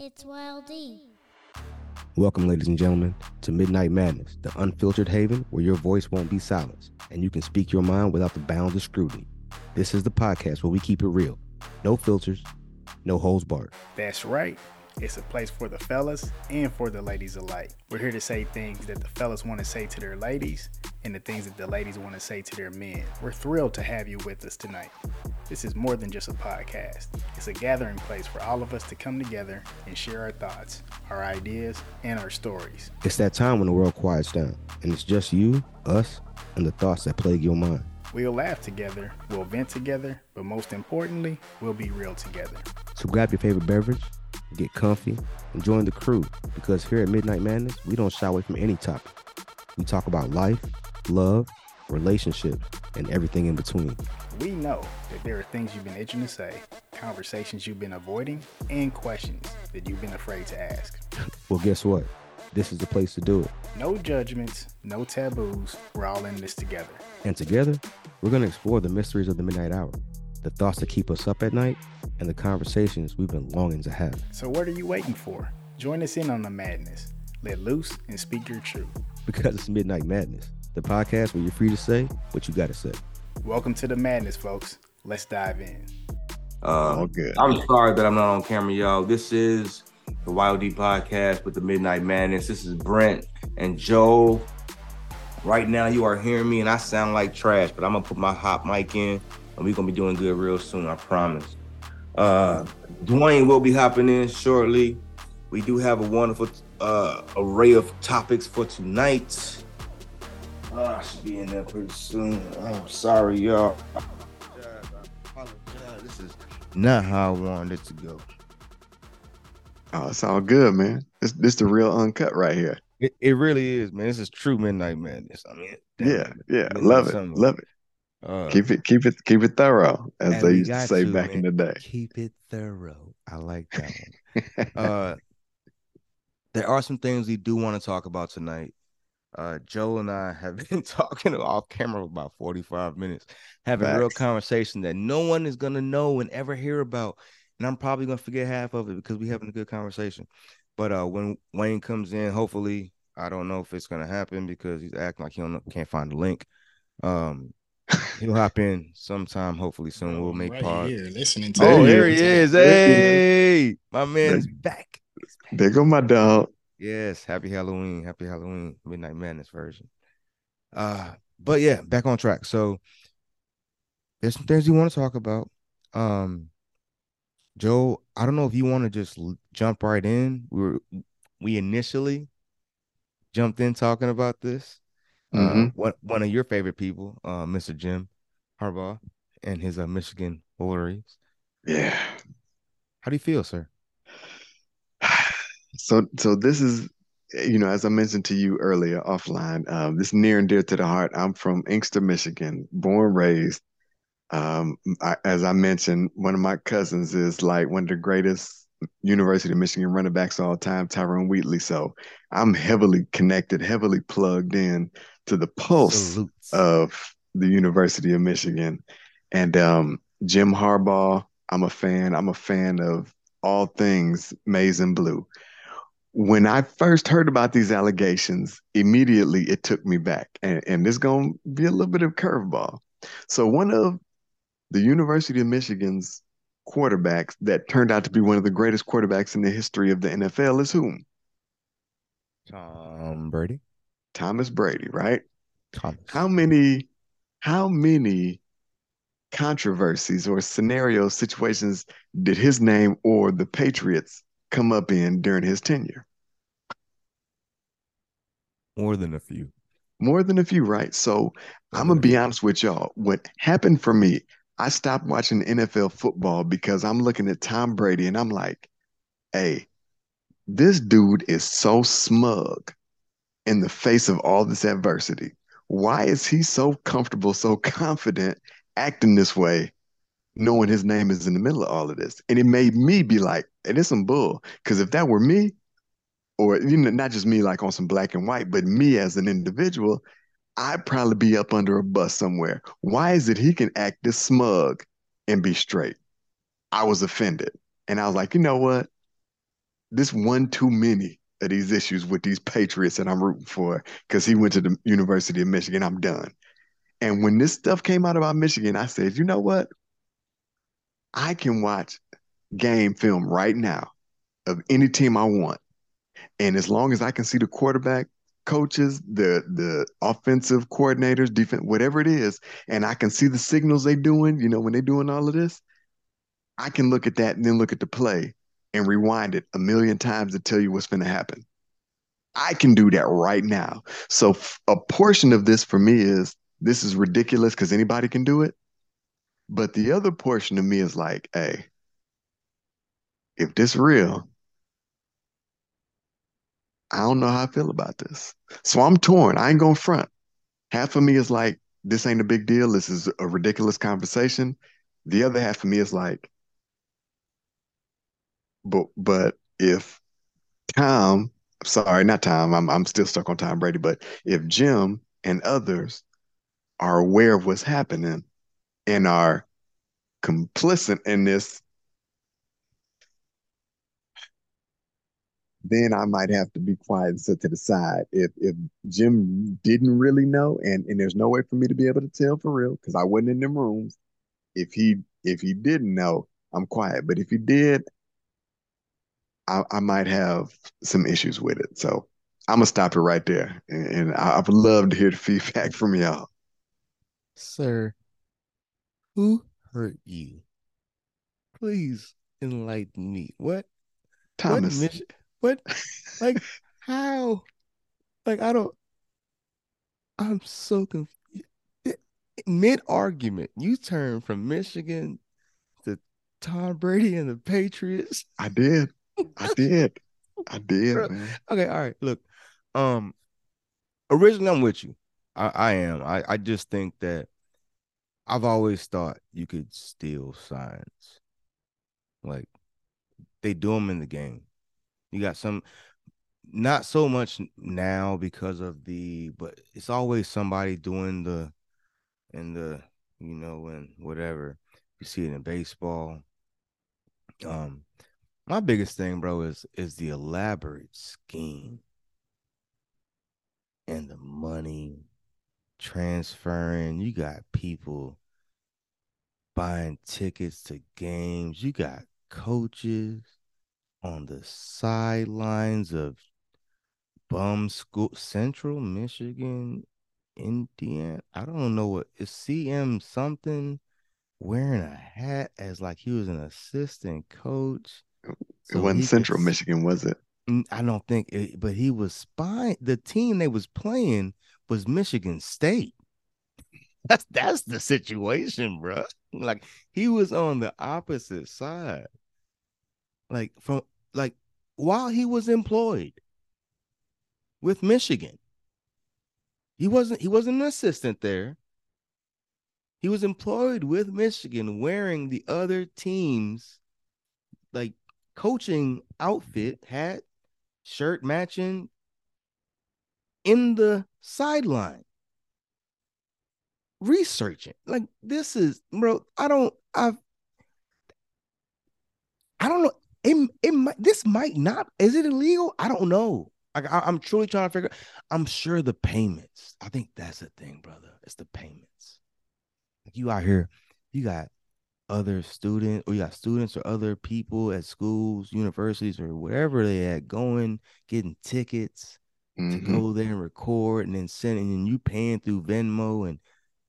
It's Wild D. Welcome, ladies and gentlemen, to Midnight Madness, the unfiltered haven where your voice won't be silenced and you can speak your mind without the bounds of scrutiny. This is the podcast where we keep it real. No filters, no holes barred. That's right. It's a place for the fellas and for the ladies alike. We're here to say things that the fellas want to say to their ladies and the things that the ladies want to say to their men. We're thrilled to have you with us tonight. This is more than just a podcast, it's a gathering place for all of us to come together and share our thoughts, our ideas, and our stories. It's that time when the world quiets down and it's just you, us, and the thoughts that plague your mind. We'll laugh together, we'll vent together, but most importantly, we'll be real together. So grab your favorite beverage, get comfy, and join the crew because here at Midnight Madness, we don't shy away from any topic. We talk about life, love, relationships, and everything in between. We know that there are things you've been itching to say, conversations you've been avoiding, and questions that you've been afraid to ask. Well, guess what? This is the place to do it. No judgments, no taboos. We're all in this together. And together, we're going to explore the mysteries of the midnight hour, the thoughts that keep us up at night, and the conversations we've been longing to have. So, what are you waiting for? Join us in on the madness. Let loose and speak your truth. Because it's Midnight Madness, the podcast where you're free to say what you got to say. Welcome to the madness, folks. Let's dive in. Uh, All good. I'm sorry that I'm not on camera, y'all. This is the Wild D podcast with the Midnight Madness. This is Brent and Joe. Right now, you are hearing me, and I sound like trash, but I'm gonna put my hot mic in, and we're gonna be doing good real soon. I promise. Uh, Dwayne will be hopping in shortly. We do have a wonderful uh, array of topics for tonight. Uh, I should be in there pretty soon. I'm sorry, y'all. This is not how I wanted it to go. Oh, it's all good, man. This this the real uncut right here. It, it really is, man. This is true Midnight Madness. I mean, damn, Yeah, yeah. Midnight Love it. Summer. Love it. Uh, Keep it, keep it, keep it thorough, as they used to say to, back in the day. Keep it thorough. I like that one. uh, there are some things we do want to talk about tonight. Uh, Joe and I have been talking off camera for about 45 minutes, having a real conversation that no one is gonna know and ever hear about. And I'm probably gonna forget half of it because we're having a good conversation. But uh, when Wayne comes in, hopefully, I don't know if it's gonna happen because he's acting like he don't can't find the link. Um, he'll hop in sometime, hopefully soon. We'll make right pod. here listening to Oh, he there is. he is. Hey, my man's back. There go my dog. Yes, happy Halloween. Happy Halloween. Midnight Madness version. Uh, but yeah, back on track. So there's some things you want to talk about. Um, Joe, I don't know if you want to just l- jump right in. We were we initially jumped in talking about this. Uh, Mhm. one one of your favorite people, uh, Mr. Jim Harbaugh and his uh, Michigan Wolverines. Yeah. How do you feel, sir? So, so this is, you know, as I mentioned to you earlier offline, um, this is near and dear to the heart. I'm from Inkster, Michigan, born, raised. Um, I, as I mentioned, one of my cousins is like one of the greatest University of Michigan running backs all time, Tyrone Wheatley. So I'm heavily connected, heavily plugged in to the pulse Salutes. of the University of Michigan. And um, Jim Harbaugh, I'm a fan. I'm a fan of all things maize and blue. When I first heard about these allegations, immediately it took me back. And, and this is going to be a little bit of curveball. So, one of the University of Michigan's quarterbacks that turned out to be one of the greatest quarterbacks in the history of the NFL is whom? Tom Brady. Thomas Brady, right? Thomas. how many how many controversies or scenarios, situations did his name or the Patriots come up in during his tenure? More than a few. More than a few, right? So I'm gonna be honest with y'all. What happened for me, I stopped watching NFL football because I'm looking at Tom Brady and I'm like, hey, this dude is so smug in the face of all this adversity. Why is he so comfortable, so confident, acting this way, knowing his name is in the middle of all of this? And it made me be like, it is some bull. Because if that were me, or you know, not just me like on some black and white, but me as an individual, I'd probably be up under a bus somewhere. Why is it he can act this smug and be straight? I was offended. And I was like, you know what? this one too many of these issues with these Patriots that I'm rooting for because he went to the University of Michigan. I'm done. And when this stuff came out about Michigan, I said, you know what? I can watch game film right now of any team I want. And as long as I can see the quarterback coaches, the the offensive coordinators, defense, whatever it is, and I can see the signals they doing, you know, when they're doing all of this, I can look at that and then look at the play and rewind it a million times to tell you what's going to happen. I can do that right now. So f- a portion of this for me is this is ridiculous because anybody can do it. But the other portion of me is like, hey, if this real, I don't know how I feel about this. So I'm torn. I ain't going front. Half of me is like, this ain't a big deal. This is a ridiculous conversation. The other half of me is like, but but if Tom, sorry, not Tom, I'm I'm still stuck on Tom Brady, but if Jim and others are aware of what's happening and are complicit in this, then I might have to be quiet and sit to the side. If if Jim didn't really know, and and there's no way for me to be able to tell for real because I wasn't in them rooms. If he if he didn't know, I'm quiet. But if he did, I, I might have some issues with it. So I'm gonna stop it right there, and, and I, I would love to hear the feedback from y'all. Sir, who hurt you? Please enlighten me. What? Thomas. What? Mich- what? like how? Like I don't. I'm so confused. Mid argument, you turn from Michigan to Tom Brady and the Patriots. I did. I did. I did, man. Okay, all right. Look, um, originally I'm with you. I, I am. I, I just think that I've always thought you could steal signs. Like they do them in the game. You got some, not so much now because of the, but it's always somebody doing the, and the, you know, and whatever. You see it in baseball. Um, my biggest thing, bro, is is the elaborate scheme and the money transferring. You got people buying tickets to games. You got coaches on the sidelines of bum school Central Michigan, Indiana. I don't know what is CM something wearing a hat as like he was an assistant coach. It wasn't Central Michigan, was it? I don't think, it, but he was spying. The team they was playing was Michigan State. That's that's the situation, bro. Like he was on the opposite side. Like from like while he was employed with Michigan. He wasn't he wasn't an assistant there. He was employed with Michigan wearing the other team's like coaching outfit, hat, shirt matching in the sideline researching. Like this is, bro. I don't. I've. I don't know. It, it might. This might not. Is it illegal? I don't know. Like I, I'm truly trying to figure. I'm sure the payments. I think that's the thing, brother. It's the payments. Like you out here, you got other students, or you got students or other people at schools, universities, or wherever they at going, getting tickets Mm-hmm. to go there and record, and then sending, and you paying through Venmo and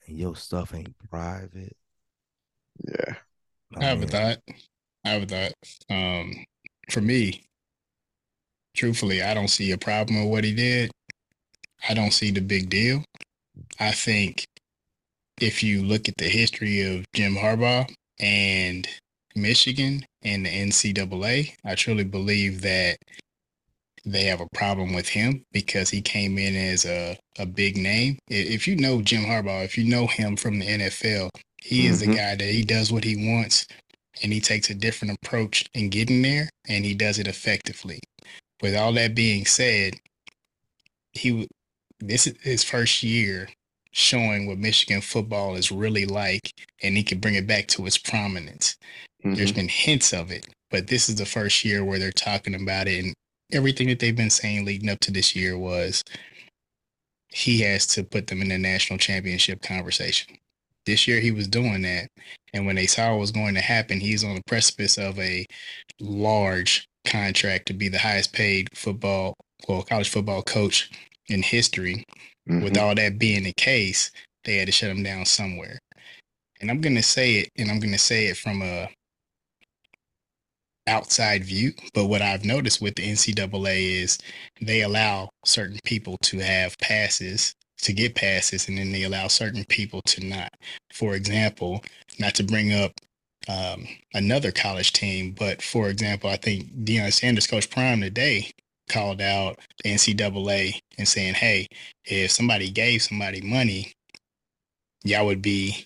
and your stuff ain't private. Yeah. I I have a thought. I have a thought. Um, for me, truthfully, I don't see a problem with what he did. I don't see the big deal. I think if you look at the history of Jim Harbaugh and Michigan and the NCAA, I truly believe that they have a problem with him because he came in as a, a big name. If you know Jim Harbaugh, if you know him from the NFL, he is the Mhm. guy that he does what he wants and he takes a different approach in getting there and he does it effectively. With all that being said, he this is his first year showing what Michigan football is really like and he can bring it back to its prominence. There's Mhm. been hints of it, but this is the first year where they're talking about it. And everything that they've been saying leading up to this year was he has to put them in the national championship conversation. This year he was doing that. And when they saw what was going to happen, he's on the precipice of a large contract to be the highest paid football, well, college football coach in history. With Mhm. all that being the case, they had to shut him down somewhere. And I'm going to say it, and I'm going to say it from a outside view. But what I've noticed with the NCAA is they allow certain people to have passes to get passes, and then they allow certain people to not. For example, not to bring up um, another college team, but for example, I think Deion Sanders, Coach Prime today, called out the NCAA and saying, "Hey, if somebody gave somebody money, y'all would be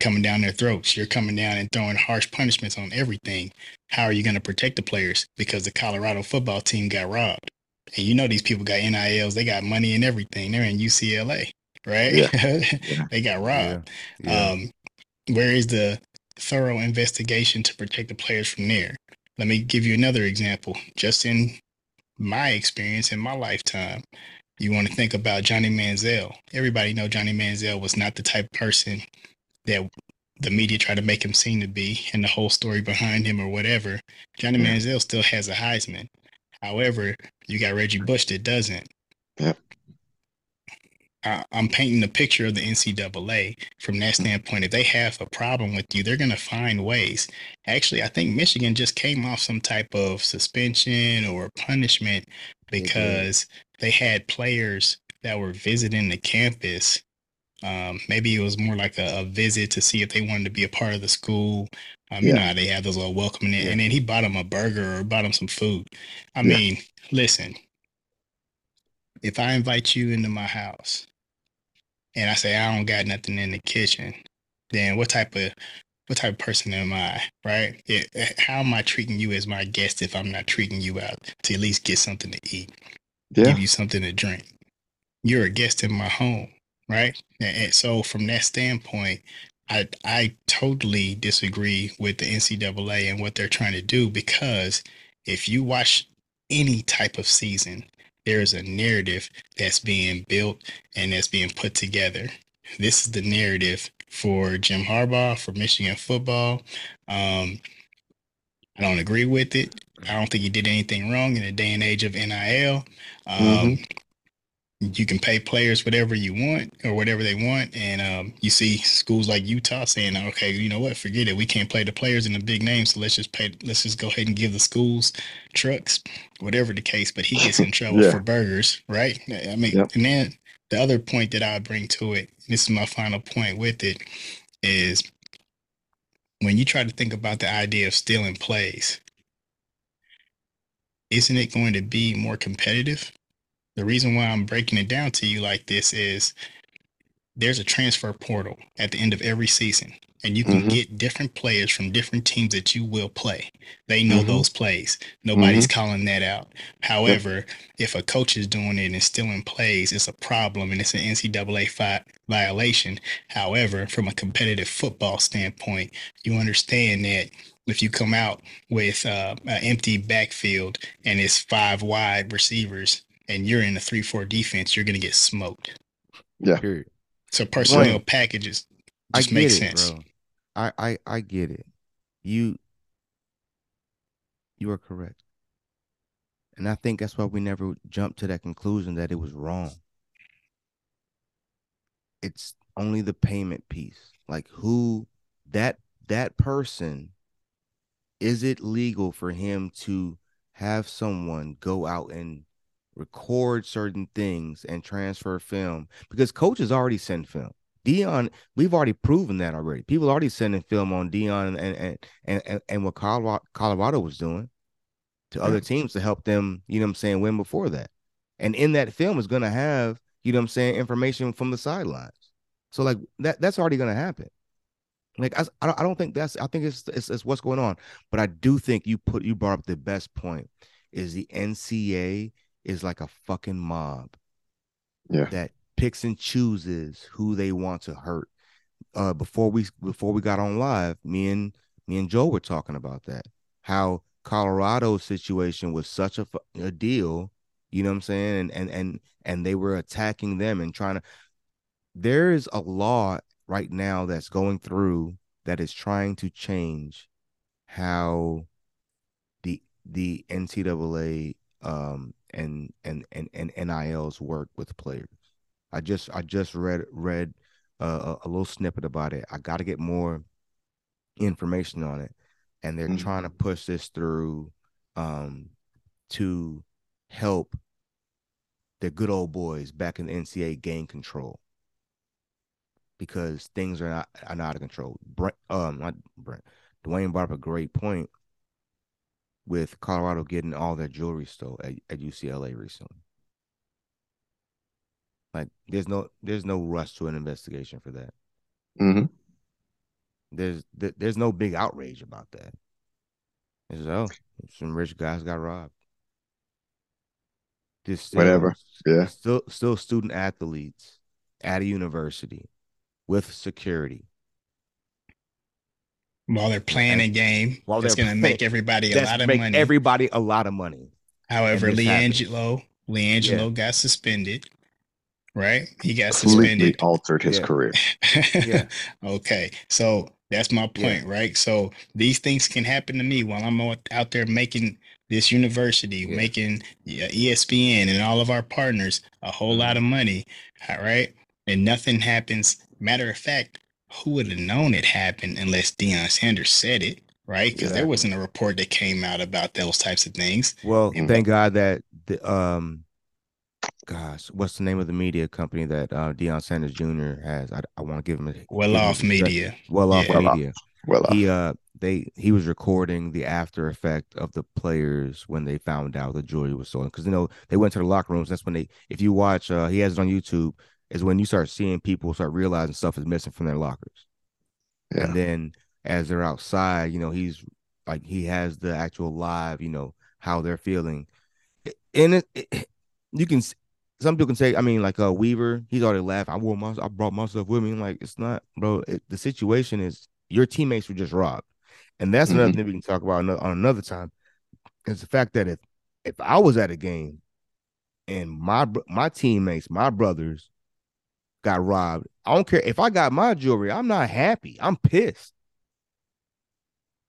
coming down their throats. You're coming down and throwing harsh punishments on everything. How are you going to protect the players? Because the Colorado football team got robbed. And you know these people got NILs, they got money and everything. They're in UCLA, right? they got robbed. Yeah. Um, where is the thorough investigation to protect the players from there? Let me give you another example. Just in my experience in my lifetime, you want to think about Johnny Manziel. Everybody know Johnny Manziel was not the type of person that the media tried to make him seem to be and the whole story behind him or whatever. Johnny Yeah. Manziel still has a Heisman. However, you got Reggie Bush that doesn't. Yep. I, I'm painting the picture of the NCAA from that standpoint. If they have a problem with you, they're going to find ways. Actually, I think Michigan just came off some type of suspension or punishment because they had players that were visiting the campus. Um, maybe it was more like a, a visit to see if they wanted to be a part of the school. Um, You Yeah. know how they have those little welcoming, Yeah. and then he bought him a burger or bought him some food. I Yeah. mean, listen, if I invite you into my house and I say I don't got nothing in the kitchen, then what type of what type of person am I, right? It, how am I treating you as my guest if I'm not treating you out to at least get something to eat, Yeah. give you something to drink? You're a guest in my home, right? And, and so from that standpoint, I I totally disagree with the NCAA and what they're trying to do because if you watch any type of season, there's a narrative that's being built and that's being put together. This is the narrative for Jim Harbaugh for Michigan football. Um, I don't agree with it. I don't think he did anything wrong in the day and age of NIL. Um, You can pay players whatever you want or whatever they want, and um, you see schools like Utah saying, "Okay, you know what? Forget it. We can't play the players and the big names, so let's just pay. Let's just go ahead and give the schools trucks, whatever the case." But he gets in trouble Yeah. for burgers, right? I mean, Yep. and then the other point that I bring to it, this is my final point with it, is when you try to think about the idea of stealing plays, isn't it going to be more competitive? The reason why I'm breaking it down to you like this is there's a transfer portal at the end of every season, and you can Mhm. get different players from different teams that you will play. They know Mhm. those plays. Nobody's calling that out. However, if a coach is doing it and stealing plays, it's a problem and it's an NCAA fi- violation. However, from a competitive football standpoint, you understand that if you come out with uh, an empty backfield and it's five wide receivers and you're in a three-four defense, you're going to get smoked. Period. So personnel Dwayne, packages just get makes sense. bro. I, I I get it. You you are correct. And I think that's why we never jumped to that conclusion that it was wrong. It's only the payment piece. Like who that that person is it legal for him to have someone go out and record certain things and transfer film because coaches already send film. Deion, we've already proven that already. People already sending film on Deion and and and and, and what Colorado, Colorado was doing to other teams to help them, you know what I'm saying, win before that. And in that film is going to have, you know what I'm saying, information from the sidelines. So like that that's already going to happen. Like I, I don't- I don't think that's I think it's, it's it's what's going on, but I do think you put you brought up the best point is the NCA is like a fucking mob Yeah. that picks and chooses who they want to hurt. Uh, before we before we got on live, me and Me and Joe were talking about that. How Colorado's situation was such a, a deal, you know what I'm saying? And and and and they were attacking them and trying to there is a law right now that's going through that is trying to change how the the NCAA um and and and and NILs work with players. I just I just read read uh, a, little snippet about it. I got to get more information on it, and they're mm-hmm. trying to push this through um to help the good old boys back in the NCAA gain control because things are not are not out of control. Brent, um, not Brent. Dwayne brought up a great point with Colorado getting all their jewelry stole at, at UCLA recently. Like, there's no there's no rush to an investigation for that. Mm-hmm. There's there's no big outrage about that. It's oh, some rich guys got robbed. Just still, whatever, yeah. Still, still student athletes at a university with security while they're playing a game while that's going to make everybody a lot of make money. Everybody a lot of money. However, LiAngelo, LiAngelo yeah. got suspended. Right, he got Completely suspended. Altered his yeah. career. yeah. Okay, so that's my point, yeah. right? So these things can happen to me while I'm out there making this university, yeah. making ESPN and all of our partners a whole lot mm-hmm. of money, all right? And nothing happens. Matter of fact, who would have known it happened unless Deion Sanders said it, right? Because exactly. there wasn't a report that came out about those types of things. Well, and thank God that the um, gosh, what's the name of the media company that uh, Deion Sanders Jr. has? I, I want to give him a well off media. Well off yeah. media. Well off. He uh they he was recording the after effect of the players when they found out the jewelry was stolen because you know they went to the locker rooms. That's when they if you watch uh he has it on YouTube is when you start seeing people start realizing stuff is missing from their lockers. Yeah. And then as they're outside, you know, he's like he has the actual live, you know, how they're feeling. And it, it you can some people can say, I mean, like uh Weaver, he's already laughed. I wore my I brought myself with me. I'm like, it's not, bro. It, the situation is your teammates were just robbed. And that's mm-hmm. another thing we can talk about on another time. Is the fact that if if I was at a game and my my teammates, my brothers got robbed. I don't care if I got my jewelry. I'm not happy. I'm pissed.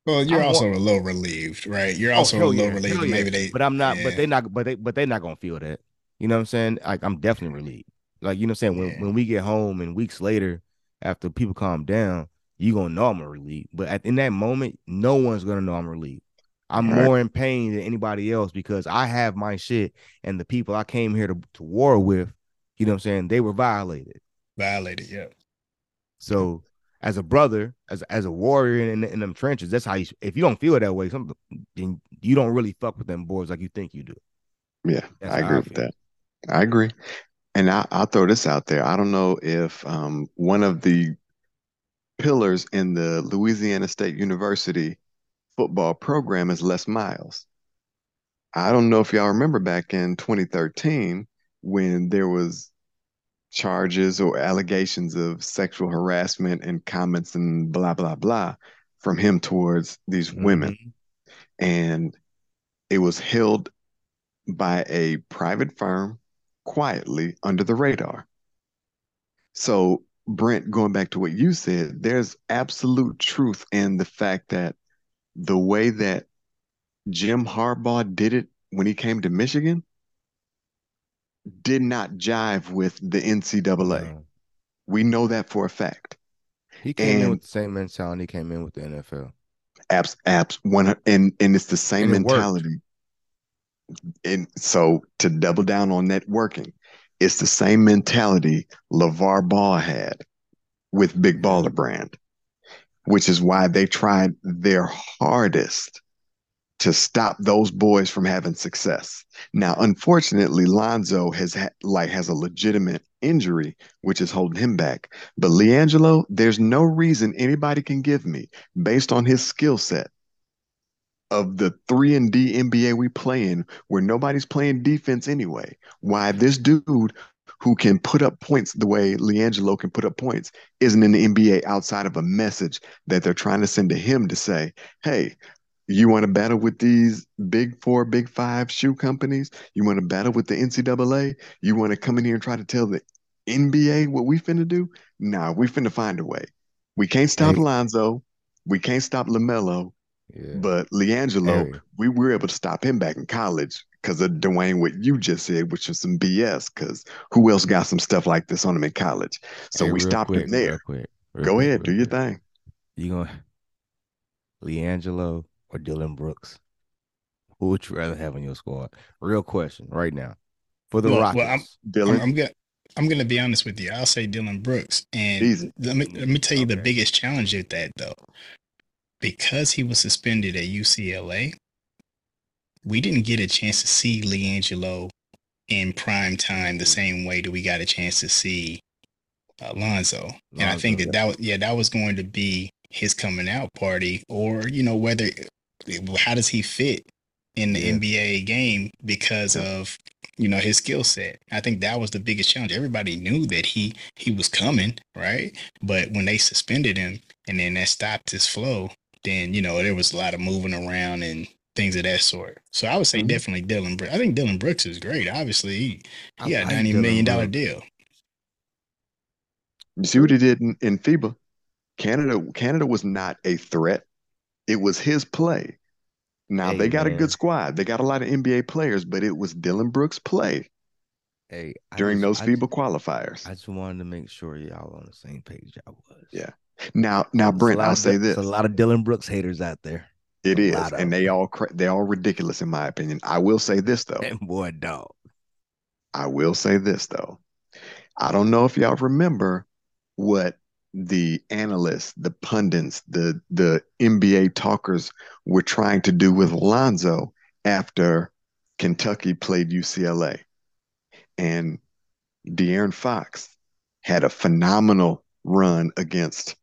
Well, you're I'm also a little relieved, right? You're oh, also oh, a little yeah, relieved. Yeah. Maybe they, but I'm not. Yeah. But they not. But they, but they're not gonna feel that. You know what I'm saying? Like I'm definitely relieved. Like you know what I'm saying. When when we get home and weeks later, after people calm down, you gonna know I'm relieved. But at, in that moment, no one's gonna know I'm relieved. I'm more in pain than anybody else because I have my shit and the people I came here to, to war with, you know what I'm saying, they were violated. Violated, yeah. So as a brother, as as a warrior in, in them trenches, that's how you. If you don't feel that way, something then you don't really fuck with them boys like you think you do. Yeah, that's I agree I with that. I agree, and I, will throw this out there. I don't know if um, one of the pillars in the Louisiana State University football program is Les Miles. I don't know if y'all remember back in 2013 when there was charges or allegations of sexual harassment and comments and blah blah blah from him towards these mm-hmm. women and it was held by a private firm quietly under the radar so brent going back to what you said there's absolute truth in the fact that the way that jim harbaugh did it when he came to michigan did not jive with the NCAA. We know that for a fact. He came and in with the same mentality he came in with the NFL. Apps, apps, one, and and it's the same and mentality. And so to double down on networking, it's the same mentality LeVar Ball had with Big Baller Brand, which is why they tried their hardest to stop those boys from having success. Now, unfortunately, Lonzo has had like has a legitimate injury, which is holding him back. But LiAngelo, there's no reason anybody can give me, based on his skill set, of the three and D NBA we play in, where nobody's playing defense anyway, why this dude who can put up points the way LiAngelo can put up points isn't in the NBA outside of a message that they're trying to send to him to say, hey, you want to battle with these big four, big five shoe companies? You want to battle with the NCAA? You want to come in here and try to tell the NBA what we finna do? Nah, we finna find a way. We can't stop Hey. Lonzo. We can't stop LaMelo. Yeah. But LiAngelo, Hey. we were able to stop him back in college because of Dwayne, what you just said, which was some BS. Because who else got some stuff like this on him in college? So Hey, we stopped quick, him there. Real quick, real Go quick, ahead, do your thing. You gonna LiAngelo or Dillon Brooks? Who would you rather have on your squad? Real question, right now, for the Well- Rockets. well, I'm- Dillon, I'm, I'm gonna I'm gonna be honest with you. I'll say Dillon Brooks, and Easy. let me let me tell you the biggest challenge with that though, because he was suspended at UCLA. We didn't get a chance to see LiAngelo in prime time the mm. same way that we got a chance to see Alonzo. Lonzo. And I think Lonzo, that that was yeah that was going to be his coming out party, or you know whether how does he fit in the Yeah. NBA game because of you know his skill set. I think that was the biggest challenge. Everybody knew that he he was coming, right? But when they suspended him and then that stopped his flow, then you know there was a lot of moving around and things of that sort. So I would say Mhm. definitely Dillon Brooks. I think Dillon Brooks is great. Obviously, he, he got a ninety million dollar deal. you see what he did in, in FIBA? Canada, Canada was not a threat. It was his play. Now Hey, they got a good squad. They got a lot of NBA players, but it was Dillon Brooks' play Hey, during just- those I FIBA just- qualifiers. I just wanted to make sure y'all on the same page y'all was. Yeah. Now, now, Brent, I'll of say this. a lot of Dillon Brooks haters out there. It a is, and they all cra- they all ridiculous in my opinion. I will say this though. And boy, dog. I will say this though. I don't know if y'all remember what the analysts, the pundits, the the NBA talkers were trying to do with Lonzo after Kentucky played UCLA. And De'Aaron Fox had a phenomenal run against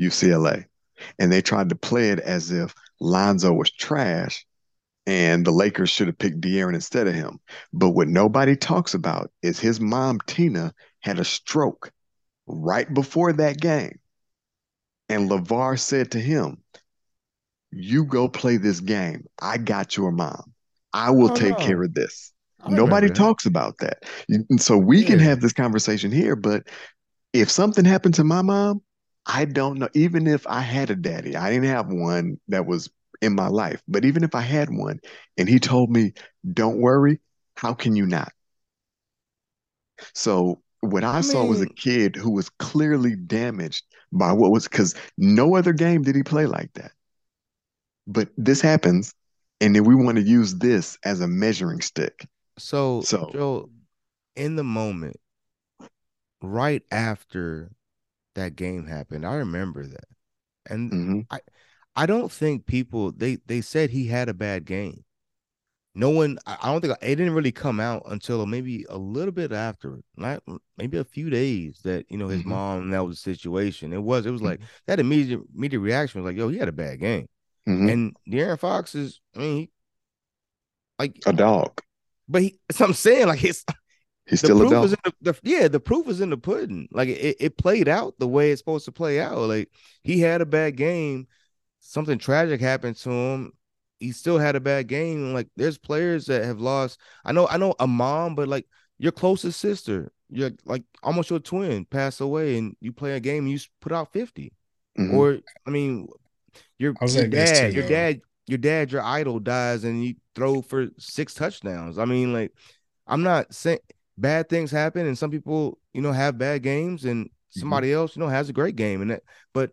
UCLA. And they tried to play it as if Lonzo was trash and the Lakers should have picked De'Aaron instead of him. But what nobody talks about is his mom, Tina, had a stroke right before that game. And LeVar said to him, You go play this game. I got your mom. I will Oh, take no. care of this. Nobody talks about that. And so we can have this conversation here, but if something happened to my mom, I don't know. Even if I had a daddy, I didn't have one that was in my life, but even if I had one and he told me, don't worry, how can you not? So what I, I saw was a kid who was clearly damaged by what was because no other game did he play like that. But this happens, and then we want to use this as a measuring stick. So, So- Joe, in the moment, right after that game happened, I remember that. And hmm I don't think people they they said he had a bad game. No one, I don't think it didn't really come out until maybe a little bit after, not maybe a few days that you know his Mhm. mom that was the situation. It was it was like that immediate immediate reaction was like, yo, he had a bad game. hmm And De'Aaron Fox is, I mean, he, like, A dog. but he, what I'm saying. Like, it's He's still a proof dog. is in the, the yeah, the proof is in the pudding. Like it, it played out the way it's supposed to play out. Like he had a bad game, something tragic happened to him. He still had a bad game. Like there's players that have lost. I know, I know a mom, but like your closest sister, you're like almost your twin passed away, and you play a game and you put out 50. Mhm. Or I mean, your, I your dad, too, your dad, your dad, your idol dies, and you throw for six touchdowns. I mean, like, I'm not saying bad things happen, and some people, you know, have bad games, and Mm-hmm. somebody else, you know, has a great game, and that. But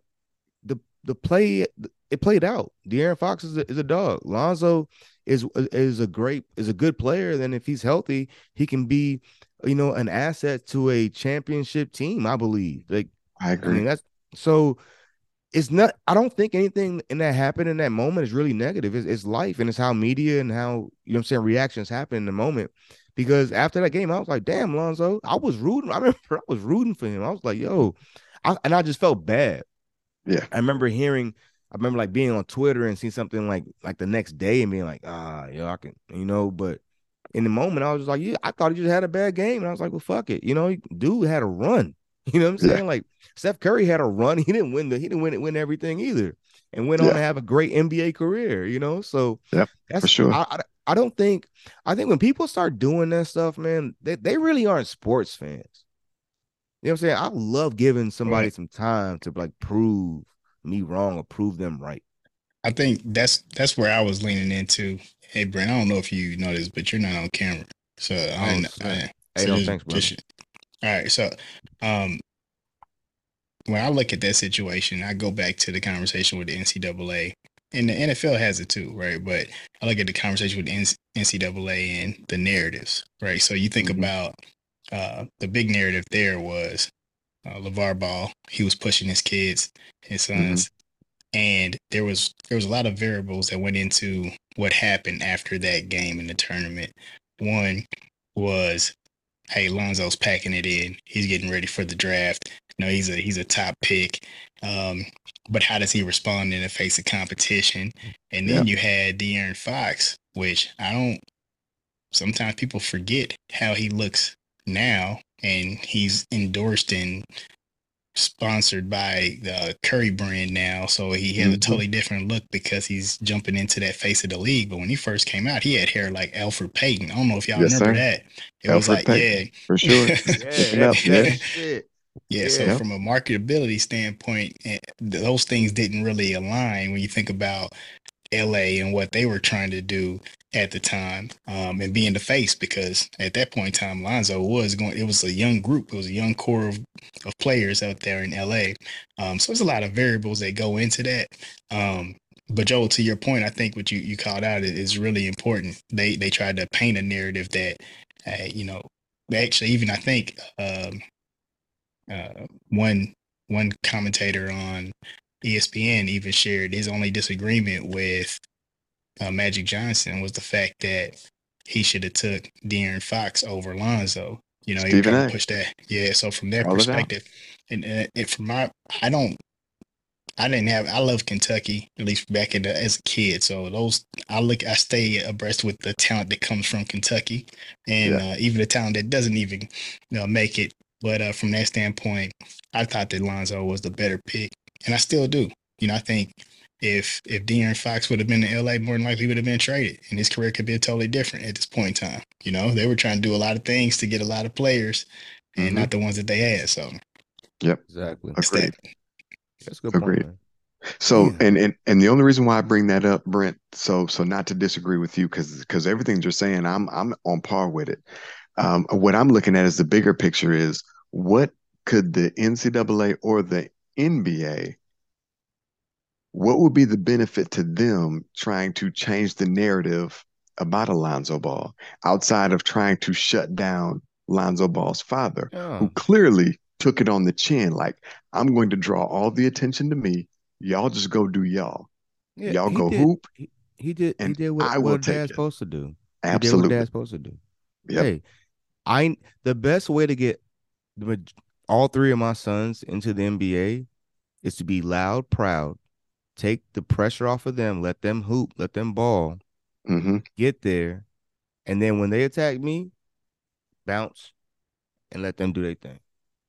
the the play, it played out. De'Aaron Fox is a, is a dog. Lonzo is is a great is a good player. Then if he's healthy, he can be, you know, an asset to a championship team. I believe. Like I I agree. mean, that's so it's not I don't think anything in that happened in that moment is really negative. It's, it's life and it's how media and how you know what I'm saying reactions happen in the moment. Because after that game, I was like, damn, Lonzo, I was rooting. I remember I was rooting for him. I was like, yo, I, and I just felt bad. Yeah. I remember hearing, I remember like being on Twitter and seeing something like like the next day and being like, ah, yo, I can, you know, but in the moment, I was just like, yeah, I thought he just had a bad game. And I was like, well, fuck it. You know, dude had a run. You know what I'm Yeah. saying? Like Steph Curry had a run. He didn't win the he didn't win it win everything either. And went on to have a great NBA career, you know. So Yep, that's for sure. I, I I don't think I think when people start doing that stuff, man, they, they really aren't sports fans. You know what I'm saying? I love giving somebody Right. some time to like prove me wrong or prove them right. I think that's that's where I was leaning into. Hey, Brent, I don't know if you know this, but you're not on camera, so I, I, snap. I Hey, so no, thanks, brother. just- all right, so um, when I look at that situation, I go back to the conversation with the NCAA, and the NFL has it too, right? But I look at the conversation with the NCAA and the narratives, right? So you think Mhm. about uh, the big narrative there was uh, LeVar Ball. He was pushing his kids, his sons, and there was there was a lot of variables that went into what happened after that game in the tournament. One was, hey, Lonzo's packing it in. He's getting ready for the draft. You know, he's a he's a top pick. Um, but how does he respond in the face of competition? And then you had De'Aaron Fox, which I don't. Sometimes people forget how he looks now, and he's endorsed and sponsored by the Curry brand now, so he has a Mhm. totally different look because he's jumping into that face of the league. But when he first came out, he had hair like Elfrid Payton. I don't know if y'all Yes, remember sir. that. It was like, Payton, yeah, for sure. Yeah, Picking that, up, yeah. that yeah. So Yeah. from a marketability standpoint, eh, those things didn't really align when you think about LA and what they were trying to do at the time, um, and being the face because at that point in time, Lonzo was going. It was a young group. It was a young core of, of players out there in LA. Um, so there's a lot of variables that go into that. Um, but Joel, to your point, I think what you, you called out is, really important. They they tried to paint a narrative that, uh, you know, actually even I think um, uh, one one commentator on ESPN even shared his only disagreement with uh, Magic Johnson was the fact that he should have took De'Aaron Fox over Lonzo. You know, he Stephen kind A. of pushed that. Yeah. So from it out. perspective, and, and it, from my, I don't, I didn't have. I love Kentucky at least back in the, as a kid. So those, I look, I stay abreast with the talent that comes from Kentucky, and uh, even the talent that doesn't even you know, make it. But uh, from that standpoint, I thought that Lonzo was the better pick, and I still do. You know, I think if if De'Aaron Fox would have been in LA, more than likely would have been traded, and his career could be totally different at this point in time. You know, they were trying to do a lot of things to get a lot of players, and Mhm. not the ones that they had. So yep, Exactly. it's Agreed. that. That's a good Agreed. point. So Yeah. and and and the only reason why I bring that up, Brent, so so not to disagree with you because because everything you're saying, I'm I'm on par with it. Um, what I'm looking at is the bigger picture is what could the NCAA or the NBA, what would be the benefit to them trying to change the narrative about Alonzo Ball outside of trying to shut down Lonzo Ball's father, who clearly took it on the chin, like I'm going to draw all the attention to me. Y'all just go do y'all. Yeah, y'all go did- hoop. He, he did. He did what, I will what dad's it. supposed to do. He did what Absolutely. dad's supposed to do. Yep. Hey, I the best way to get the, all three of my sons into the NBA is to be loud, proud, take the pressure off of them, let them hoop, let them ball, hmm get there, and then when they attack me, bounce and let them do their thing.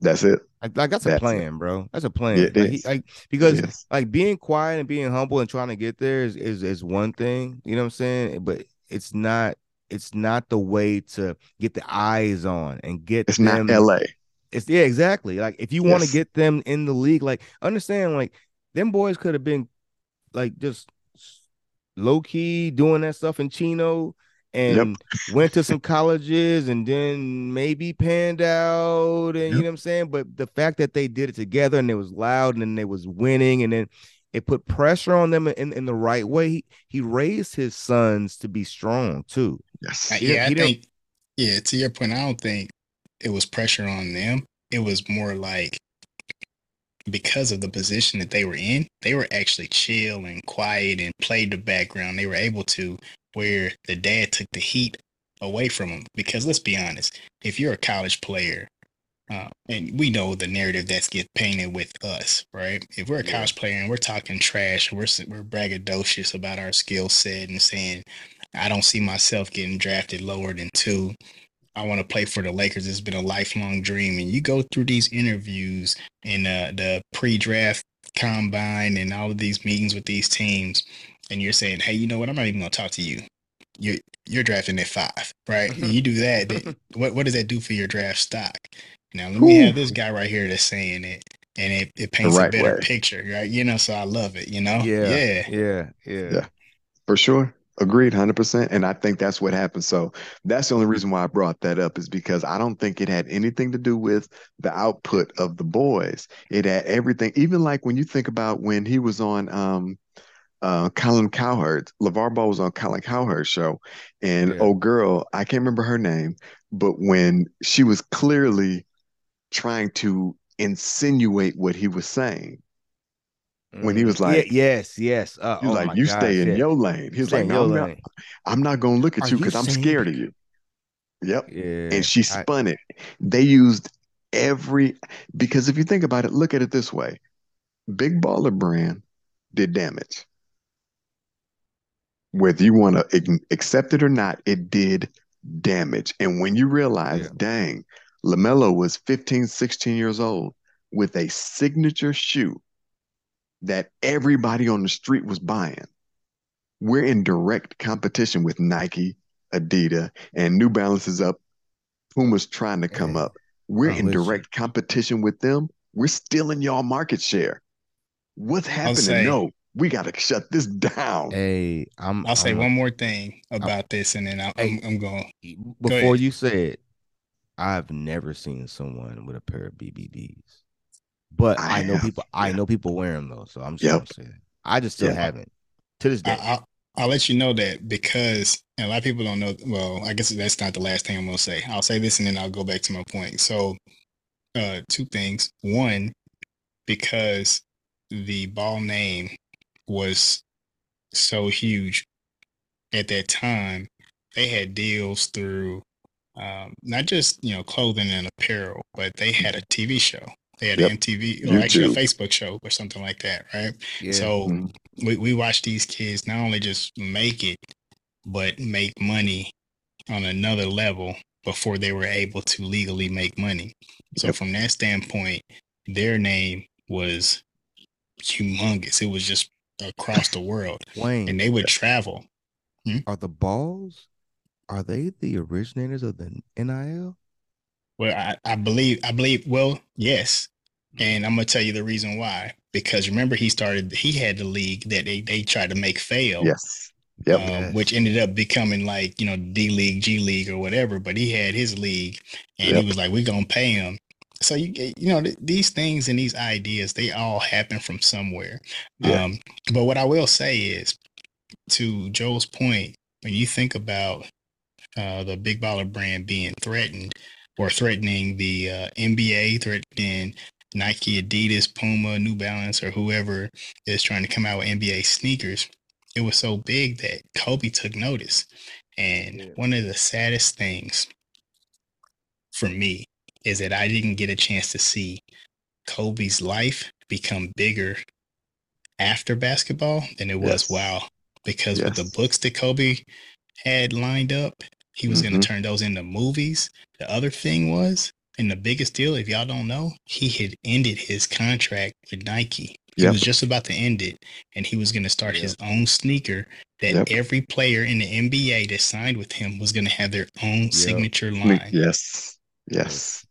That's it. Like, like that's a That's it. plan, bro. That's a plan. it like, he- like because like being quiet and being humble and trying to get there is, is is one thing, you know what I'm saying? But it's not it's not the way to get the eyes on and get It's them not LA. It's yeah, exactly. Like if you want to get them in the league, like understand like them boys could have been like just low key doing that stuff in Chino and went to some colleges and then maybe panned out and you know what I'm saying? But the fact that they did it together and it was loud and then they was winning and then it put pressure on them in, in the right way. He, he raised his sons to be strong too. Yes. Uh, he yeah, I he didn't- think. Yeah, to your point, I don't think it was pressure on them. It was more like because of the position that they were in, they were actually chill and quiet and played the background. They were able to where the dad took the heat away from them. Because let's be honest, if you're a college player, uh, and we know the narrative that's get painted with us, right? If we're a college player and we're talking trash, we're we're braggadocious about our skill set and saying I don't see myself getting drafted lower than two. I want to play for the Lakers. It's been a lifelong dream. And you go through these interviews and uh, the pre-draft combine and all of these meetings with these teams, and you're saying, "Hey, you know what? I'm not even going to talk to you. You're you're drafting at five, right? And you do that. that- what what does that do for your draft stock? Now let me have this guy right here that's saying it, and it, it paints right a better way. picture, right? You know, so I love it. You know, Yeah, yeah. yeah, yeah. Yeah. For sure. Agreed, 100%. And I think that's what happened. So that's the only reason why I brought that up is because I don't think it had anything to do with the output of the boys. It had everything, even like when you think about when he was on um, uh, Colin Cowherd, LaVar Ball was on Colin Cowherd's show. And Yeah. oh, girl, I can't remember her name, but when she was clearly trying to insinuate what he was saying, When he was like- yeah, yes, yes. Uh, he was oh like, You gosh, stay in yeah. your lane. He was Stay like, in No, I'm not. I'm not going to look at Are you because I'm scared of you. Yep. Yeah. and she I- spun it. They used every because if you think about it, look at it this way: Big Baller Brand did damage. Whether you want to accept it or not, it did damage. And when you realize, Yeah. dang, LaMelo was 15, 16 years old with a signature shoe that everybody on the street was buying. We're in direct competition with Nike, Adidas, and New Balance is up. Puma's trying to come up. We're in direct competition with them. We're stealing y'all market share. What's happening? say- no, we got to shut this down. Hey, I'm. I'll say I'm- one more thing about this, and then I'm, Hey. I'm, I'm going. Before ahead. you said, I've never seen someone with a pair of BBBs, but I I, know have, people. I know people wear them though, so I'm just Yep. gonna say that. I just still Yeah. haven't to this day. I, I'll, I'll let you know that because a lot of people don't know. Well, I guess that's not the last thing I'm going to say. I'll say this and then I'll go back to my point. So, uh, two things. One, because the ball name was so huge at that time, they had deals through um, not just you know clothing and apparel, but they had a TV show. They had Yep. an MTV or actually a Facebook show or something like that, right? yeah. So Mhm. we, we watch these kids not only just make it, but make money on another level before they were able to legally make money. So Yep. from that standpoint, their name was humongous. It was just across the world. Wayne, And they would travel. are the balls? Are they the originators of the NIL? Well, I, I believe I believe well, yes. And I'm gonna tell you the reason why. Because remember he started he had the league that they, they tried to make fail. Yes. Yep. um, Yes. which ended up becoming like you know D League, G League, or whatever. But he had his league, and Yep. he was like, "We're gonna pay him." So you get- you know th- these things and these ideas they all happen from somewhere. Yeah. Um, but what I will say is, to Joel's point, when you think about uh, the big baller brand being threatened or threatening the uh, NBA, threatening Nike, Adidas, Puma, New Balance, or whoever is trying to come out with NBA sneakers, it was so big that Kobe took notice. And Yeah. one of the saddest things for me is that I didn't get a chance to see Kobe's life become bigger after basketball than it was Yes. while. Because with the books that Kobe had lined up, he was going Mhm. to turn those into movies. The other thing was, and the biggest deal, if y'all don't know, he had ended his contract with Nike. He Yep. was just about to end it, and he was going to start Yep. his own sneaker that Yep. every player in the NBA that signed with him was going to have their own signature line. Yes. Yes.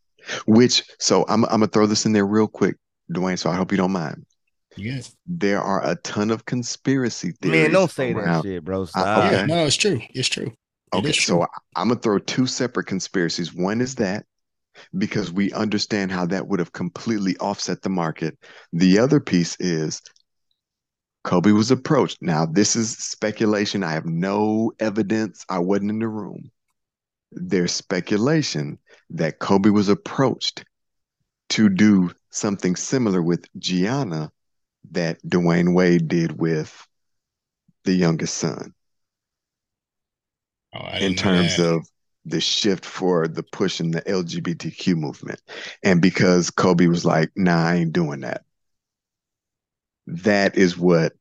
Which so I'm I'm gonna throw this in there real quick, Dwayne. So I hope you don't mind. Yes. There are a ton of conspiracy theories. Man, don't say that around- shit, bro. I- okay. Yeah, no, it's true. It's true. Okay, so. I'm gonna throw two separate conspiracies. One is that because we understand how that would have completely offset the market. The other piece is Kobe was approached. Now, this is speculation. I have no evidence. I wasn't in the room. There's speculation that Kobe was approached to do something similar with Gianna that Dwyane Wade did with the youngest son Oh, in terms of the shift for the push in the LGBTQ movement. And because Kobe was like, nah, I ain't doing that. That is what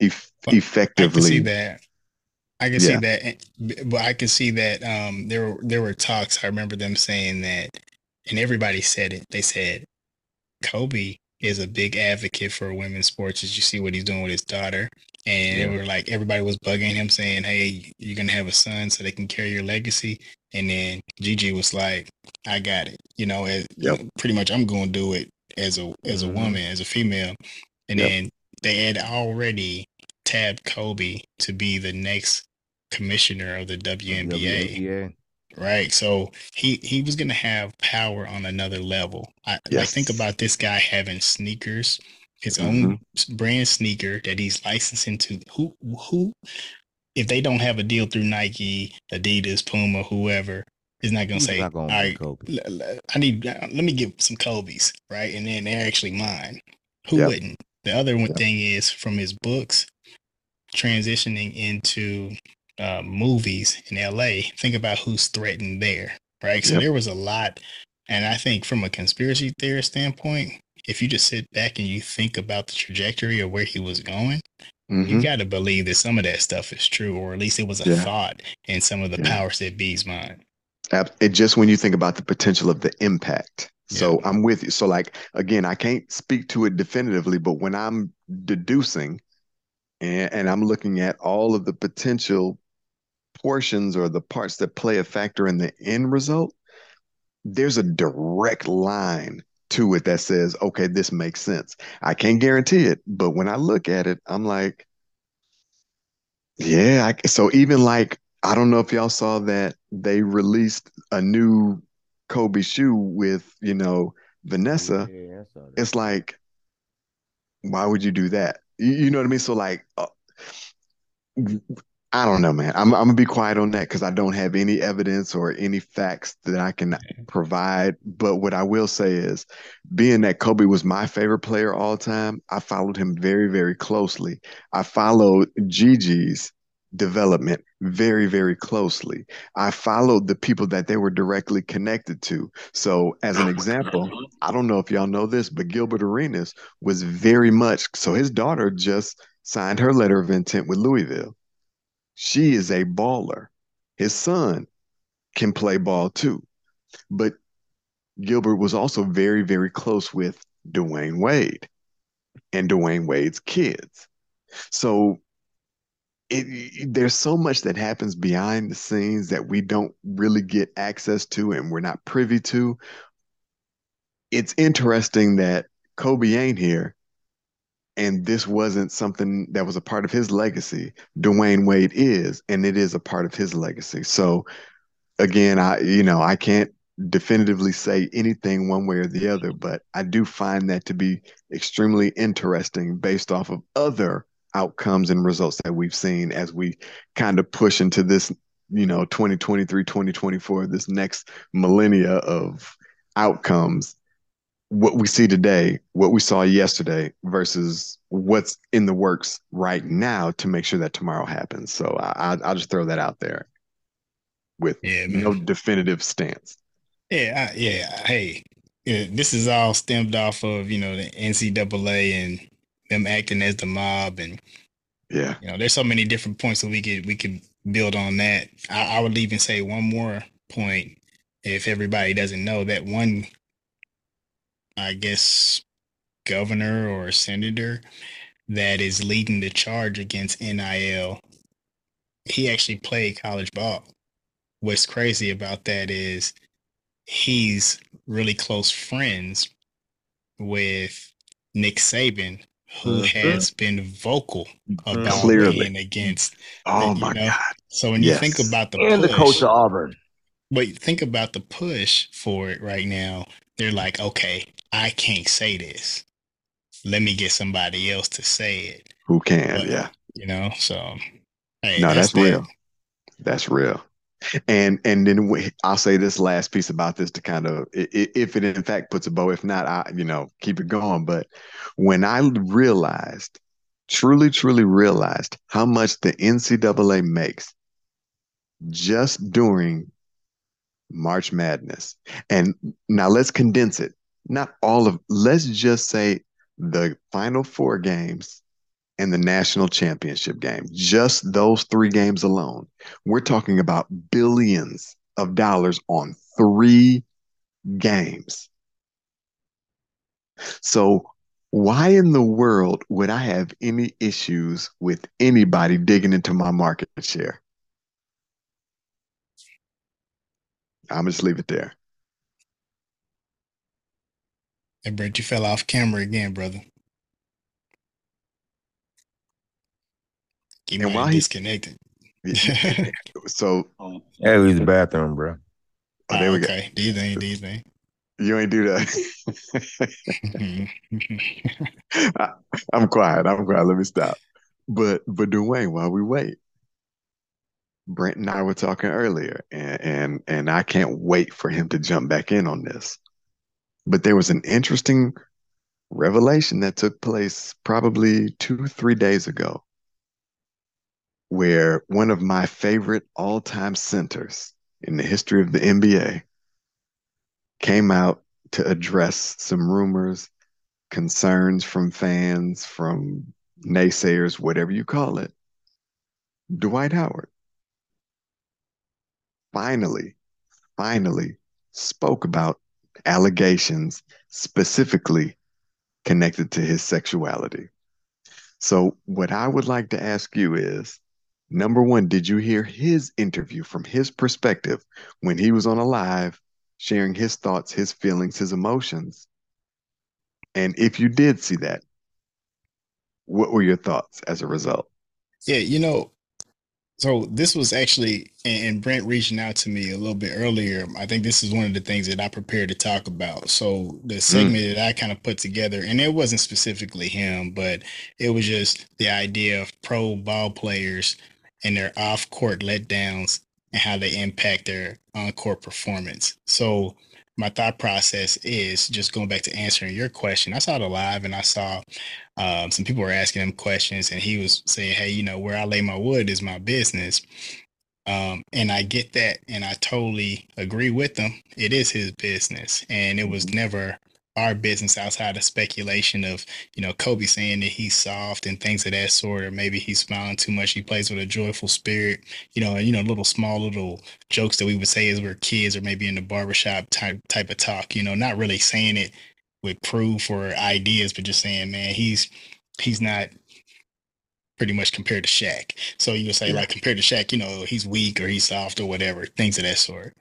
eff- Well, I can see effectively that. I can Yeah. see that, but I can see that um, there were there were talks. I remember them saying that, and everybody said it. They said Kobe is a big advocate for women's sports. As you see what he's doing with his daughter, and Yeah. they were like everybody was bugging him, saying, "Hey, you're gonna have a son, so they can carry your legacy." And then Gigi was like, "I got it." You know, as, Yep. pretty much, I'm going to do it as a as a Mhm. woman, as a female. And Yep. then they had already tabbed Kobe to be the next commissioner of the WNBA, WNBA. right? So he he was gonna have power on another level. I Yes. think about this guy having sneakers, his Mm-hmm. own brand sneaker that he's licensing to. Who who if they don't have a deal through Nike, Adidas, Puma, whoever, is not gonna Who's say, gonna "All right, Kobe? I need uh, let me get some Kobe's, right? And then they're actually mine. Who Yep. wouldn't? The other one Yep. thing is from his books transitioning into uh, movies in LA. Think about who's threatened there, right? So Yep. there was a lot, and I think from a conspiracy theorist standpoint, if you just sit back and you think about the trajectory of where he was going, Mhm. you got to believe that some of that stuff is true, or at least it was a Yeah. thought in some of the Yeah. powers that be's mind. It just when you think about the potential of the impact. So I'm with you. So like again, I can't speak to it definitively, but when I'm deducing and, and I'm looking at all of the potential portions or the parts that play a factor in the end result, there's a direct line to it that says, okay, this makes sense. I can't guarantee it, but when I look at it, I'm like, yeah. I, so even like, I don't know if y'all saw that they released a new Kobe shoe with, you know, Vanessa. Yeah, I saw that. It's like, why would you do that? You, you know what I mean? So like, uh, I don't know, man. I'm I'm gonna be quiet on that because I don't have any evidence or any facts that I can provide. But what I will say is, being that Kobe was my favorite player all time, I followed him very, very closely. I followed Gigi's development very, very closely. I followed the people that they were directly connected to. So, as an example, I don't know if y'all know this, but Gilbert Arenas was very much so. His daughter just signed her letter of intent with Louisville. She is a baller. His son can play ball too. But Gilbert was also very, very close with Dwyane Wade and Dwyane Wade's kids. So it, there's so much that happens behind the scenes that we don't really get access to and we're not privy to. It's interesting that Kobe ain't here and this wasn't something that was a part of his legacy. Dwyane Wade is, and it is a part of his legacy. So again, I you know, I can't definitively say anything one way or the other, but I do find that to be extremely interesting based off of other outcomes and results that we've seen as we kind of push into this, you know, 2023, 2024, this next millennia of outcomes what we see today, what we saw yesterday versus what's in the works right now to make sure that tomorrow happens. So I, I'll just throw that out there with Yeah, man. no definitive stance. Yeah, I, yeah. Hey, yeah, this is all stemmed off of you know the NCAA and them acting as the mob, and Yeah. you know there's so many different points that we could we could build on that. I, I would even say one more point if everybody doesn't know that one, I guess, governor or senator that is leading the charge against NIL. He actually played college ball. What's crazy about that is he's really close friends with Nick Saban, who Mhm. has been vocal about Clearly. being against. Oh you my know, God. So when you think about the and the coach of Auburn. but think about the push for it right now. They're like, okay, I can't say this. Let me get somebody else to say it. Who can? But, Yeah. You know, so hey, No, that's that. real. That's real. And and then we- I'll say this last piece about this to kind of if it in fact puts a bow. If not, I you know keep it going. But when I realized, truly, truly realized how much the NCAA makes just during March Madness, and now let's condense it. Not all of. Let's just say the final four games and the national championship game. Just those three games alone. We're talking about billions of dollars on three games. So, why in the world would I have any issues with anybody digging into my market share? I'm just leave it there. Hey, Brett, you fell off camera again, brother. You And might while have he- disconnected. So, Yeah, leave the bathroom, bro. oh, there we go. Ah, okay. Do you think? Do you think? You ain't do that. I, I'm quiet. I'm quiet. Let me stop. But but Dwayne, while we wait, Brent and I were talking earlier, and and and I can't wait for him to jump back in on this. But there was an interesting revelation that took place probably two, three days ago, where one of my favorite all-time centers in the history of the NBA came out to address some rumors, concerns from fans, from naysayers, whatever you call it. Dwight Howard finally, finally spoke about allegations specifically connected to his sexuality. So, what I would like to ask you is number one, did you hear his interview from his perspective when he was on a live sharing his thoughts, his feelings, his emotions? And if you did see that, what were your thoughts as a result? Yeah, you know, so this was actually, and Brent reaching out to me a little bit earlier. I think this is one of the things that I prepared to talk about. So the hmm. segment that I kind of put together, and it wasn't specifically him, but it was just the idea of pro ball players and their off-court letdowns and how they impact their on-court performance. So my thought process is just going back to answering your question. I saw the live and I saw um, some people were asking him questions, and he was saying, "Hey, you know, where I lay my wood is my business." Um, and I get that, and I totally agree with him. It is his business, and it was never our business outside of speculation of, you know, Kobe saying that he's soft and things of that sort, or maybe he's smiling too much. He plays with a joyful spirit, you know, and you know, little small little jokes that we would say as we're kids, or maybe in the barbershop type type of talk. You know, not really saying it with proof or ideas, but just saying, man, he's he's not pretty much compared to Shaq. So you would say, Yeah. like, compared to Shaq, you know, he's weak or he's soft or whatever, things of that sort.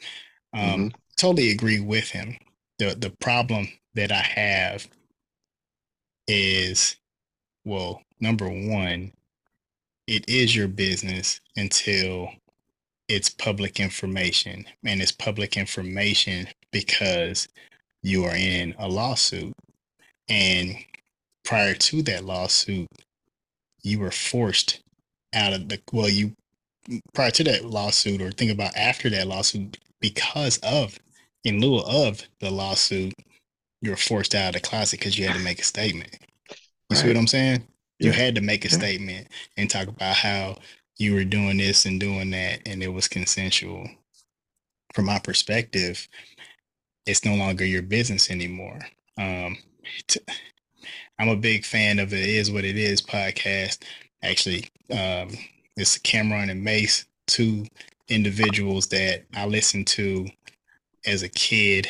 Um, Mhm. Totally agree with him. The the problem that I have is, well, number one, it is your business until it's public information, and it's public information because you are in a lawsuit. And prior to that lawsuit, you were forced out of the well, you prior to that lawsuit, or think about after that lawsuit, because of in lieu of the lawsuit, you were forced out of the closet because you had to make a statement. You see what I'm saying? You Yeah. had to make a Yeah. statement and talk about how you were doing this and doing that, and it was consensual. From my perspective, it's no longer your business anymore. Um, t- I'm a big fan of it is what it is podcast. Actually, um, it's Cam'ron and Mase, two individuals that I listened to as a kid.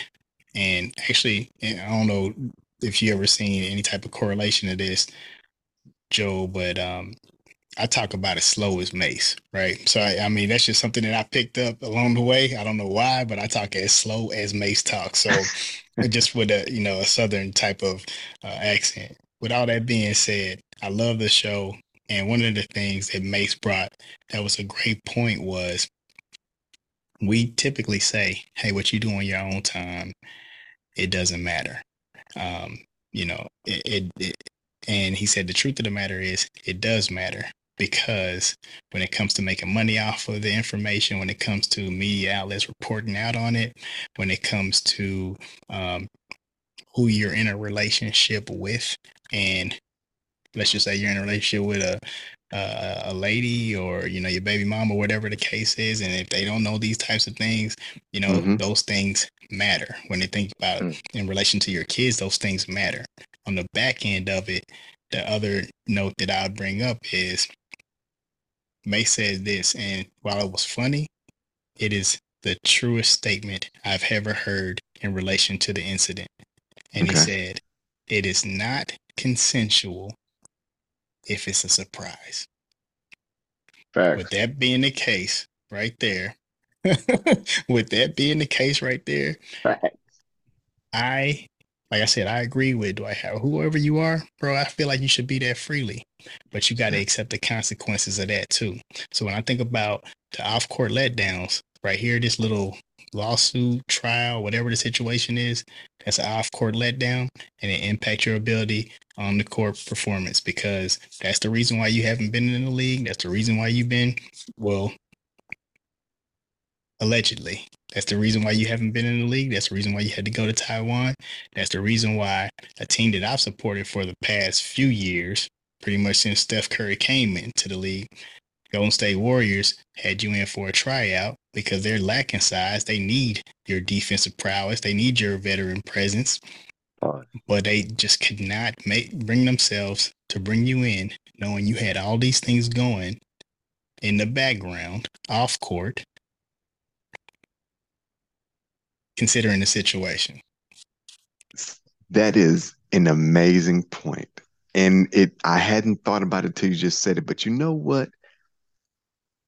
And actually, and I don't know if you ever seen any type of correlation to this, Joe, but um, I talk about as slow as Mase, right? So I, I mean, that's just something that I picked up along the way. I don't know why, but I talk as slow as Mase talks. So just with a you know a southern type of uh, accent. With all that being said, I love the show, and one of the things that Mase brought that was a great point was we typically say, "Hey, what you do on your own time, it doesn't matter." Um, you know, it, it, it and he said the truth of the matter is it does matter because when it comes to making money off of the information, when it comes to media outlets reporting out on it, when it comes to um, who you're in a relationship with, and let's just say you're in a relationship with a a, a lady or you know your baby mom or whatever the case is, and if they don't know these types of things, you know Mhm. those things matter. When they think about it in relation to your kids, those things matter. On the back end of it, the other note that I would bring up is May said this, and while it was funny, it is the truest statement I've ever heard in relation to the incident. And he said, It is not consensual if it's a surprise. Facts. With that being the case, right there, with that being the case right there, Facts. I, like I said, I agree with Dwight Howard. Whoever you are, bro, I feel like you should be there freely, but you got to accept the consequences of that too. So when I think about the off court letdowns, right here, this little lawsuit trial, whatever the situation is, that's an off court letdown and it impacts your ability on the court performance because that's the reason why you haven't been in the league. That's the reason why you've been, well, allegedly. That's the reason why you haven't been in the league. That's the reason why you had to go to Taiwan. That's the reason why a team that I've supported for the past few years, pretty much since Steph Curry came into the league, Golden State Warriors had you in for a tryout because they're lacking size. They need your defensive prowess. They need your veteran presence, but they just could not make bring themselves to bring you in, knowing you had all these things going in the background, off court, considering the situation. That is an amazing point. And it I hadn't thought about it till you just said it, but you know what?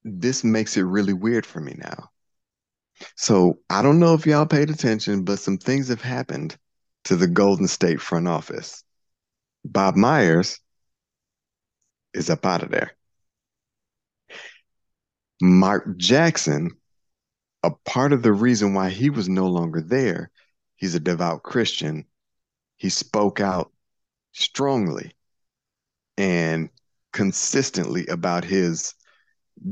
This makes it really weird for me now. So I don't know if y'all paid attention, but some things have happened to the Golden State front office. Bob Myers is up out of there. Mark Jackson, a part of the reason why he was no longer there, he's a devout Christian. He spoke out strongly and consistently about his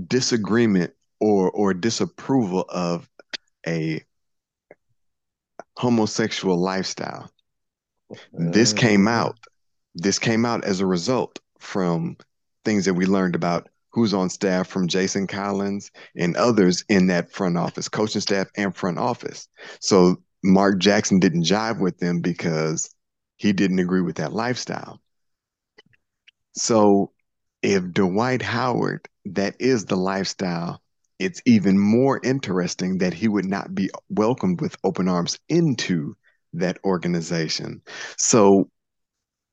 disagreement or or disapproval of a homosexual lifestyle. This uh, came out. This came out as a result from things that we learned about who's on staff from Jason Collins and others in that front office, coaching staff and front office. So Mark Jackson didn't jive with them because he didn't agree with that lifestyle. So if Dwight Howard, that is the lifestyle, it's even more interesting that he would not be welcomed with open arms into that organization. So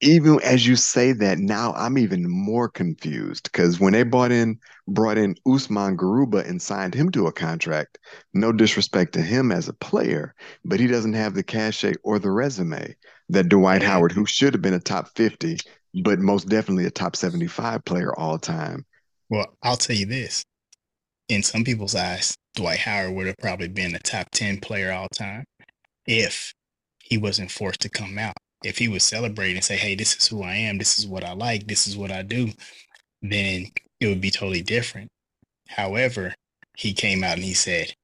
even as you say that now, I'm even more confused because when they brought in brought in Usman Garuba and signed him to a contract, no disrespect to him as a player, but he doesn't have the cachet or the resume that Dwight Howard, who should have been a top 50, but most definitely a top 75 player all time. Well, I'll tell you this. In some people's eyes, Dwight Howard would have probably been a top 10 player all time if he wasn't forced to come out. If he would celebrate and say, hey, this is who I am, this is what I like, this is what I do, then it would be totally different. However, he came out and he said,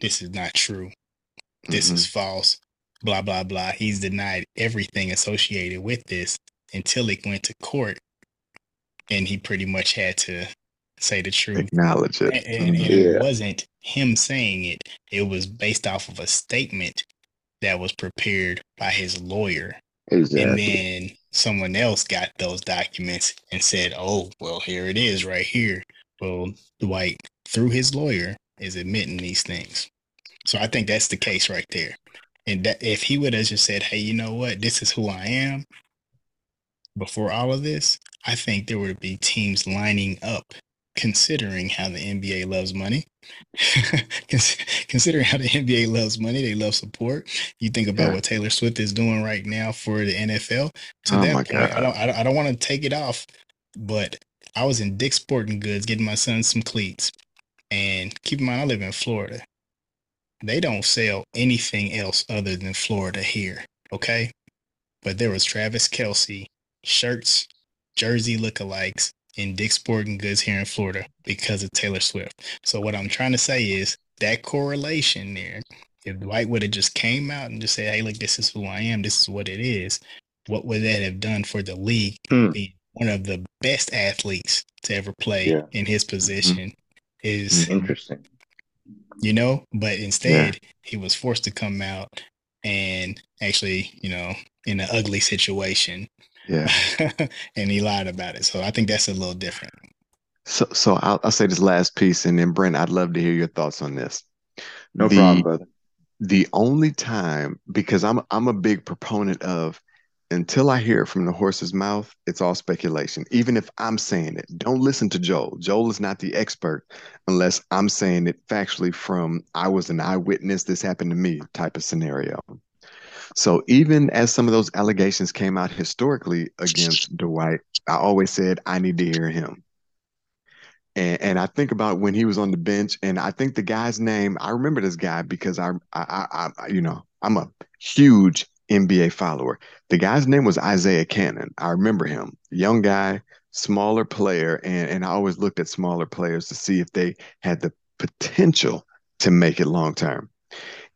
this is not true. This is mm-hmm. false. Blah, blah, blah. He's denied everything associated with this until it went to court. And he pretty much had to say the truth. Acknowledge it. And, and- and Yeah. it wasn't him saying it, it was based off of a statement that was prepared by his lawyer. Exactly. And then someone else got those documents and said, oh, well, here it is right here. Well, Dwight, through his lawyer, is admitting these things. So I think that's the case right there. And that if he would have just said, hey, you know what? This is who I am before all of this, I think there would be teams lining up considering how the NBA loves money. Considering how the NBA loves money, they love support. You think about Yeah. what Taylor Swift is doing right now for the NFL. To Oh that my point, I God. don't, I don't, I don't want to take it off, but I was in Dick's Sporting Goods getting my son some cleats, and keep in mind I live in Florida. They don't sell anything else other than Florida here, okay? But there was Travis Kelce shirts, jersey lookalikes in Dick's Sporting Goods here in Florida because of Taylor Swift. So what I'm trying to say is that correlation there. If Dwight would have just came out and just said, "Hey, look, this is who I am. This is what it is," what would that have done for the league? Hmm. Being one of the best athletes to ever play Yeah. in his position is Interesting. you know but instead he was forced to come out and actually you know in an ugly situation Yeah. and he lied about it. So I think that's a little different. So, so I'll, I'll say this last piece, and then Brent, I'd love to hear your thoughts on this. No the, problem, brother. The only time, because I'm I'm a big proponent of, until I hear it from the horse's mouth, it's all speculation. Even if I'm saying it, don't listen to Joel. Joel is not the expert unless I'm saying it factually from I was an eyewitness. This happened to me type of scenario. So even as some of those allegations came out historically against Dwight, I always said I need to hear him. And, and I think about when he was on the bench, and I think the guy's name. I remember this guy because I, I, I, I you know, I'm a huge NBA follower. The guy's name was Isaiah Canaan. I remember him, young guy, smaller player, and and I always looked at smaller players to see if they had the potential to make it long term.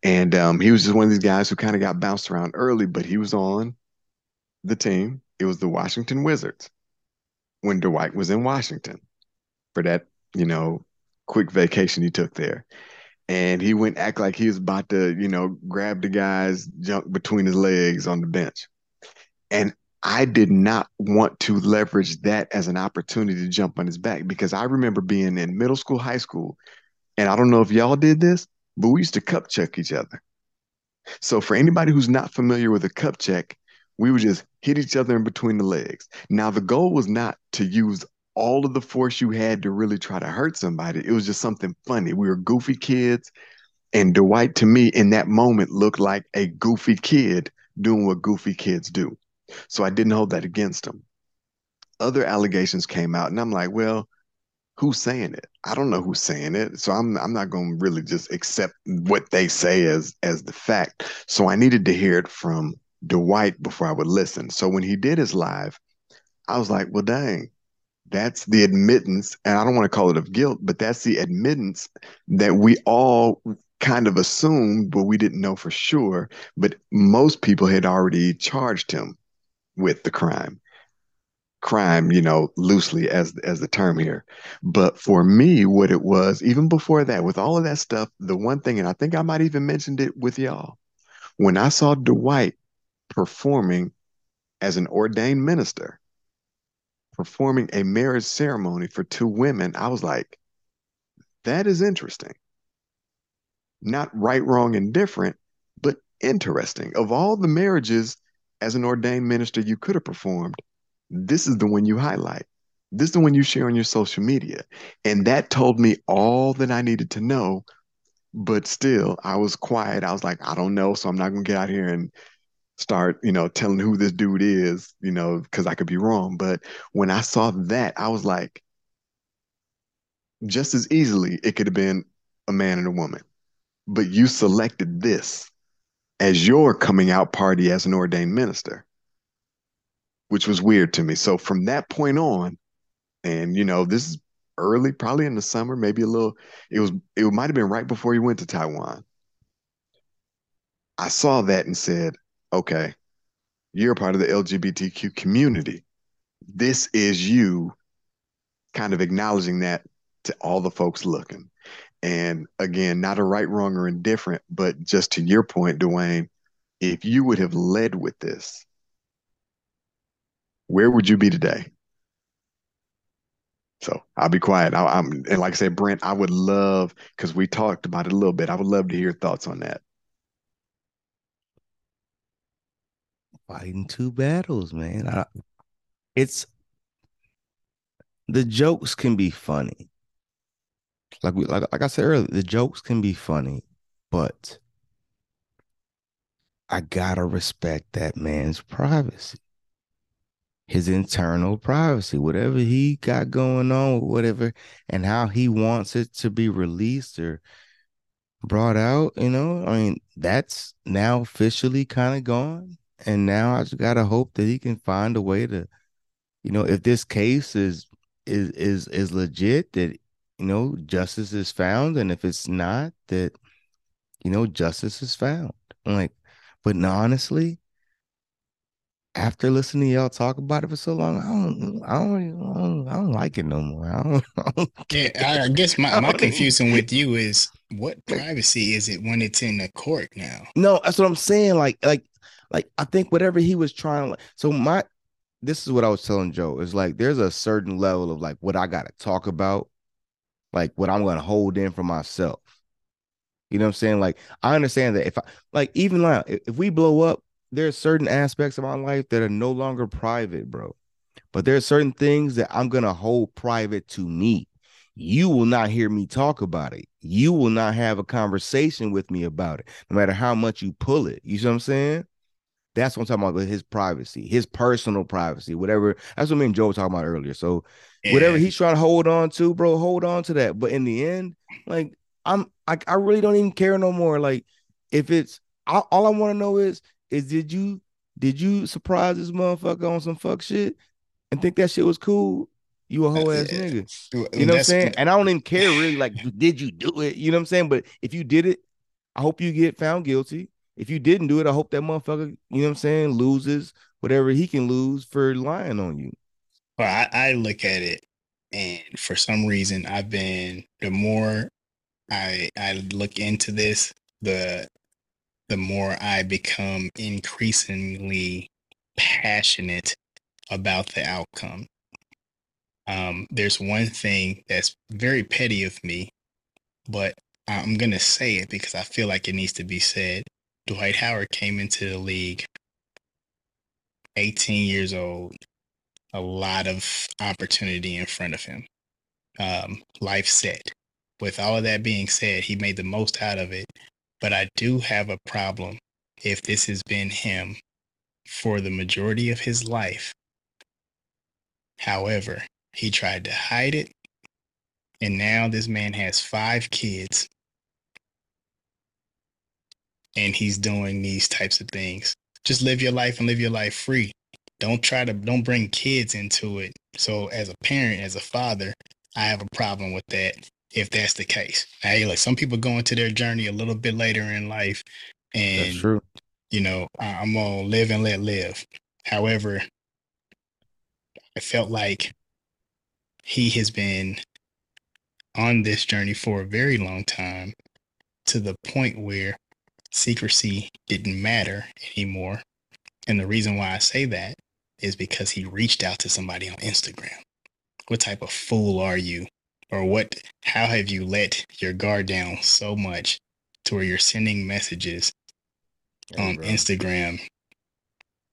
And um, he was just one of these guys who kind of got bounced around early, but he was on the team. It was the Washington Wizards when Dwight was in Washington for that, you know, quick vacation he took there. And he went act like he was about to, you know, grab the guy's junk between his legs on the bench. And I did not want to leverage that as an opportunity to jump on his back because I remember being in middle school, high school, and I don't know if y'all did this, but we used to cup check each other. So for anybody who's not familiar with a cup check, we would just hit each other in between the legs. Now the goal was not to use all of the force you had to really try to hurt somebody. It was just something funny. We were goofy kids. And Dwight, to me, in that moment, looked like a goofy kid doing what goofy kids do. So I didn't hold that against him. Other allegations came out, and I'm like, well, who's saying it? I don't know who's saying it. So I'm I'm not going to really just accept what they say as as the fact. So I needed to hear it from Dwight before I would listen. So when he did his live, I was like, well, dang, that's the admittance, and I don't want to call it of guilt, but that's the admittance that we all kind of assumed, but we didn't know for sure. But most people had already charged him with the crime. Crime, you know, loosely as as the term here. But for me, what it was, even before that, with all of that stuff, the one thing, and I think I might even mentioned it with y'all, when I saw Dwight performing as an ordained minister, performing a marriage ceremony for two women, I was like, that is interesting. Not right, wrong, and different, but interesting. Of all the marriages as an ordained minister you could have performed, this is the one you highlight. This is the one you share on your social media. And that told me all that I needed to know. But still, I was quiet. I was like, I don't know. So I'm not going to get out here and start, you know, telling who this dude is, you know, because I could be wrong. But when I saw that, I was like, just as easily, it could have been a man and a woman. But you selected this as your coming out party as an ordained minister, which was weird to me. So from that point on, and you know, this is early, probably in the summer, maybe a little, it was, it might have been right before he went to Taiwan. I saw that and said, okay, you're part of the LGBTQ community. This is you kind of acknowledging that to all the folks looking. And again, not a right, wrong, or indifferent, but just to your point, Dwayne, if you would have led with this, where would you be today? So I'll be quiet. I, am and like I said, Brent, I would love because we talked about it a little bit. I would love to hear thoughts on that. fighting two battles, man. I, it's the jokes can be funny. Like we like like I said earlier, the jokes can be funny, but I gotta respect that man's privacy. His internal privacy, whatever he got going on, whatever, and how he wants it to be released or brought out, you know, I mean, that's now officially kind of gone. And now I just gotta hope that he can find a way to, you know, if this case is is is is legit, that you know justice is found, and if it's not, that you know justice is found. Like, but honestly, after listening to y'all talk about it for so long, I don't, I don't, I don't, I don't like it no more. I don't. I don't yeah, I guess my my confusion with you is what privacy is it when it's in the court now? No, that's what I'm saying. Like, like like I think whatever he was trying. Like, So my this is what I was telling Joe. Is like there's a certain level of like what I gotta talk about, like what I'm gonna hold in for myself. You know what I'm saying? Like I understand that if I like even like if we blow up, there's certain aspects of my life that are no longer private, bro. But there's certain things that I'm gonna hold private to me. You will not hear me talk about it. You will not have a conversation with me about it, no matter how much you pull it. You see what I'm saying? That's what I'm talking about. His privacy, his personal privacy, whatever. That's what me and Joe were talking about earlier. So whatever he's trying to hold on to, bro, hold on to that. But in the end, like I'm, I, I really don't even care no more. Like if it's all, all I want to know is, is did you, did you surprise this motherfucker on some fuck shit and think that shit was cool? You a whole ass Yeah. nigga. You know what I'm saying? And I don't even care really. Like, did you do it? You know what I'm saying? But if you did it, I hope you get found guilty. If you didn't do it, I hope that motherfucker, you know what I'm saying, loses whatever he can lose for lying on you. Well, I, I look at it, and for some reason, I've been the more I I look into this, the the more I become increasingly passionate about the outcome. Um, there's one thing that's very petty of me, but I'm gonna say it because I feel like it needs to be said. Dwight Howard came into the league 18 years old a lot of opportunity in front of him. Um, life set. With all of that being said, he made the most out of it. But I do have a problem if this has been him for the majority of his life. However, he tried to hide it. And now this man has five kids. And he's doing these types of things. Just live your life and live your life free don't try to don't bring kids into it so as a parent as a father i have a problem with that if that's the case hey like some people go into their journey a little bit later in life and That's true. you know I- i'm gonna live and let live however i felt like he has been on this journey for a very long time to the point where secrecy didn't matter anymore and the reason why i say that is because he reached out to somebody on Instagram. What type of fool are you? Or what how have you let your guard down so much to where you're sending messages Hey, on bro. Instagram?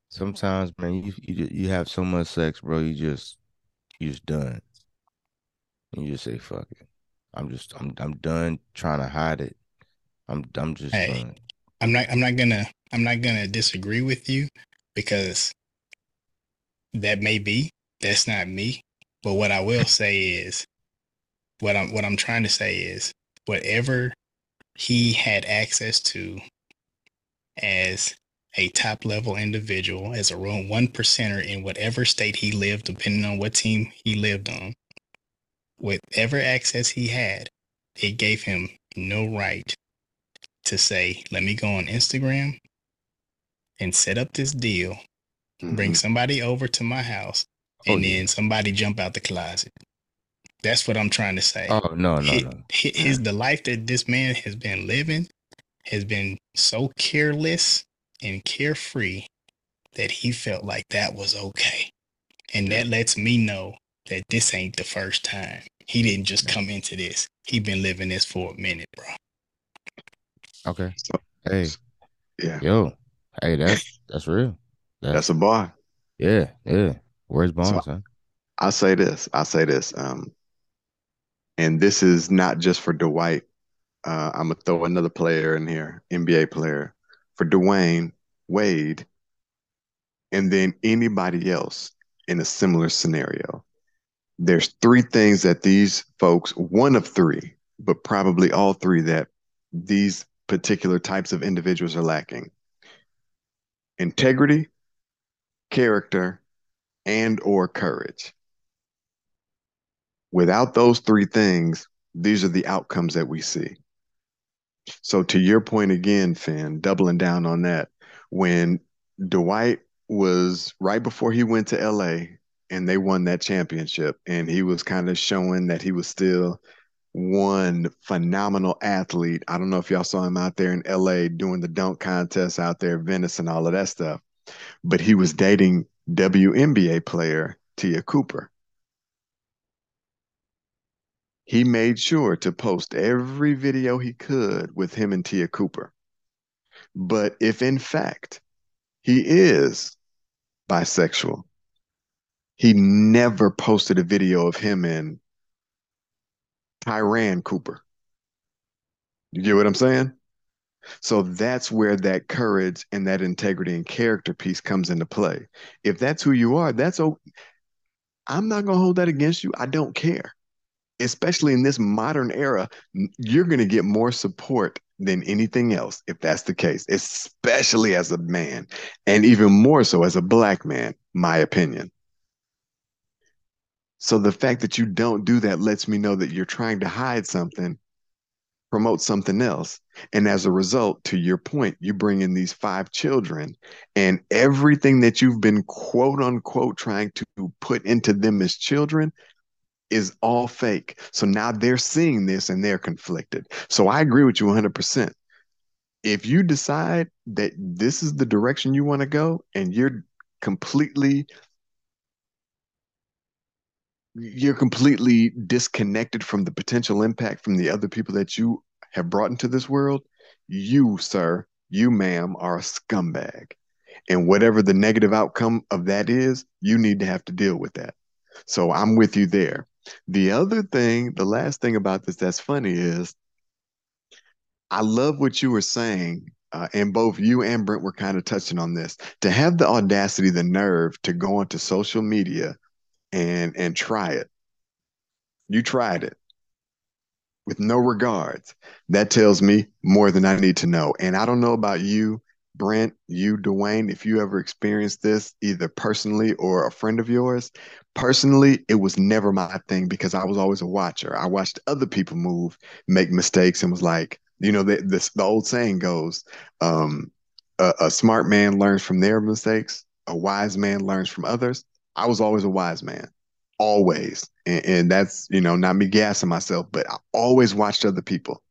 Sometimes, man, you, you you have so much sex, bro. You just you just done. And you just say fuck it. I'm just I'm I'm done trying to hide it. I'm I'm just Hey. done. I'm not I'm not gonna I'm not gonna disagree with you because that may be. That's not me. But what I will say is what I'm what I'm trying to say is whatever he had access to as a top level individual, as a real one percenter in whatever state he lived, depending on what team he lived on, whatever access he had, it gave him no right to say, let me go on Instagram and set up this deal, bring Mhm. somebody over to my house, Oh, and yeah. then somebody jump out the closet. That's what I'm trying to say. Oh no, no, Hi- no. his the life that this man has been living has been so careless and carefree that he felt like that was okay. And that lets me know that this ain't the first time. He didn't just come into this. He been living this for a minute, bro. Okay. Hey, yeah, yo. Hey, that's that's real. That's, that's a bar. yeah, yeah. Where's Bones, huh? I say this. I say this. Um, and this is not just for Dwight. Uh, I'm gonna throw another player in here, NBA player, for Dwyane Wade, and then anybody else in a similar scenario. There's three things that these folks, one of three, but probably all three that these particular types of individuals are lacking. Integrity, character, and or courage. Without those three things, these are the outcomes that we see. So to your point again, Finn, doubling down on that, when Dwight was right before he went to LA and they won that championship, and he was kind of showing that he was still one phenomenal athlete. I don't know if y'all saw him out there in LA doing the dunk contest out there, Venice and all of that stuff. But he was dating WNBA player Te'a Cooper. He made sure to post every video he could with him and Te'a Cooper. But if in fact he is bisexual, he never posted a video of him and Tyran Cooper. You get what I'm saying? So that's where that courage and that integrity and character piece comes into play. If that's who you are, that's okay. I'm not going to hold that against you. I don't care. Especially in this modern era, you're going to get more support than anything else if that's the case, especially as a man, and even more so as a black man, my opinion. So the fact that you don't do that lets me know that you're trying to hide something promote something else. And as a result, to your point, you bring in these five children, and everything that you've been quote unquote trying to put into them as children is all fake. So now they're seeing this and they're conflicted. So I agree with you 100%. If you decide that this is the direction you want to go and you're completely you're completely disconnected from the potential impact from the other people that you have brought into this world, you, sir, you, ma'am, are a scumbag. And whatever the negative outcome of that is, you need to have to deal with that. So I'm with you there. The other thing, the last thing about this that's funny is I love what you were saying. Uh, and both you and Brent were kind of touching on this to have the audacity, the nerve to go onto social media and and try it. You tried it with no regards. That tells me more than I need to know. And I don't know about you, Brent, you, Dwayne, if you ever experienced this either personally or a friend of yours. Personally, it was never my thing because I was always a watcher. I watched other people move, make mistakes, and was like, you know, the, the, the old saying goes, um, a, a smart man learns from their mistakes, a wise man learns from others. I was always a wise man, always. And, and that's, you know, not me gassing myself, but I always watched other people.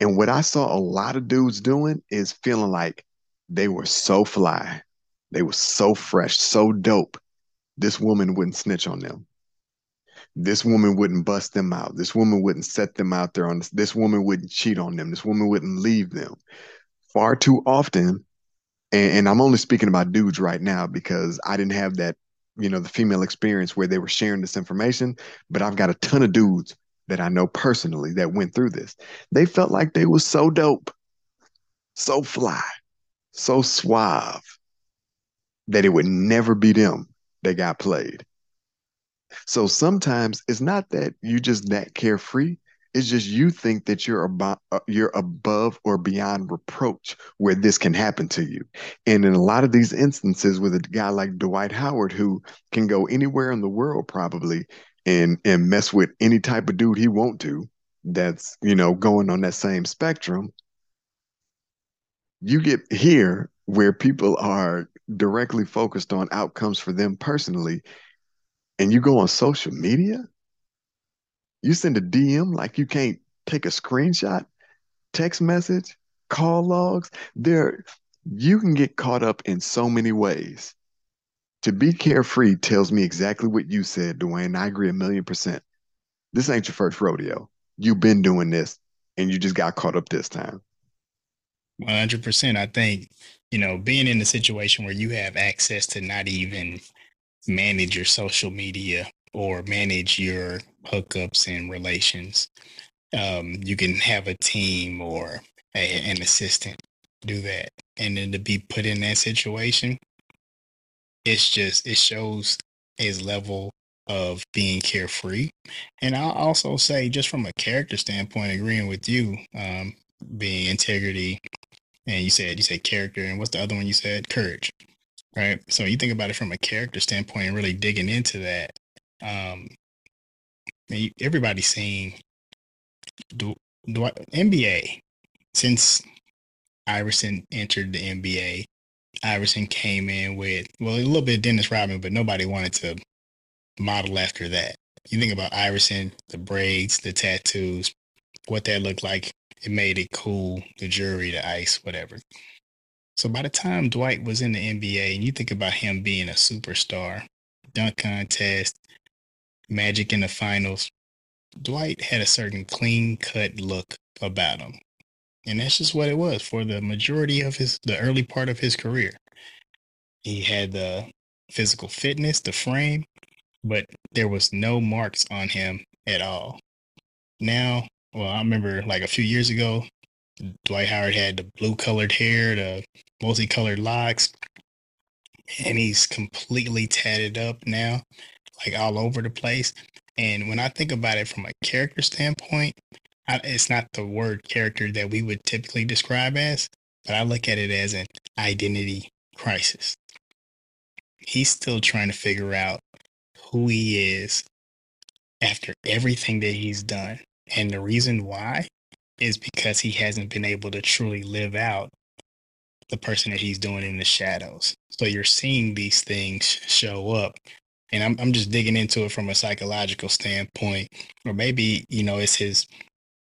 And what I saw a lot of dudes doing is feeling like they were so fly. They were so fresh, so dope. This woman wouldn't snitch on them. This woman wouldn't bust them out. This woman wouldn't set them out there on this. This woman wouldn't cheat on them. This woman wouldn't leave them. Far too often, and, and I'm only speaking about dudes right now because I didn't have that you know the female experience where they were sharing this information but i've got a ton of dudes that i know personally that went through this they felt like they was so dope so fly so suave that it would never be them that got played so sometimes it's not that you just that carefree it's just you think that you're above, uh, you're above or beyond reproach where this can happen to you. And in a lot of these instances, with a guy like Dwight Howard, who can go anywhere in the world probably and and mess with any type of dude he want to, that's you know going on that same spectrum. You get here where people are directly focused on outcomes for them personally, and you go on social media you send a DM like you can't take a screenshot, text message, call logs. There, you can get caught up in so many ways. To be carefree tells me exactly what you said, Dwayne. I agree a million percent. This ain't your first rodeo. You've been doing this and you just got caught up this time. 100%. I think, you know, being in a situation where you have access to not even manage your social media or manage your hookups and relations. Um, you can have a team or a, an assistant do that. And then to be put in that situation, it's just, it shows his level of being carefree. And I'll also say, just from a character standpoint, agreeing with you, um, being integrity, and you said, you said character, and what's the other one you said? Courage. Right. So you think about it from a character standpoint and really digging into that um, everybody's seen do, do NBA since Iverson entered the NBA. Iverson came in with well a little bit of Dennis Rodman, but nobody wanted to model after that. You think about Iverson, the braids, the tattoos, what that looked like. It made it cool. The jewelry, the ice, whatever. So by the time Dwight was in the NBA, and you think about him being a superstar, dunk contest, Magic in the finals, Dwight had a certain clean cut look about him. And that's just what it was for the majority of his the early part of his career. He had the physical fitness, the frame, but there was no marks on him at all. Now, well, I remember like a few years ago, Dwight Howard had the blue colored hair, the multicolored locks, and he's completely tatted up now, like all over the place. And when I think about it from a character standpoint, I, it's not the word character that we would typically describe as, but I look at it as an identity crisis. He's still trying to figure out who he is after everything that he's done. And the reason why is because he hasn't been able to truly live out the person that he's doing in the shadows. So you're seeing these things show up. And I'm I'm just digging into it from a psychological standpoint, or maybe you know it's his,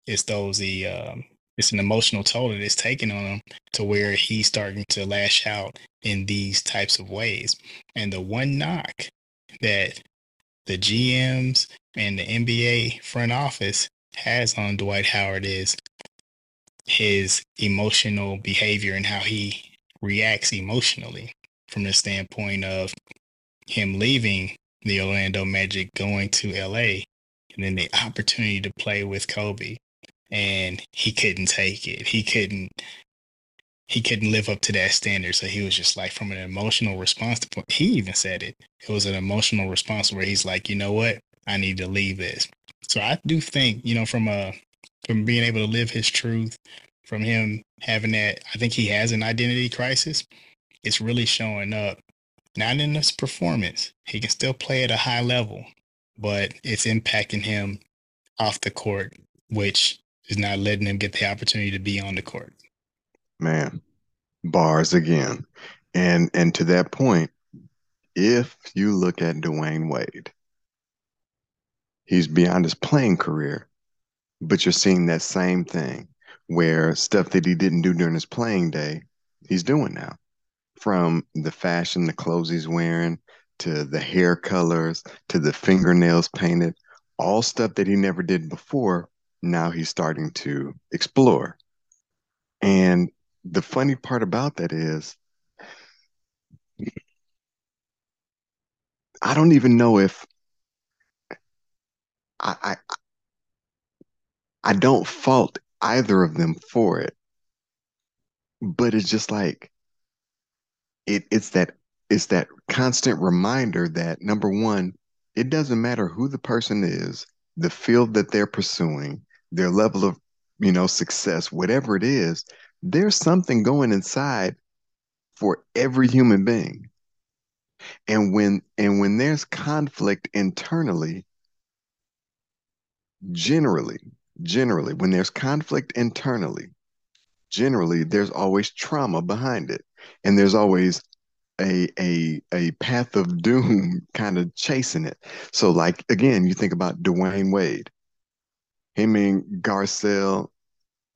it's those the um, it's an emotional toll that it's taking on him to where he's starting to lash out in these types of ways. And the one knock that the GMs and the NBA front office has on Dwight Howard is his emotional behavior and how he reacts emotionally from the standpoint of him leaving the Orlando Magic, going to LA, and then the opportunity to play with Kobe. And he couldn't take it. He couldn't he couldn't live up to that standard. So he was just like from an emotional response to he even said it. It was an emotional response where he's like, you know what? I need to leave this. So I do think, you know, from a from being able to live his truth, from him having that, I think he has an identity crisis. It's really showing up, not in his performance. He can still play at a high level, but it's impacting him off the court, which is not letting him get the opportunity to be on the court. Man, bars again. And and to that point, if you look at Dwyane Wade, he's beyond his playing career, but you're seeing that same thing where stuff that he didn't do during his playing day, he's doing now. From the fashion, the clothes he's wearing, to the hair colors, to the fingernails painted, all stuff that he never did before, now he's starting to explore. And the funny part about that is, I don't even know if I, I I don't fault either of them for it. But it's just like it it's that it's that constant reminder that number one, it doesn't matter who the person is, the field that they're pursuing, their level of, you know, success, whatever it is, there's something going inside for every human being. And when and when there's conflict internally, generally, generally, when there's conflict internally, generally there's always trauma behind it. And there's always a a a path of doom kind of chasing it. So like again, you think about Dwyane Wade, him and Garcelle,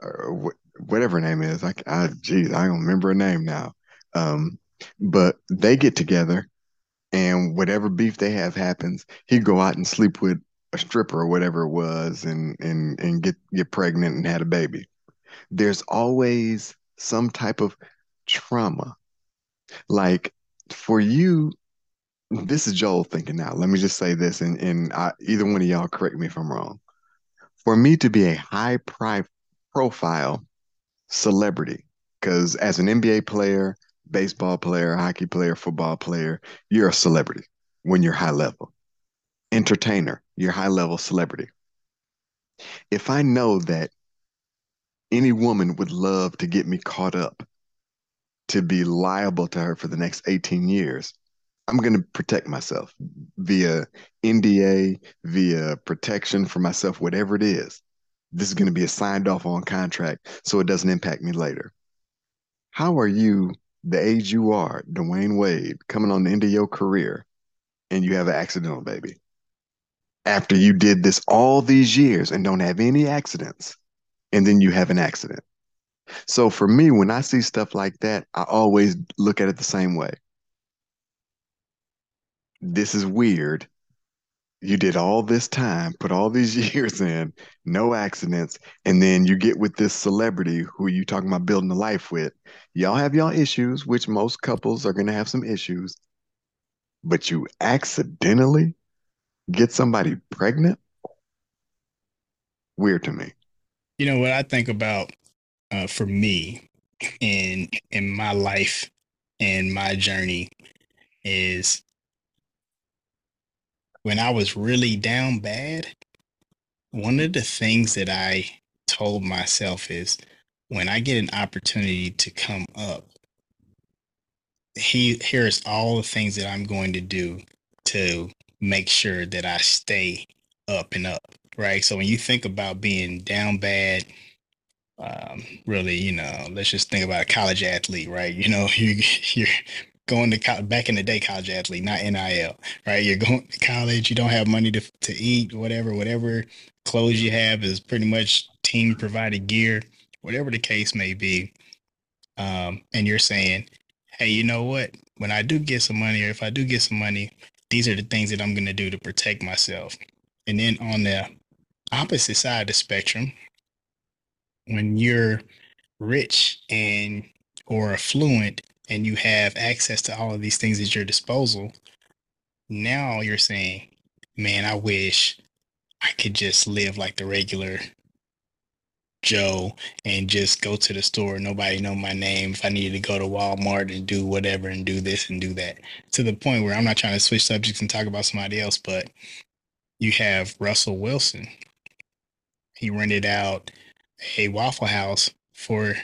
or wh- whatever name is. Like, I geez, I don't remember a name now. Um, but they get together, and whatever beef they have happens. He go out and sleep with a stripper or whatever it was, and and and get get pregnant and had a baby. There's always some type of trauma. Like for you, this is Joel thinking now. Let me just say this, and and I, either one of y'all correct me if I'm wrong. For me to be a high pri- profile celebrity, because as an NBA player, baseball player, hockey player, football player, you're a celebrity when you're high level. Entertainer, you're high level celebrity. If I know that any woman would love to get me caught up to be liable to her for the next 18 years, I'm going to protect myself via NDA, via protection for myself, whatever it is. This is going to be a signed off on contract so it doesn't impact me later. How are you, the age you are, Dwyane Wade, coming on the end of your career, and you have an accidental baby? After you did this all these years and don't have any accidents, and then you have an accident. So for me, when I see stuff like that, I always look at it the same way. This is weird. You did all this time, put all these years in, no accidents, and then you get with this celebrity who you talking about building a life with. Y'all have y'all issues, which most couples are gonna have some issues, but you accidentally get somebody pregnant? Weird to me. You know what I think about uh, for me in in my life and my journey is when I was really down bad. One of the things that I told myself is when I get an opportunity to come up, he here's all the things that I'm going to do to make sure that I stay up and up, right? So when you think about being down bad, um, really, you know, let's just think about a college athlete, right? You know, you you're going to co- back in the day, college athlete, not NIL, right? You're going to college, you don't have money to to eat, whatever, whatever clothes you have is pretty much team provided gear, whatever the case may be. Um, and you're saying, hey, you know what? When I do get some money, or if I do get some money, these are the things that I'm going to do to protect myself. And then on the opposite side of the spectrum, when you're rich and or affluent and you have access to all of these things at your disposal, now you're saying, man, I wish I could just live like the regular Joe and just go to the store. Nobody know my name. If I needed to go to Walmart and do whatever and do this and do that, to the point where I'm not trying to switch subjects and talk about somebody else, but you have Russell Wilson. He rented out a Waffle House for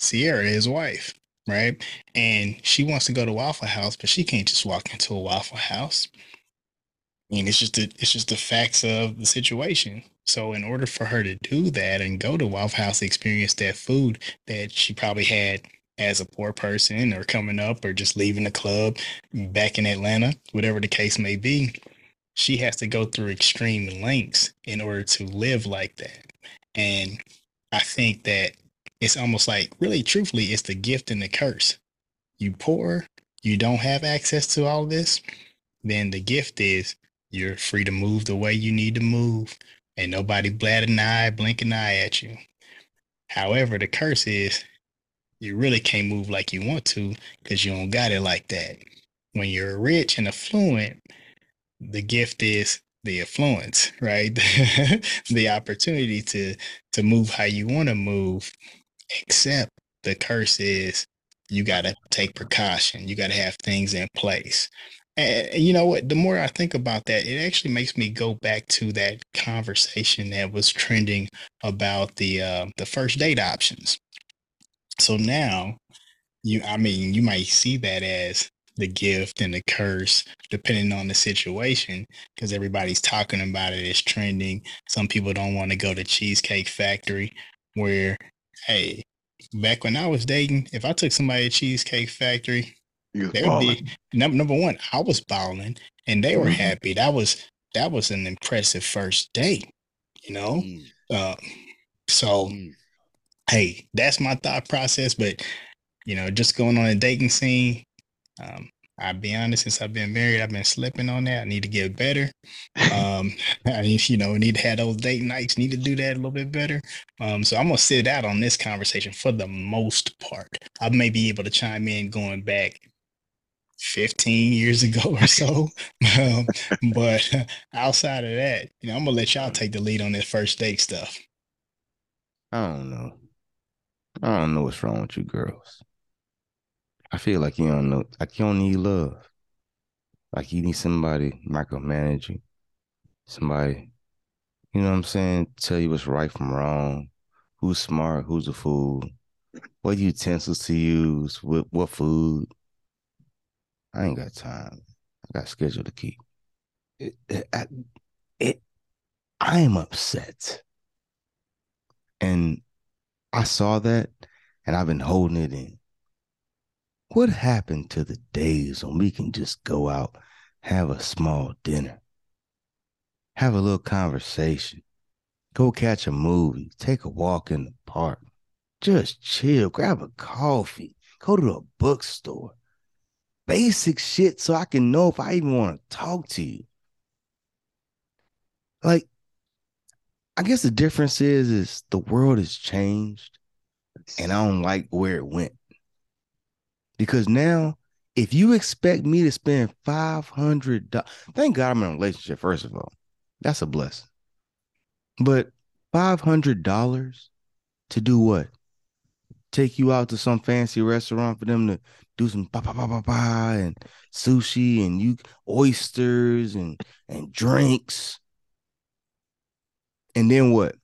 Ciara, his wife, right? And she wants to go to Waffle House, but she can't just walk into a Waffle House. I mean, it's just the it's just the facts of the situation. So in order for her to do that and go to Waffle House, experience that food that she probably had as a poor person or coming up or just leaving the club back in Atlanta, whatever the case may be, she has to go through extreme lengths in order to live like that. And I think that it's almost like really truthfully, it's the gift and the curse. You poor, you don't have access to all this, then the gift is you're free to move the way you need to move. and nobody bat an eye, blink an eye at you. However, the curse is you really can't move like you want to because you don't got it like that. When you're rich and affluent, the gift is the affluence, right? the opportunity to to move how you want to move. Except the curse is you got to take precaution. You got to have things in place. And you know what? The more I think about that, it actually makes me go back to that conversation that was trending about the uh, the first date options. So now, you, I mean, you might see that as the gift and the curse, depending on the situation, because everybody's talking about it. It's trending. Some people don't want to go to Cheesecake Factory, where, hey, back when I was dating, if I took somebody to Cheesecake Factory, You they would balling. be number number one. I was balling, and they were Mhm. happy. That was that was an impressive first date, you know. Easy, Uh, so easy. hey, that's my thought process. But you know, just going on a dating scene, um, I'll be honest. Since I've been married, I've been slipping on that. I need to get better. Um, I need, you know, need to have those date nights. Need to do that a little bit better. Um, so I'm gonna sit out on this conversation for the most part. I may be able to chime in going back 15 years ago or so. um, but outside of that, you know, I'm gonna let y'all take the lead on this first date stuff. I don't know. I don't know what's wrong with you girls. I feel like you don't know, like you don't need love. Like you need somebody micromanage you, somebody, you know what I'm saying, tell you what's right from wrong, who's smart, who's a fool, what utensils to use, what what food. I ain't got time. I got schedule to keep. It, it, I, it, I am upset, and I saw that, and I've been holding it in. What happened to the days when we can just go out, have a small dinner, have a little conversation, go catch a movie, take a walk in the park, just chill, grab a coffee, go to a bookstore. Basic shit so I can know if I even want to talk to you. Like, I guess the difference is is the world has changed and I don't like where it went. Because now, if you expect me to spend five hundred dollars, thank God I'm in a relationship. First of all, that's a blessing. But five hundred dollars to do what? Take you out to some fancy restaurant for them to do some ba ba ba ba ba and sushi and you oysters and and drinks. And then what?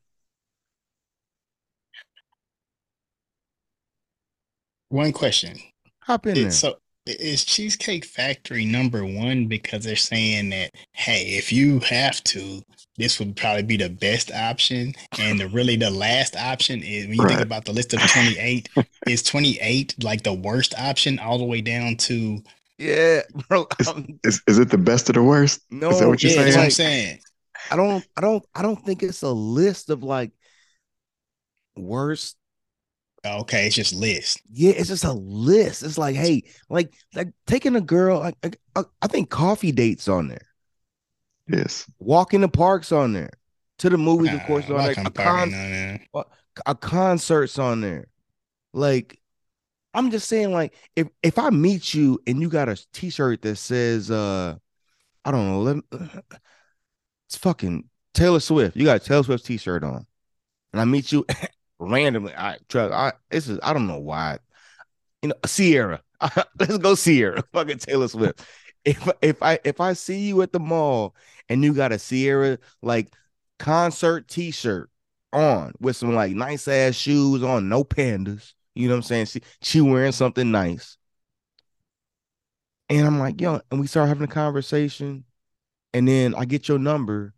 One question. Hop in there. So is Cheesecake Factory number one because they're saying that hey, if you have to, this would probably be the best option, and the, really the last option is when you think about the list of twenty eight, is twenty eight like the worst option all the way down to yeah, bro. It's- I'm- Is is it the best of the worst? no, Is that what you're yeah, saying? what I'm saying. I don't, I don't, I don't think it's a list of like worst. Okay, it's just list. Yeah, it's just a list. It's like, hey, like, like taking a girl. Like, like, I, I think coffee dates on there, Yes. walking the parks on there, to the movies, of course, Nah, on there. A, con- a concerts on there. Like, I'm just saying, like, if if I meet you and you got a T-shirt that says, uh, I don't know, let me, it's fucking Taylor Swift. You got a Taylor Swift T-shirt on, and I meet you randomly. I trust. I this is I don't know why. You know, Ciara. Let's go Ciara. Fucking Taylor Swift. If if I if I see you at the mall and you got a Ciara like concert T-shirt on with some like nice ass shoes on, no pandas. You know what I'm saying? She she wearing something nice. And I'm like, yo, and we start having a conversation, and then I get your number,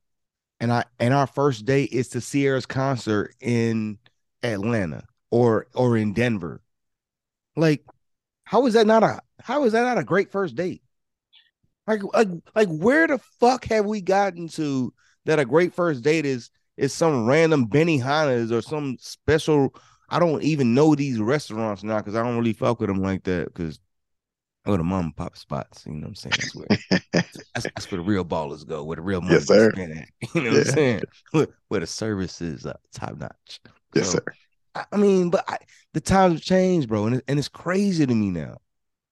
and I and our first date is to Ciara's concert in Atlanta or or in Denver. Like, how is that not a how is that not a great first date? Like, like, like, where the fuck have we gotten to that a great first date is is some random Benihana's or some special? I don't even know these restaurants now because I don't really fuck with them like that because I go to mom and pop spots. You know what I'm saying? That's where that's, that's where the real ballers go, where the real money Yes, sir. at. You know what I'm saying? Where, where the service is uh, top notch. Yes, So, sir. I, I mean, but I, the times have changed, bro, and it, and it's crazy to me now.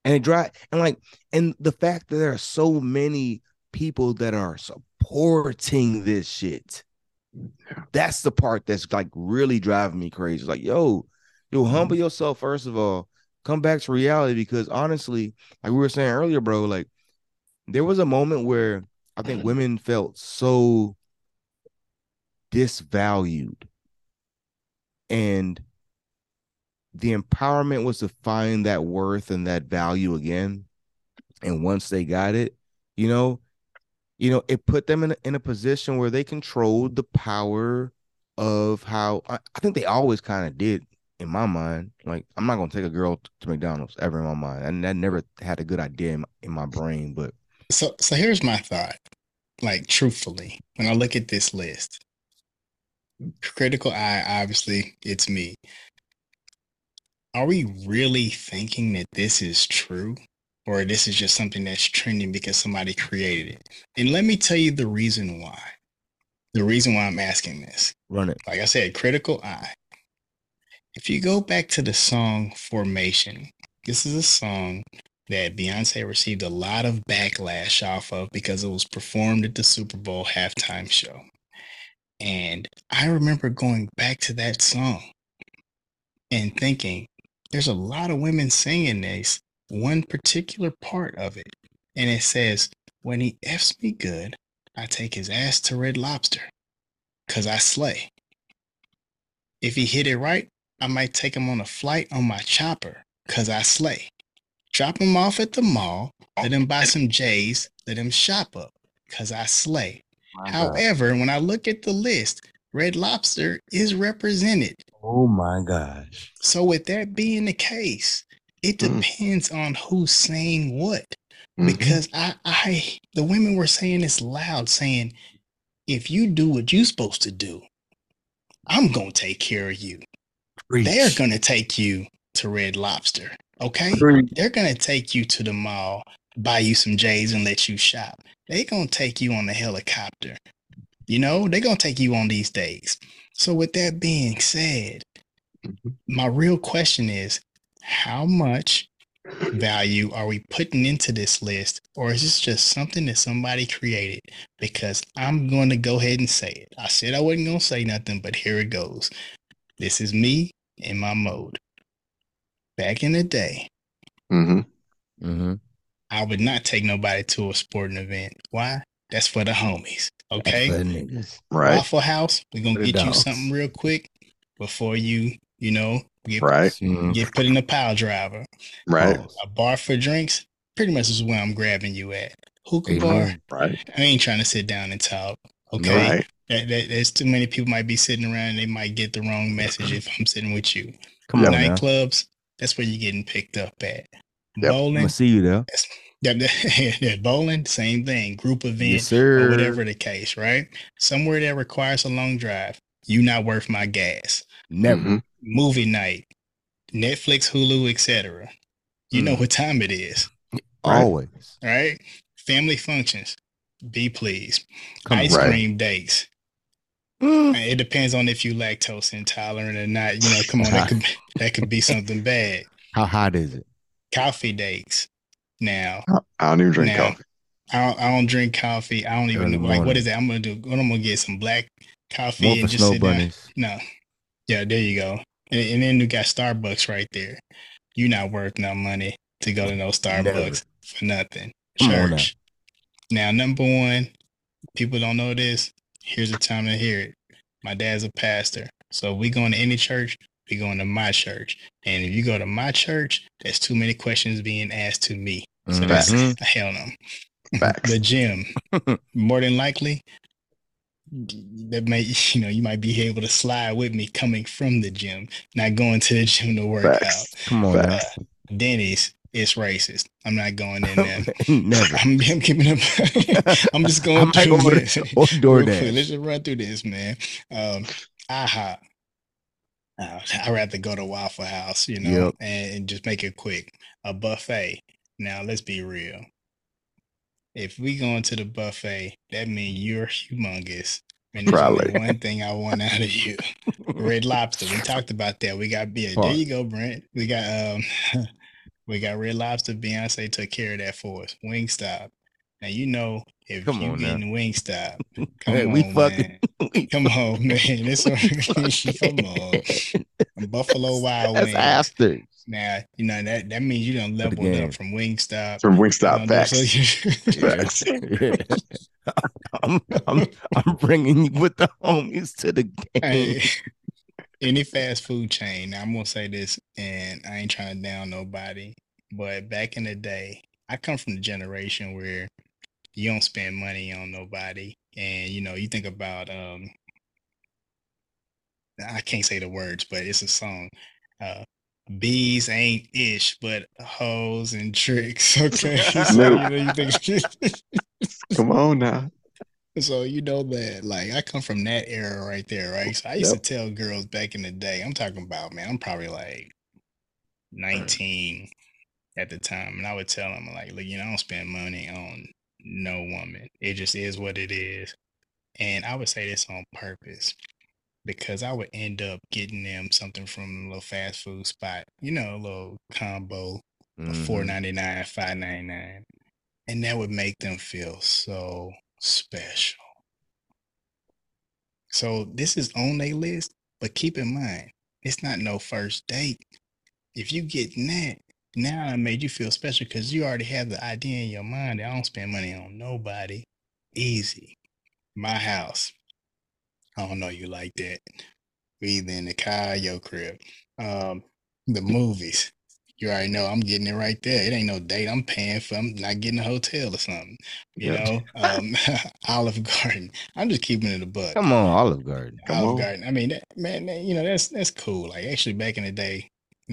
And it dry and like and the fact that there are so many people that are supporting this shit. That's the part that's like really driving me crazy. Like, yo, yo, mm-hmm. humble yourself first of all. Come back to reality because honestly, like we were saying earlier, bro, like there was a moment where I think mm-hmm. women felt so disvalued and the empowerment was to find that worth and that value again and once they got it you know you know it put them in a, in a position where they controlled the power of how i, I think they always kind of did in my mind like i'm not to take a girl to mcdonald's ever in my mind and that never had a good idea in my, in my brain but So so here's my thought. Like truthfully, when I look at this list, critical eye, obviously, it's me. Are we really thinking that this is true? Or this is just something that's trending because somebody created it? And let me tell you the reason why. The reason why I'm asking this. run it Like I said, critical eye. If you go back to the song Formation, this is a song that Beyonce received a lot of backlash off of because it was performed at the Super Bowl halftime show. And I remember going back to that song and thinking, there's a lot of women singing this one particular part of it. And it says, when he F's me good, I take his ass to Red Lobster because I slay. If he hit it right, I might take him on a flight on my chopper because I slay. Drop him off at the mall, let him buy some J's, let him shop up because I slay. However, when I look at the list, Red Lobster is represented. oh my gosh So, with that being the case, it Mm. depends on who's saying what. Mhm. Because I, I, the women were saying this loud, saying, if you do what you're supposed to do, I'm gonna take care of you. they're going to take you to Red Lobster. Okay. Preach. They're going to take you to the mall, buy you some J's and let you shop. They're going to take you on the helicopter. You know, they're going to take you on these days. So, with that being said, Mhm. my real question is how much value are we putting into this list, or is this just something that somebody created? Because I'm going to go ahead and say it. I said I wasn't going to say nothing, but here it goes. This is me in my mode. Back in the day, hmm Mm-hmm. I would not take nobody to a sporting event. Why? That's for the homies. Okay. For the niggas. Right. Waffle House, we're gonna the get you something real quick before you, you know, get Right. Mhm. get put in the pile driver. Right. Pause. A bar for drinks, pretty much is where I'm grabbing you at. Hookah Amen. bar, Right. I ain't trying to sit down and talk. Okay. Right. That, that, there's too many people might be sitting around and they might get the wrong message if I'm sitting with you. Come Yep. on now. Nightclubs, that's where you're getting picked up at. Yep. I'm see you there. Yeah, yeah, bowling, same thing. Group event, Yes, or whatever the case, right? Somewhere that requires a long drive, you not worth my gas. Never. Mhm. Movie night, Netflix, Hulu, etc. You know Mm. what time it is, Right. Always. right? Family functions, be pleased. Come Ice. Right. cream dates. Mm. It depends on if you lactose intolerant or not. You know, come on, that could that could be something bad. How hot is it? Coffee dates. Now, I don't even drink Now, coffee. I don't, I don't drink coffee. I don't even know. Like, what morning. is that? I'm gonna do. What I'm gonna get some black coffee More and just snow sit down. No, yeah, there you go. And, and then you got Starbucks right there. You not worth no money to go to no Starbucks for nothing. Come now. Church. Now, number one, people don't know this. Here's the time to hear it. My dad's a pastor, so if we going to any church, we going to my church. And if you go to my church, there's too many questions being asked to me. So Mhm. that's hell no Facts. the gym more than likely that may you know you might be able to slide with me coming from the gym not going to the gym to work Facts. Come on out denny's it's racist i'm not going in there Never. I'm, I'm keeping up. I'm just going might through this. there or Real quick, Let's just run through this, man. Um, IHOP. Uh, I'd rather go to Waffle House, you know, Yep. and, and just make it quick. A buffet. Now, let's be real. If we go into the buffet, that means you're humongous. And Probably. one thing I want out of you. Red Lobster. We talked about that. We got yeah, there you go, Brent. We got um we got Red Lobster. Beyonce took care of that for us. Wingstop. Now you know if Come you on now. getting Wingstop, come Hey, on, we man. fucking- Come on, man. This come on. Buffalo Wild That's Wings. after. Now you know that that means you done leveled level up from Wingstop. From You Wingstop. know, Facts. Facts. I'm, I'm, I'm bringing you with the homies to the game. Hey, any fast food chain. Now, I'm gonna say this, and I ain't trying to down nobody, but back in the day, I come from the generation where you don't spend money on nobody, and you know, you think about um, I can't say the words, but it's a song. Uh, Bees ain't ish, but hoes and tricks. Okay, so you know, you think Come on now. So you know that, like, I come from that era right there, right? So I used to tell girls back in the day. I'm talking about, man. I'm probably like 19 at the time, and I would tell them, like, look, you know, I don't spend money on no woman. It just is what it is, and I would say this on purpose because I would end up getting them something from a little fast food spot, you know, a little combo Mhm. four ninety nine, five ninety nine, and that would make them feel so special. So this is on their list, but keep in mind, it's not no first date. If you get that, now I made you feel special because you already have the idea in your mind that I don't spend money on nobody. Easy. My house. I don't know you like that. We either in the car, your crib. Um, the movies. You already know I'm getting it right there. It ain't no date. I'm paying for. I'm not getting a hotel or something. You know, um, Olive Garden. I'm just keeping it a buck. Come on, Olive Garden. Come Olive on. Garden. I mean, that, man, that- you know that's that's cool. Like actually, back in the day,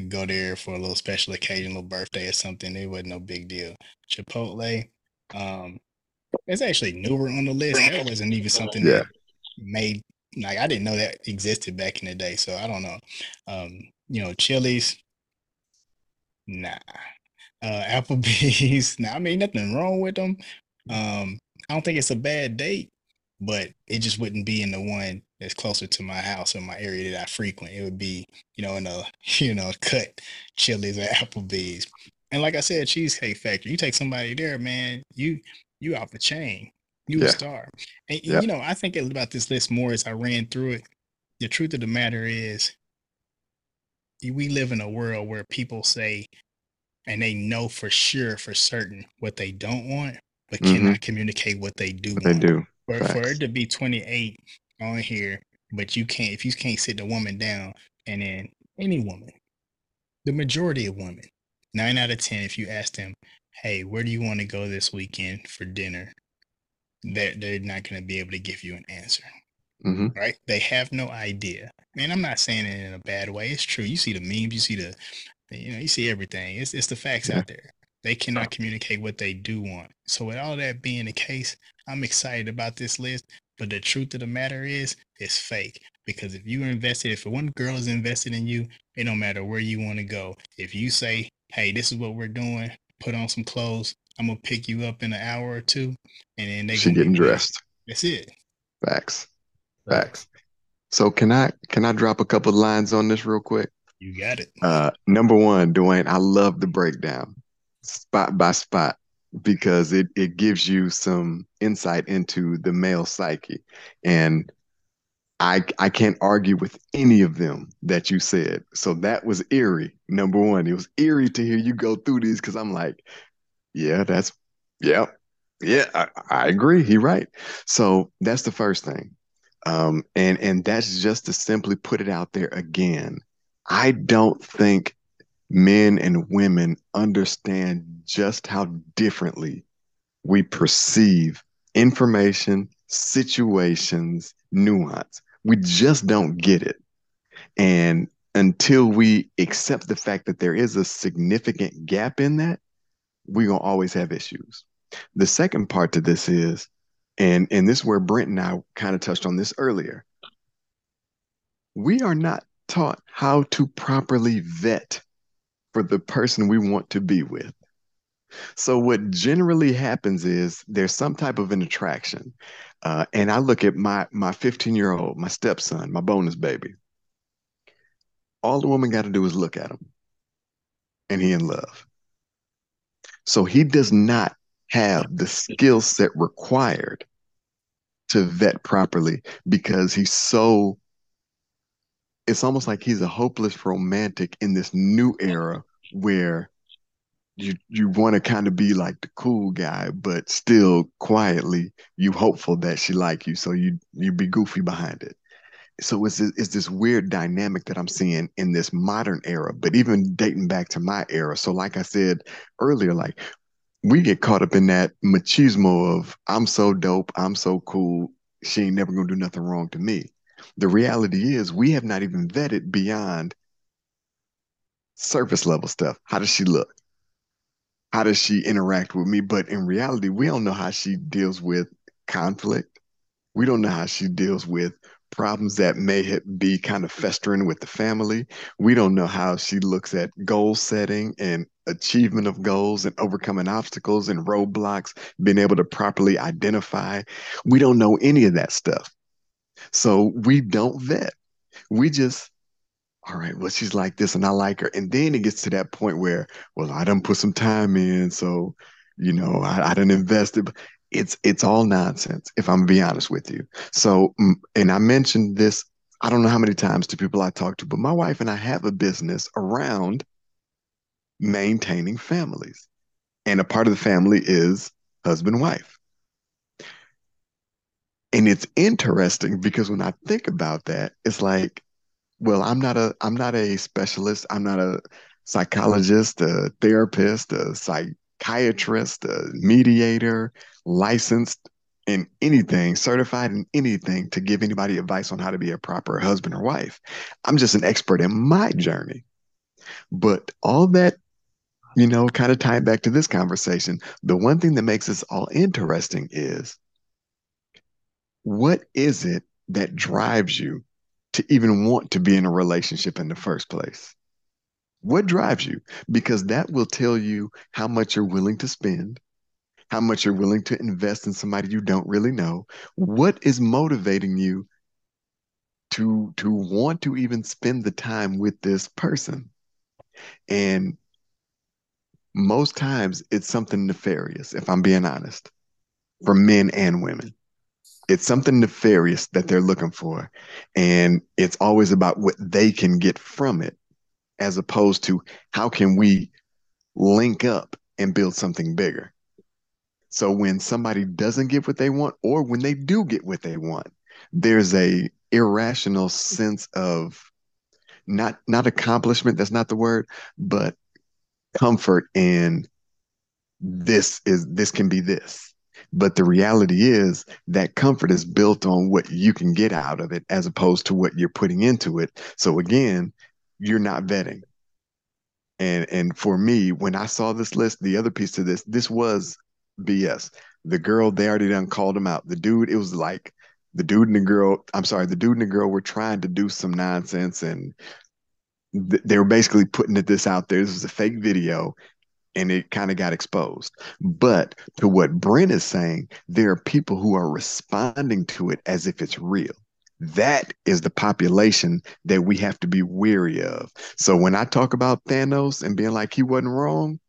go there for a little special occasion, little birthday or something. It wasn't no big deal. Chipotle, um, it's actually newer on the list. That wasn't even something Yeah. that made like I didn't know that existed back in the day, so I don't know. Um, you know, Chili's, nah. Uh, Applebee's, nah. I mean, nothing wrong with them. Um, I don't think it's a bad date, but it just wouldn't be in the one that's closer to my house or my area that I frequent. It would be, you know, in a you know cut Chili's or Applebee's. And like I said, Cheesecake Factory. You take somebody there, man. You you off the chain. You Yeah. a star. And Yep. you know, I think about this list more as I ran through it. The truth of the matter is, we live in a world where people say, and they know for sure, for certain, what they don't want, but Mhm. cannot communicate what they do What they do. For, for it to be 28 on here, but you can't, if you can't sit the woman down, and then any woman, the majority of women, nine out of 10, if you ask them, hey, where do you want to go this weekend for dinner? They're, they're not going to be able to give you an answer, hmm right? They have no idea. Man, I'm not saying it in a bad way. It's true. You see the memes, you see the, you know, you see everything. It's, it's the facts Yeah. out there. They cannot communicate what they do want. So, with all that being the case, I'm excited about this list. But the truth of the matter is, it's fake. Because if you invested, if one girl is invested in you, it don't matter where you want to go. If you say, "Hey, this is what we're doing," put on some clothes. I'm gonna pick you up in an hour or two, and then they She gonna getting dressed. That's it. Facts. Facts. So can I can I drop a couple lines on this real quick? You got it. Uh, number one, Dwayne, I love the breakdown, spot by spot, because it it gives you some insight into the male psyche, and I I can't argue with any of them that you said. So that was eerie. Number one, it was eerie to hear you go through these because I'm like, yeah, that's yeah, yeah, I, I agree. He right. So that's the first thing. Um, and and that's just to simply put it out there again. I don't think men and women understand just how differently we perceive information, situations, nuance. We just don't get it. And until we accept the fact that there is a significant gap in that, we're going to always have issues. The second part to this is, and, and this is where Brent and I kind of touched on this earlier. We are not taught how to properly vet for the person we want to be with. So what generally happens is there's some type of an attraction. Uh, and I look at my my 15 year old, my stepson, my bonus baby. All the woman got to do is look at him, and he in love. So he does not have the skill set required to vet properly because he's so. It's almost like he's a hopeless romantic in this new era where you you want to kind of be like the cool guy, but still quietly you hopeful that she like you, so you you be goofy behind it. So it's it's this weird dynamic that I'm seeing in this modern era, but even dating back to my era. So like I said earlier, like we get caught up in that machismo of I'm so dope, I'm so cool, she ain't never gonna do nothing wrong to me. The reality is we have not even vetted beyond surface level stuff. How does she look? How does she interact with me? But in reality, we don't know how she deals with conflict. We don't know how she deals with problems that may be kind of festering with the family. We don't know how she looks at goal setting and achievement of goals and overcoming obstacles and roadblocks, being able to properly identify. We don't know any of that stuff. So we don't vet. We just all right, well, she's like this and I like her. And then it gets to that point where, well, I done put some time in, so you know, I, I done invested. It's it's all nonsense, if I'm gonna be honest with you. So, and I mentioned this, I don't know how many times to people I talk to, but my wife and I have a business around maintaining families. And a part of the family is husband, wife. And it's interesting because when I think about that, it's like, well, I'm not a I'm not a specialist. I'm not a psychologist, a therapist, a psychiatrist, a mediator, licensed in anything, certified in anything to give anybody advice on how to be a proper husband or wife. I'm just an expert in my journey. But all that, you know, kind of tying back to this conversation, the one thing that makes us all interesting is what is it that drives you to even want to be in a relationship in the first place? What drives you? Because that will tell you how much you're willing to spend, how much you're willing to invest in somebody you don't really know. What is motivating you to to want to even spend the time with this person? And most times it's something nefarious, if I'm being honest, for men and women. It's something nefarious that they're looking for. And it's always about what they can get from it, as opposed to how can we link up and build something bigger. So when somebody doesn't get what they want, or when they do get what they want, there's a irrational sense of not not accomplishment, that's not the word, but comfort in this is this can be this. But the reality is that comfort is built on what you can get out of it as opposed to what you're putting into it. So again, you're not vetting. And and for me, when I saw this list, the other piece to this, this was BS. The girl, they already done called him out. The dude, it was like the dude and the girl, I'm sorry, the dude and the girl were trying to do some nonsense and th- they were basically putting this out there. This was a fake video and it kind of got exposed. But to what Brent is saying, there are people who are responding to it as if it's real. That is the population that we have to be weary of. So when I talk about Thanos and being like he wasn't wrong,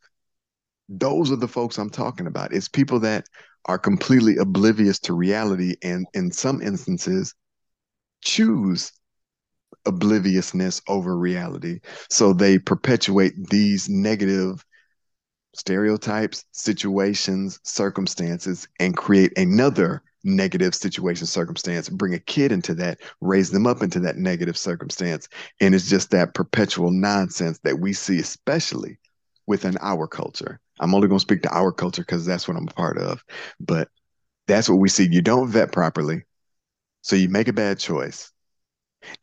those are the folks I'm talking about. It's people that are completely oblivious to reality and in some instances choose obliviousness over reality. So they perpetuate these negative stereotypes, situations, circumstances, and create another negative situation, circumstance, bring a kid into that, raise them up into that negative circumstance. And it's just that perpetual nonsense that we see, especially within our culture. I'm only going to speak to our culture because that's what I'm a part of. But that's what we see. You don't vet properly. So you make a bad choice.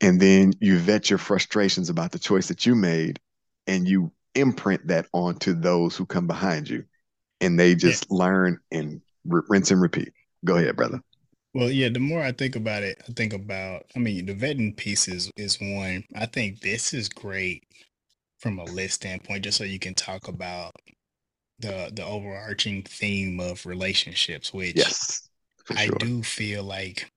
And then you vet your frustrations about the choice that you made and you imprint that onto those who come behind you. And they just yeah. learn and r- rinse and repeat. Go ahead, brother. Well, yeah, the more I think about it, I think about, I mean, the vetting piece is, is one. I think this is great from a list standpoint, just so you can talk about the the overarching theme of relationships, which yes, I do feel like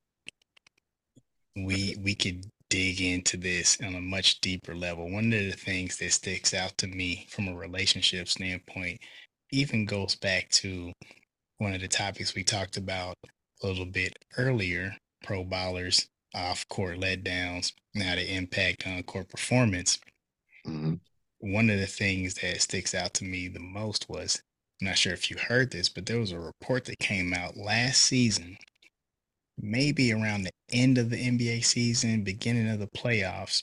we we could dig into this on a much deeper level. One of the things that sticks out to me from a relationship standpoint even goes back to one of the topics we talked about a little bit earlier pro ballers off court letdowns, now the impact on court performance. Mm-hmm. One of the things that sticks out to me the most was I'm not sure if you heard this, but there was a report that came out last season maybe around the end of the NBA season, beginning of the playoffs,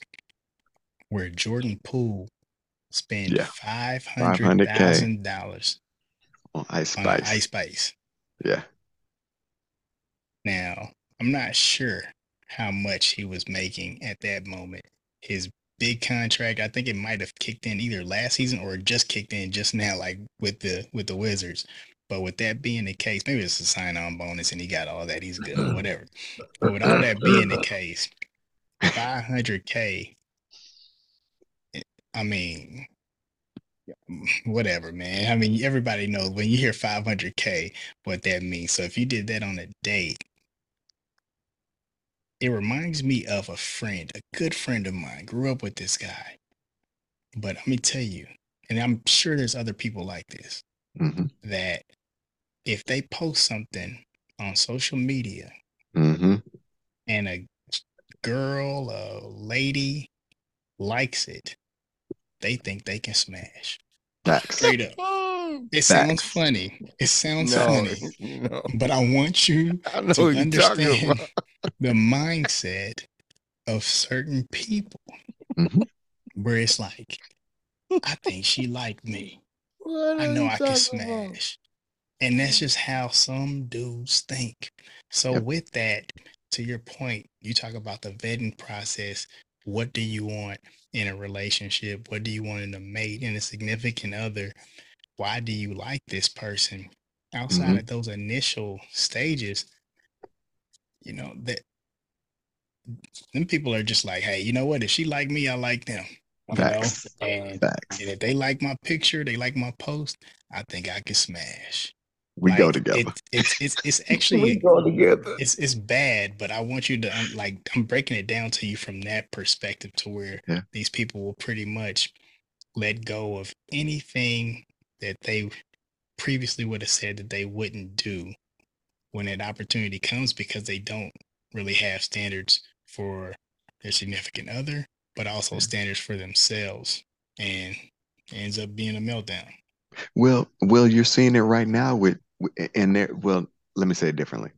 where Jordan Poole spent yeah. five hundred thousand dollars on Ice Spice. Ice Spice. Yeah. Now, I'm not sure how much he was making at that moment. His big contract, I think it might have kicked in either last season or just kicked in just now, like with the with the Wizards. But with that being the case, maybe it's a sign on bonus and he got all that. He's good, whatever. But with all that being the case, 500K, eh, mean, whatever, man. I mean, everybody knows when you hear 500K, what that means. So if you did that on a date, it reminds me of a friend, a good friend of mine, grew up with this guy. But let me tell you, and I'm sure there's other people like this, mm-hmm. that if they post something on social media mm-hmm. and a girl, a lady likes it, they think they can smash. Facts. Straight up. It Facts. sounds funny. It sounds no, funny. No. But I want you I to understand the mindset of certain people mm-hmm. where it's like, I think she liked me. What I know I can smash. And that's just how some dudes think. So yep. with that, to your point, you talk about the vetting process. What do you want in a relationship? What do you want in a mate, in a significant other? Why do you like this person? Outside mm-hmm. of those initial stages, you know, that them people are just like, hey, you know what? If she like me, I like them. You Facts. know? And, Facts. and if they like my picture, they like my post, I think I can smash. We go together. It, it's it's it's We actually go together. it's it's bad, but I want you to um, like I'm breaking it down to you from that perspective to where Yeah. these people will pretty much let go of anything that they previously would have said that they wouldn't do when that opportunity comes because they don't really have standards for their significant other, but also Yeah. standards for themselves, and ends up being a meltdown. Well, well, you're seeing it right now with- and there. Well, let me say it differently.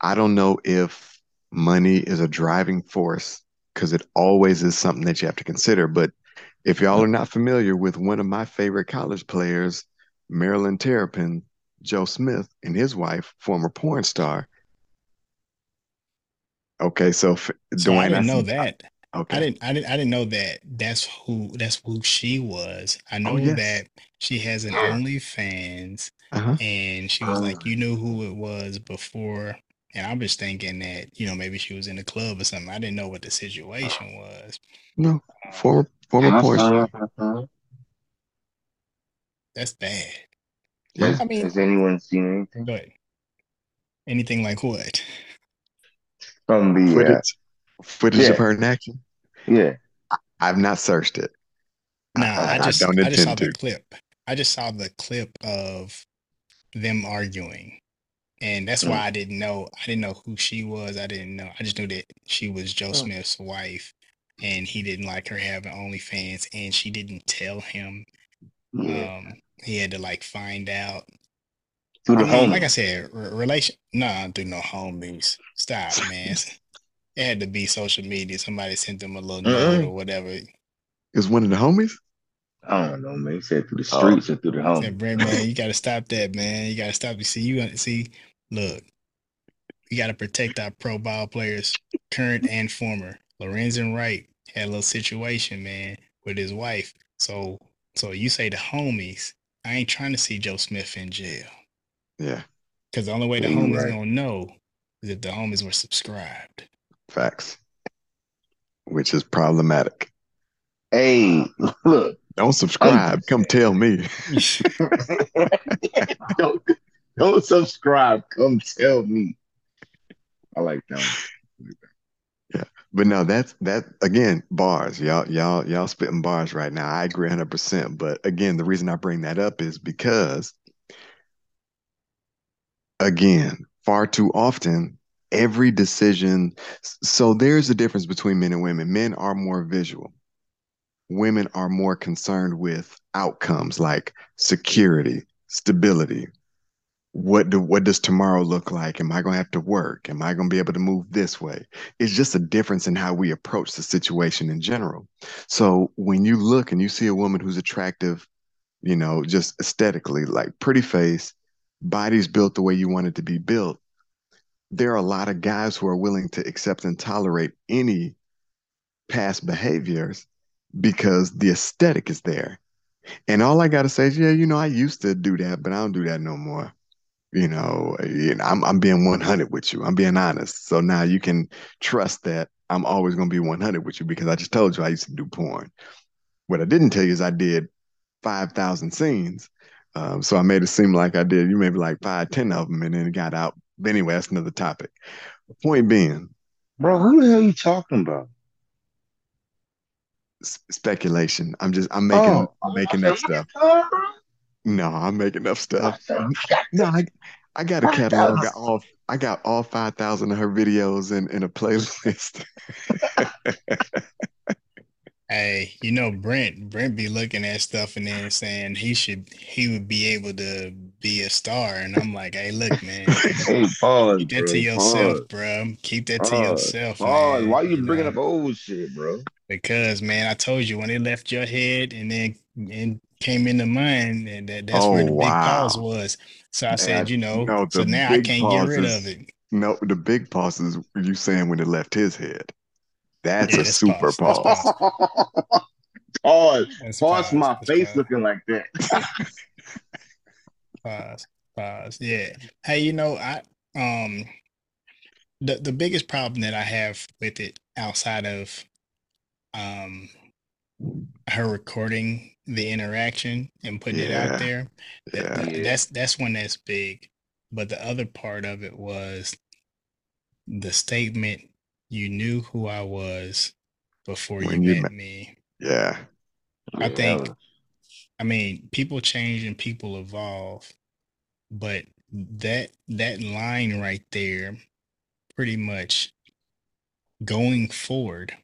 I don't know if money is a driving force because it always is something that you have to consider. But if y'all are not familiar with one of my favorite college players, Maryland Terrapin, Joe Smith, and his wife, former porn star. Okay, so f- So I didn't know see- that. Okay, I didn't I didn't I didn't know that that's who that's who she was. I oh, know Oh, yes. that she has an OnlyFans uh-huh. and she was like, Ah. you knew who it was before. And I was thinking that, you know, maybe she was in the club or something. I didn't know what the situation was. No, former former Can I porn sign star. off my phone? That's bad. Yeah. Has, I mean- has anyone seen anything Go ahead. Anything like what? from the? Uh, Footage, footage of her in action. yeah. I've not searched it. Nah, I, I just don't I just saw intend the clip. I just saw the clip of them arguing. And that's Mm. why I didn't know I didn't know who she was. I didn't know. I just knew that she was Joe Mm. Smith's wife and he didn't like her having OnlyFans and she didn't tell him. Yeah. Um he had to like find out. Through I the mean, like I said, re- relation nah, do no homies. Stop, man. It had to be social media. Somebody sent them a little note Mm-mm. or whatever. Is one of the homies? I don't know, man. He said through the Oh. streets or through the Said, homies. Brent, man, you gotta stop that, man. You gotta stop. You see, you see, look, we gotta protect our pro ball players, current and former. Lorenzen Wright had a little situation, man, with his wife. So, so you say the homies. I ain't trying to see Joe Smith in jail Yeah, because the only way the Yeah, you homies right. gonna know is if the homies were subscribed. facts. Which is problematic. Hey, look. Don't subscribe. Come tell me. don't, don't subscribe. Come tell me. I like that one. Yeah, but no, that's that again, bars. Y'all, y'all, y'all spitting bars right now. I agree 100%. But again, the reason I bring that up is because again, far too often, every decision. So there's a difference between men and women. Men are more visual. Women are more concerned with outcomes like security, stability. What do what does tomorrow look like? Am I going to have to work? Am I going to be able to move this way? It's just a difference in how we approach the situation in general. So when you look and you see a woman who's attractive, you know, just aesthetically, like pretty face, body's built the way you want it to be built, there are a lot of guys who are willing to accept and tolerate any past behaviors because the aesthetic is there. And all I got to say is, yeah, you know, I used to do that, but I don't do that no more. You know, I'm I'm being 100 with you. I'm being honest. So now you can trust that I'm always to be 100 with you because I just told you I used to do porn. What I didn't tell you is I did 5,000 scenes. Um, so I made it seem like I did, you maybe like five, ten of them, and then it got out. But anyway, that's another topic. Point being, Bro, who the hell are you talking about? S- speculation. I'm just, I'm making, oh, I'm making I up stuff. "What. No, I'm making up stuff. got No, I, I got a catalog. 5,000. Got all, I got all 5,000 of her videos in, in a playlist. Hey, you know Brent. Brent be looking at stuff and then saying he should, he would be able to be a star, and I'm like, hey, look, man, Hey, pause, keep that bro. to yourself, Pause. bro. Keep that to Pause. yourself, Pause. man. Why you You bringing know, up old shit, bro? because man, I told you when it left your head and then and came into mine, and that that's Oh, where the big pause was. So I Man, said, you know, No, so now I can't get rid of it. No, the big pause is you saying when it left his head. That's Yeah, a that's super pause. That's pause. pause. pause. That's Pause pause. my That's face pause. looking like that. Pause. Pause. Yeah. Hey, you know, I um the the biggest problem that I have with it outside of um her recording the interaction and putting it out there that, Yeah. that- Yeah. that's that's one that's big but the other part of it was the statement you knew who I was before When you you met met- me Yeah. I Yeah, think- I mean, people change and people evolve, but that that line right there pretty much going forward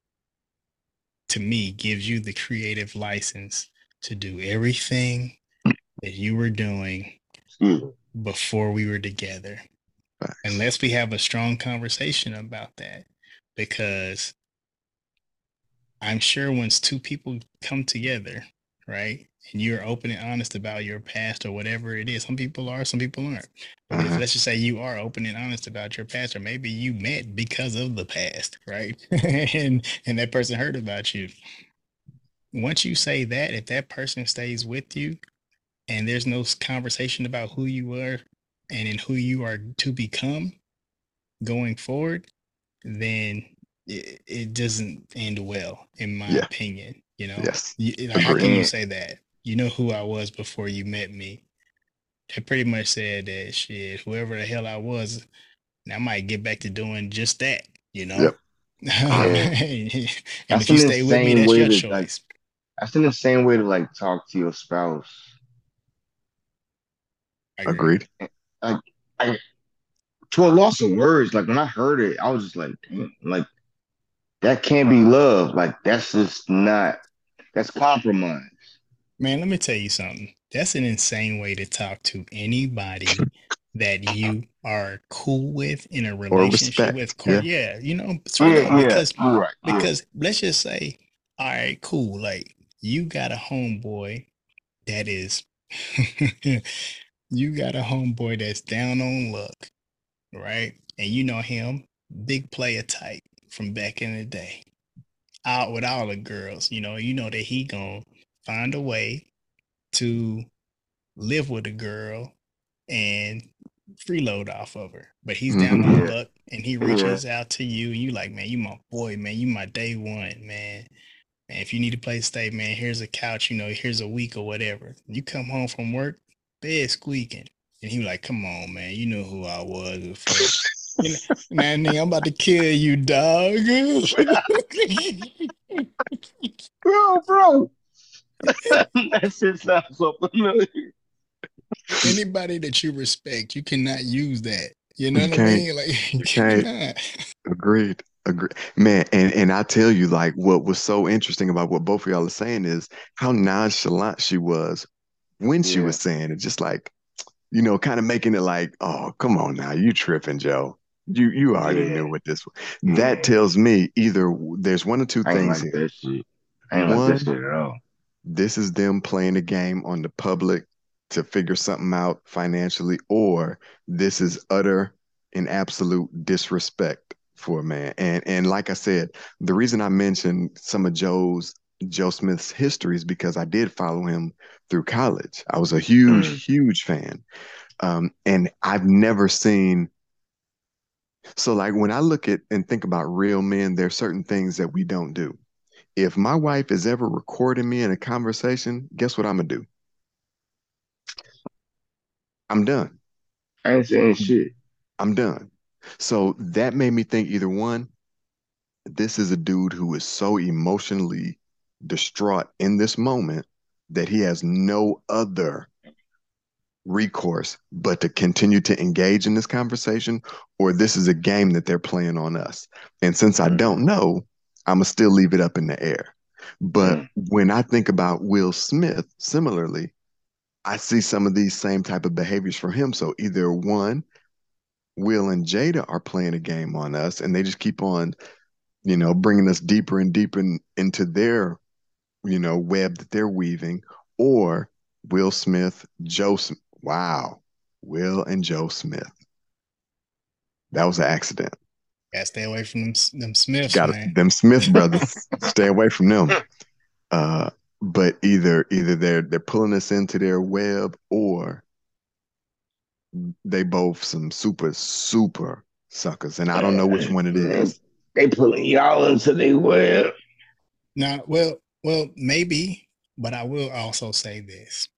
to me gives you the creative license to do everything that you were doing Excuse before we were together. Facts. Unless we have a strong conversation about that because I'm sure once two people come together, right? And you're open and honest about your past or whatever it is. Some people are, some people aren't. But Uh-huh. let's just say you are open and honest about your past, or maybe you met because of the past, right? and and that person heard about you. Once you say that, if that person stays with you and there's no conversation about who you were and in who you are to become going forward, then it, it doesn't end well, in my Yeah. opinion. You know, Yes. you, like, how can you say that? You know who I was before you met me. They pretty much said that shit, whoever the hell I was, I might get back to doing just that, you know? Yep. and That's if you stay with me, that's way your to, like, choice. That's an insane way to like talk to your spouse. I agree. Agreed. To a loss of words, like when I heard it, I was just like, damn, like that can't be love. Like that's just not. That's compromise. Man, let me tell you something. That's an insane way to talk to anybody that you are cool with in a relationship with. Yeah. yeah, you know, up, because you're right. because let's just say, all right, cool. Like you got a homeboy that is, you got a homeboy that's down on luck, right? And you know him, big player type from back in the day, out with all the girls. You know, you know that he gonna find a way to live with a girl and freeload off of her. But he's down on Mhm. luck and he reaches out to you you like, man, you my boy, man, you my day one, man. And if you need a place to stay, man, here's a couch, you know, here's a week or whatever. You come home from work, bed squeaking. And he was like, come on, man, you know who I was before. You know, man, I'm about to kill you, dog. bro, bro. that shit sounds so familiar. Anybody that you respect, you cannot use that. You know You what I can't. mean? Like you can't. cannot. Agreed. Agreed. Man, and, and I tell you, like, what was so interesting about what both of y'all are saying is how nonchalant she was when she Yeah. was saying it. Just like, you know, kind of making it like, oh, come on now, you tripping, Joe. You you already Yeah. knew what this was. Yeah. That tells me either there's one or two I ain't things like here. that shit. I ain't like that shit at all. This is them playing a game on the public to figure something out financially, or this is utter and absolute disrespect for a man. And and like I said, the reason I mentioned some of Joe's Joe Smith's history is because I did follow him through college. I was a huge, Mm. huge fan. Um, and I've never seen so like when I look at and think about real men, there's certain things that we don't do. If my wife is ever recording me in a conversation, guess what I'm gonna do? I'm done. I ain't saying shit. I'm done. So that made me think either one, this is a dude who is so emotionally distraught in this moment that he has no other recourse but to continue to engage in this conversation, or this is a game that they're playing on us. And since I don't know, I'm gonna still leave it up in the air. But Mm. when I think about Will Smith, similarly, I see some of these same type of behaviors from him. So either one, Will and Jada are playing a game on us, and they just keep on, you know, bringing us deeper and deeper in, into their, you know, web that they're weaving, or Will Smith, Joe. Sm- Wow, Will and Joe Smith. That was an accident. Gotta stay away from them, them Smiths, Got man. them Smith brothers. Stay away from them. Uh, but either either they're they're pulling us into their web, or they both some super super suckers, and I don't know which one it is. They pulling y'all into their web. Now, well, well, maybe, but I will also say this,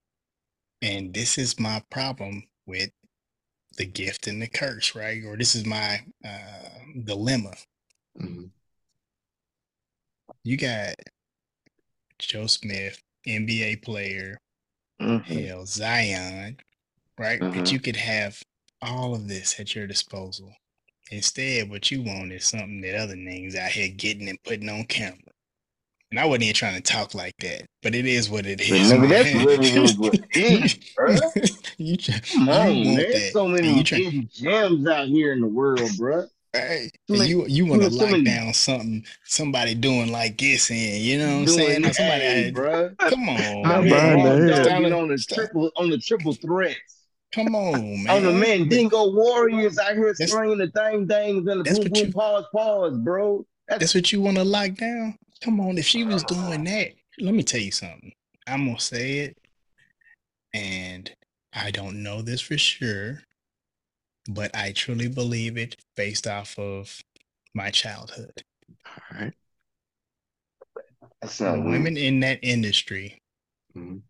and this is my problem with the gift and the curse, right? Or this is my uh, dilemma. Mhm. You got Joe Smith, NBA player, Mhm. hell, Zion, right? That Mhm. you could have all of this at your disposal. Instead, what you want is something that other niggas out here getting and putting on camera. And I wasn't even trying to talk like that, but it is what it is. But nigga, that's man. really what it is, bruh. you, try, Come you on, want man. that. There's so many you try, gems out here in the world, bruh. right? So And many- you you want to so lock many- down something somebody doing like this and you know what I'm saying? Or somebody hey, had- bruh. come on, My My man. bad, man, man. Raw Stop on the triple on the triple threats. Come on, man. On the man, Dingo Warriors out here That's- spraying the thing things and the boom boom you- pause pause, bro. That's, That's what you want to lock down? Come on, if she was doing that, let me tell you something. I'm gonna say it, and I don't know this for sure, but I truly believe it based off of my childhood. All right. that The sounds weird. women in that industry Mhm.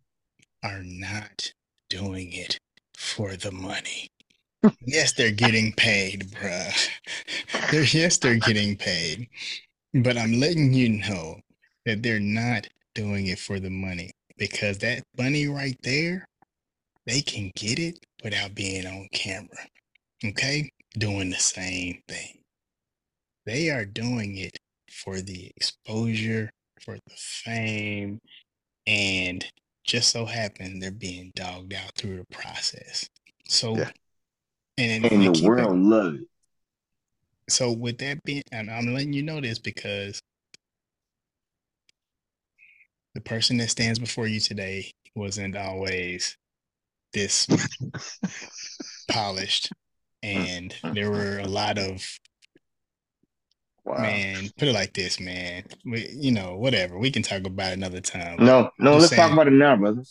are not doing it for the money. yes, they're getting paid, bruh. They're, yes, they're getting paid. But I'm letting you know that they're not doing it for the money because that money right there, they can get it without being on camera. Okay? Doing the same thing. They are doing it for the exposure, for the fame, and just so happen they're being dogged out through the process. So, Yeah. and, And the it- world love it. So with that being, and I'm letting you know this because the person that stands before you today wasn't always this polished, and there were a lot of Wow. man. Put it like this, man. We, you know, whatever. We can talk about it another time. No, no, let's talk about it now, brother.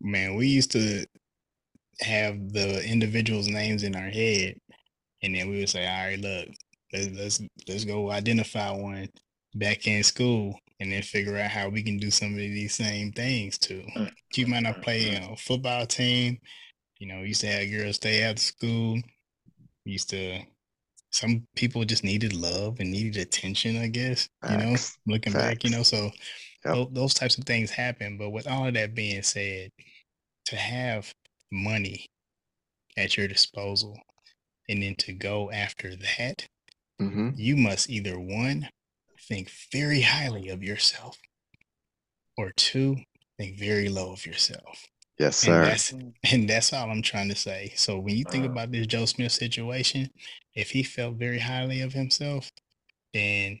man, we used to have the individuals' names in our head, and then we would say, "All right, look, let's let's let's go identify one back in school, and then figure out how we can do some of these same things too." Mm-hmm. You might not mm-hmm. play on a football team. You know, used to have girls stay after school. We used to. Some people just needed love and needed attention, I guess. You know, Facts. looking back, you know, so Yep. tho- those types of things happen. But with all of that being said, to have money at your disposal and then to go after that, hmm you must either one, think very highly of yourself, or two, think very low of yourself. Yes, And sir. that's and that's all I'm trying to say. So when you think about this Joe Smith situation, if he felt very highly of himself, then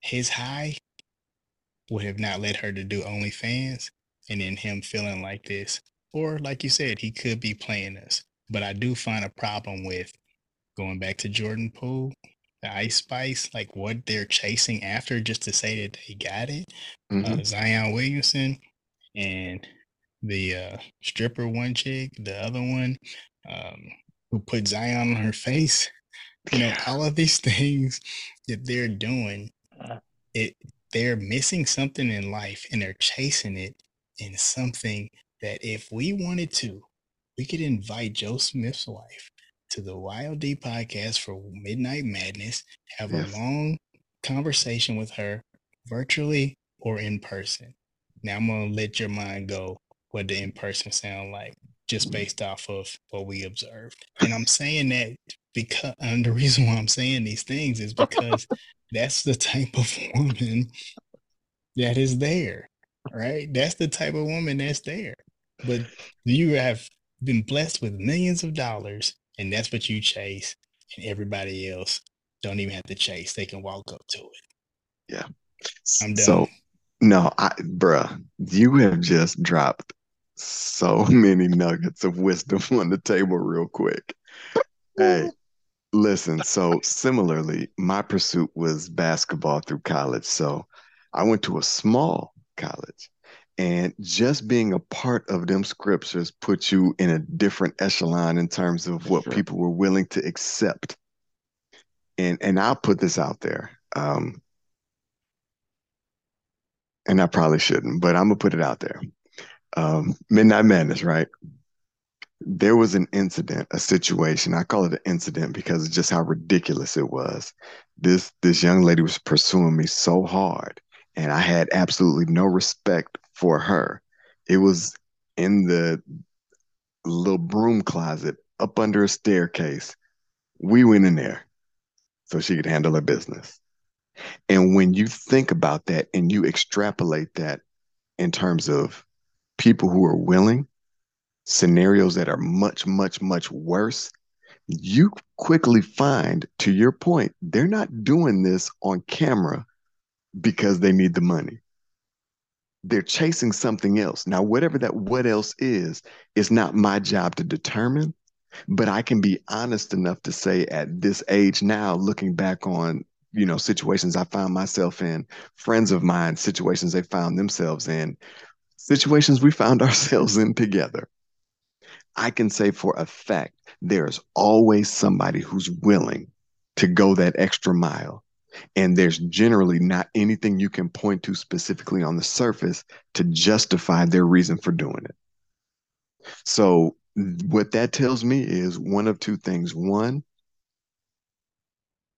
his high would have not led her to do OnlyFans, and then him feeling like this, or like you said, he could be playing us. But I do find a problem with going back to Jordan Poole, the Ice Spice, like what they're chasing after just to say that they got it Mhm. uh, Zion Williamson and the uh, stripper one chick, the other one um, who put Zion on her face. You know, all of these things that they're doing, it they're missing something in life and they're chasing it in something that if we wanted to, we could invite Joe Smith's wife to the Wild D podcast for Midnight Madness, have Yes. a long conversation with her virtually or in person. Now I'm gonna let your mind go what the in person sound like, just mm-hmm. based off of what we observed. And I'm saying that because and the reason why I'm saying these things is because that's the type of woman that is there. Right? That's the type of woman that's there. But you have been blessed with millions of dollars, and that's what you chase, and everybody else don't even have to chase. They can walk up to it. Yeah. I'm done. So, no, I, bruh, you have just dropped so many nuggets of wisdom on the table real quick. Hey, listen, so similarly, my pursuit was basketball through college. So I went to a small college And just being a part of them scriptures put you in a different echelon in terms of what Sure. people were willing to accept. And and I'll put this out there. Um, and I probably shouldn't, but I'm gonna put it out there. Um, Midnight Madness, right? There was an incident, a situation. I call it an incident because of just how ridiculous it was. This this young lady was pursuing me so hard, and I had absolutely no respect for her. It was in the little broom closet up under a staircase. We went in there so she could handle her business. And when you think about that and you extrapolate that in terms of people who are willing, scenarios that are much, much, much worse, you quickly find, to your point, they're not doing this on camera because they need the money. They're chasing something else. Now, whatever that what else is, is not my job to determine, but I can be honest enough to say at this age now, looking back on you know situations I found myself in, friends of mine, situations they found themselves in, situations we found ourselves in together. I can say for a fact there's always somebody who's willing to go that extra mile. And there's generally not anything you can point to specifically on the surface to justify their reason for doing it. So, what that tells me is one of two things. One,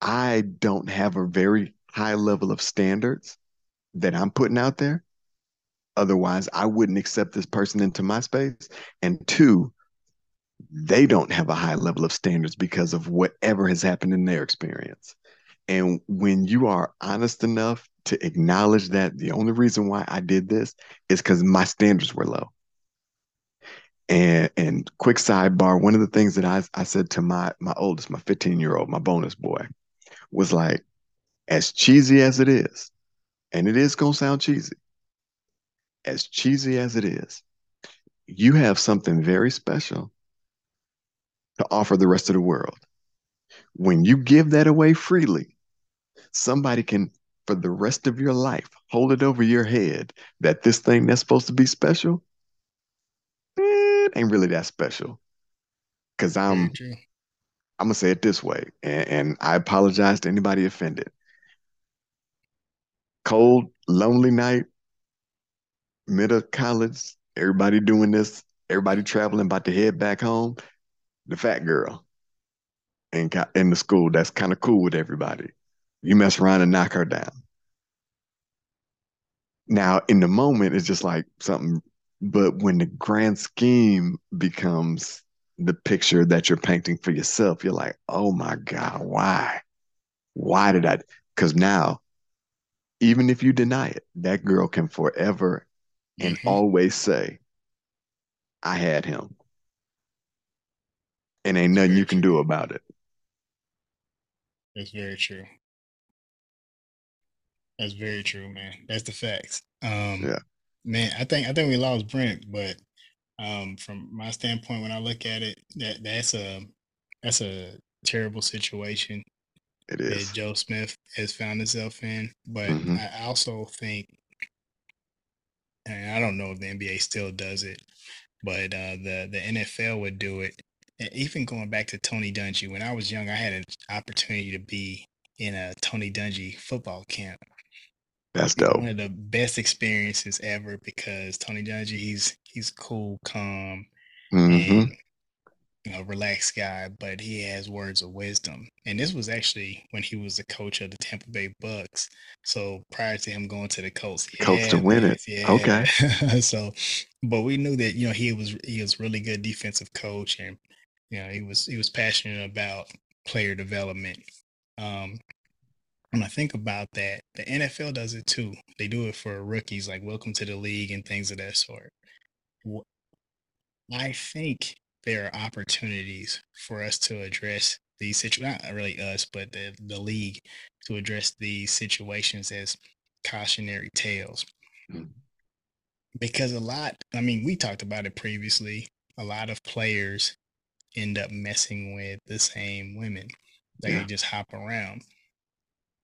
I don't have a very high level of standards that I'm putting out there. Otherwise, I wouldn't accept this person into my space. And two, they don't have a high level of standards because of whatever has happened in their experience. And when you are honest enough to acknowledge that the only reason why I did this is because my standards were low. And and quick sidebar, one of the things that I, I said to my my oldest, my 15 year old, my bonus boy, was like, as cheesy as it is, and it is gonna sound cheesy, as cheesy as it is, you have something very special to offer the rest of the world. When you give that away freely, somebody can, for the rest of your life, hold it over your head that this thing that's supposed to be special, it ain't really that special. Cause I'm. I'm gonna say it this way, and, and I apologize to anybody offended. Cold, lonely night, middle of college, everybody doing this, everybody traveling, about to head back home. The fat girl in in the school that's kind of cool with everybody. You mess around and knock her down. Now, in the moment, it's just like something, but when the grand scheme becomes the picture that you're painting for yourself, you're like, oh my God, why? Why did I? Because now, even if you deny it, that girl can forever and Mhm. always say, I had him. And ain't nothing you can do about it. That's very true. That's very true, man. That's the facts. Um, Yeah. man, I think I think we lost Brent, but um, from my standpoint, when I look at it, that that's a that's a terrible situation It that is. Joe Smith has found himself in. But Mhm. I also think, and I don't know if the NBA still does it, but uh, the the NFL would do it. Even going back to Tony Dungy, when I was young, I had an opportunity to be in a Tony Dungy football camp. That's dope. one of the best experiences ever because Tony Dungy, he's he's cool, calm, hmm and you know, relaxed guy, but he has words of wisdom. And this was actually when he was the coach of the Tampa Bay Bucs. So prior to him going to the Colts, Colts to win it. yeah. Okay. so, but we knew that you know he was he was really good defensive coach, and you know he was he was passionate about player development. Um, when I think about that, the NFL does it too. They do it for rookies, like welcome to the league and things of that sort. I think there are opportunities for us to address these situations, not really us, but the, the league to address these situations as cautionary tales. Mm. Because a lot, I mean, we talked about it previously, a lot of players end up messing with the same women. Like Yeah. they just hop around,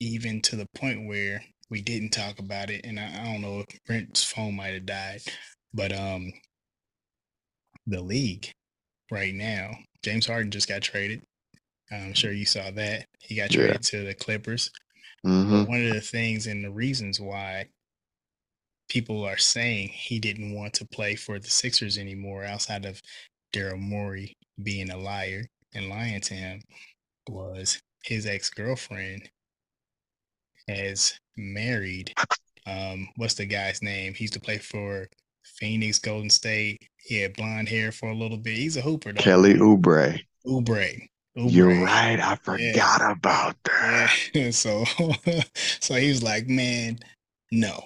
even to the point where we didn't talk about it, and I, I don't know if Brent's phone might have died, but um, the league right now, James Harden just got traded. I'm sure you saw that he got Yeah. traded to the Clippers. hmm one of the things and the reasons why people are saying he didn't want to play for the Sixers anymore, outside of Daryl Morey being a liar and lying to him, was his ex girlfriend has married. Um, what's the guy's name? He used to play for Phoenix, Golden State. He had blonde hair for a little bit. He's a hooper, though. Kelly Oubre. Oubre. You're right. I forgot about that. Yeah. So so he was like, man, no,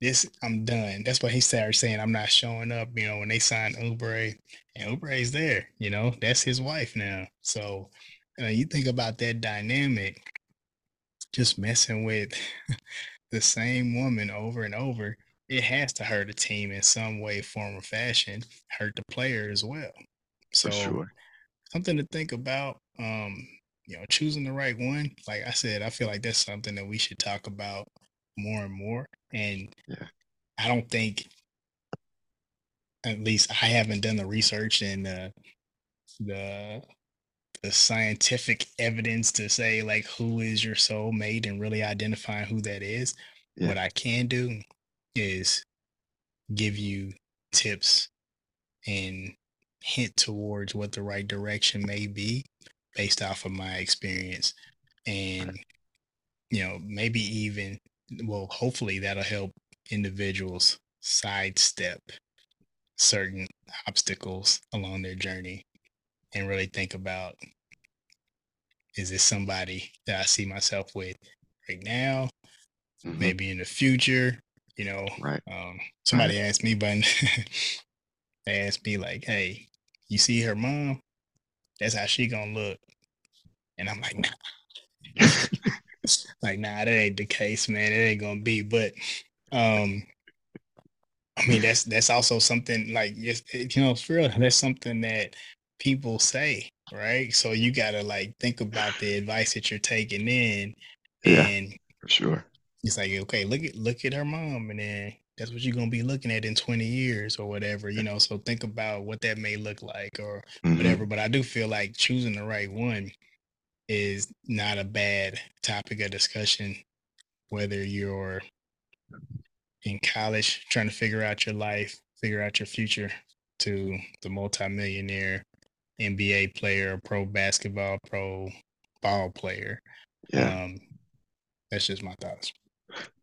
this I'm done. That's why he started saying I'm not showing up. You know, when they signed Oubre, and Oubre's there. You know, that's his wife now. So uh, you think about that dynamic, just messing with the same woman over and over. It has to hurt a team in some way, form, or fashion. Hurt the player as well. So sure. something to think about. Um, you know, choosing the right one. Like I said, I feel like that's something that we should talk about more and more. And Yeah. I don't think, at least I haven't done the research and uh, the the scientific evidence to say like who is your soulmate and really identifying who that is. Yeah. What I can do is give you tips and hint towards what the right direction may be based off of my experience and you know maybe even well hopefully that'll help individuals sidestep certain obstacles along their journey and really think about is this somebody that I see myself with right now Mhm. maybe in the future you know Right. um, somebody asked me, but they asked me like, "Hey, you see her mom? That's how she gonna look." And I'm like, "Nah, like nah, that ain't the case, man. It ain't gonna be." But, um, I mean, that's that's also something like you know, for real, that's something that people say, right? So you gotta like think about the advice that you're taking in, Yeah. and For sure. it's like okay look at look at her mom and then that's what you're gonna be looking at in 20 years or whatever you know so think about what that may look like or Mhm. whatever but i do feel like choosing the right one is not a bad topic of discussion whether you're in college trying to figure out your life figure out your future to the multimillionaire nba player pro basketball pro ball player. Yeah. um that's just my thoughts.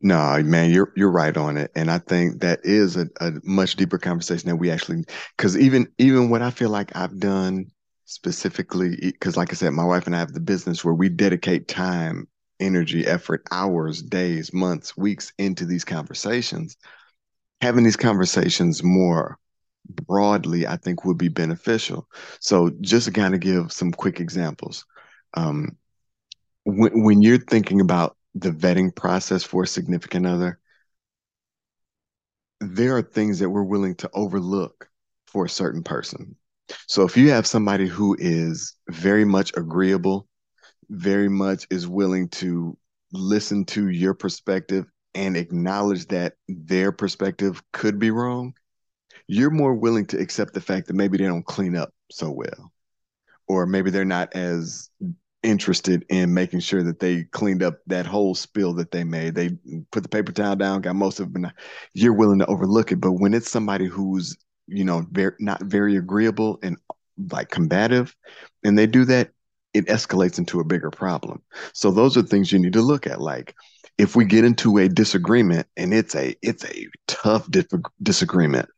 No, man, you're you're right on it, and I think that is a, a much deeper conversation that we actually, because even even what I feel like I've done specifically, because like I said, my wife and I have the business where we dedicate time, energy, effort, hours, days, months, weeks into these conversations. Having these conversations more broadly, I think would be beneficial. So just to kind of give some quick examples, um, when when you're thinking about the vetting process for a significant other, there are things that we're willing to overlook for a certain person. So if you have somebody who is very much agreeable, very much is willing to listen to your perspective and acknowledge that their perspective could be wrong, you're more willing to accept the fact that maybe they don't clean up so well, or maybe they're not as interested in making sure that they cleaned up that whole spill that they made. They put the paper towel down, got most of it. You're willing to overlook it. But when it's somebody who's you know very not very agreeable and like combative, and they do that, it escalates into a bigger problem. So those are things you need to look at. Like if we get into a disagreement and it's a it's a tough dis- disagreement,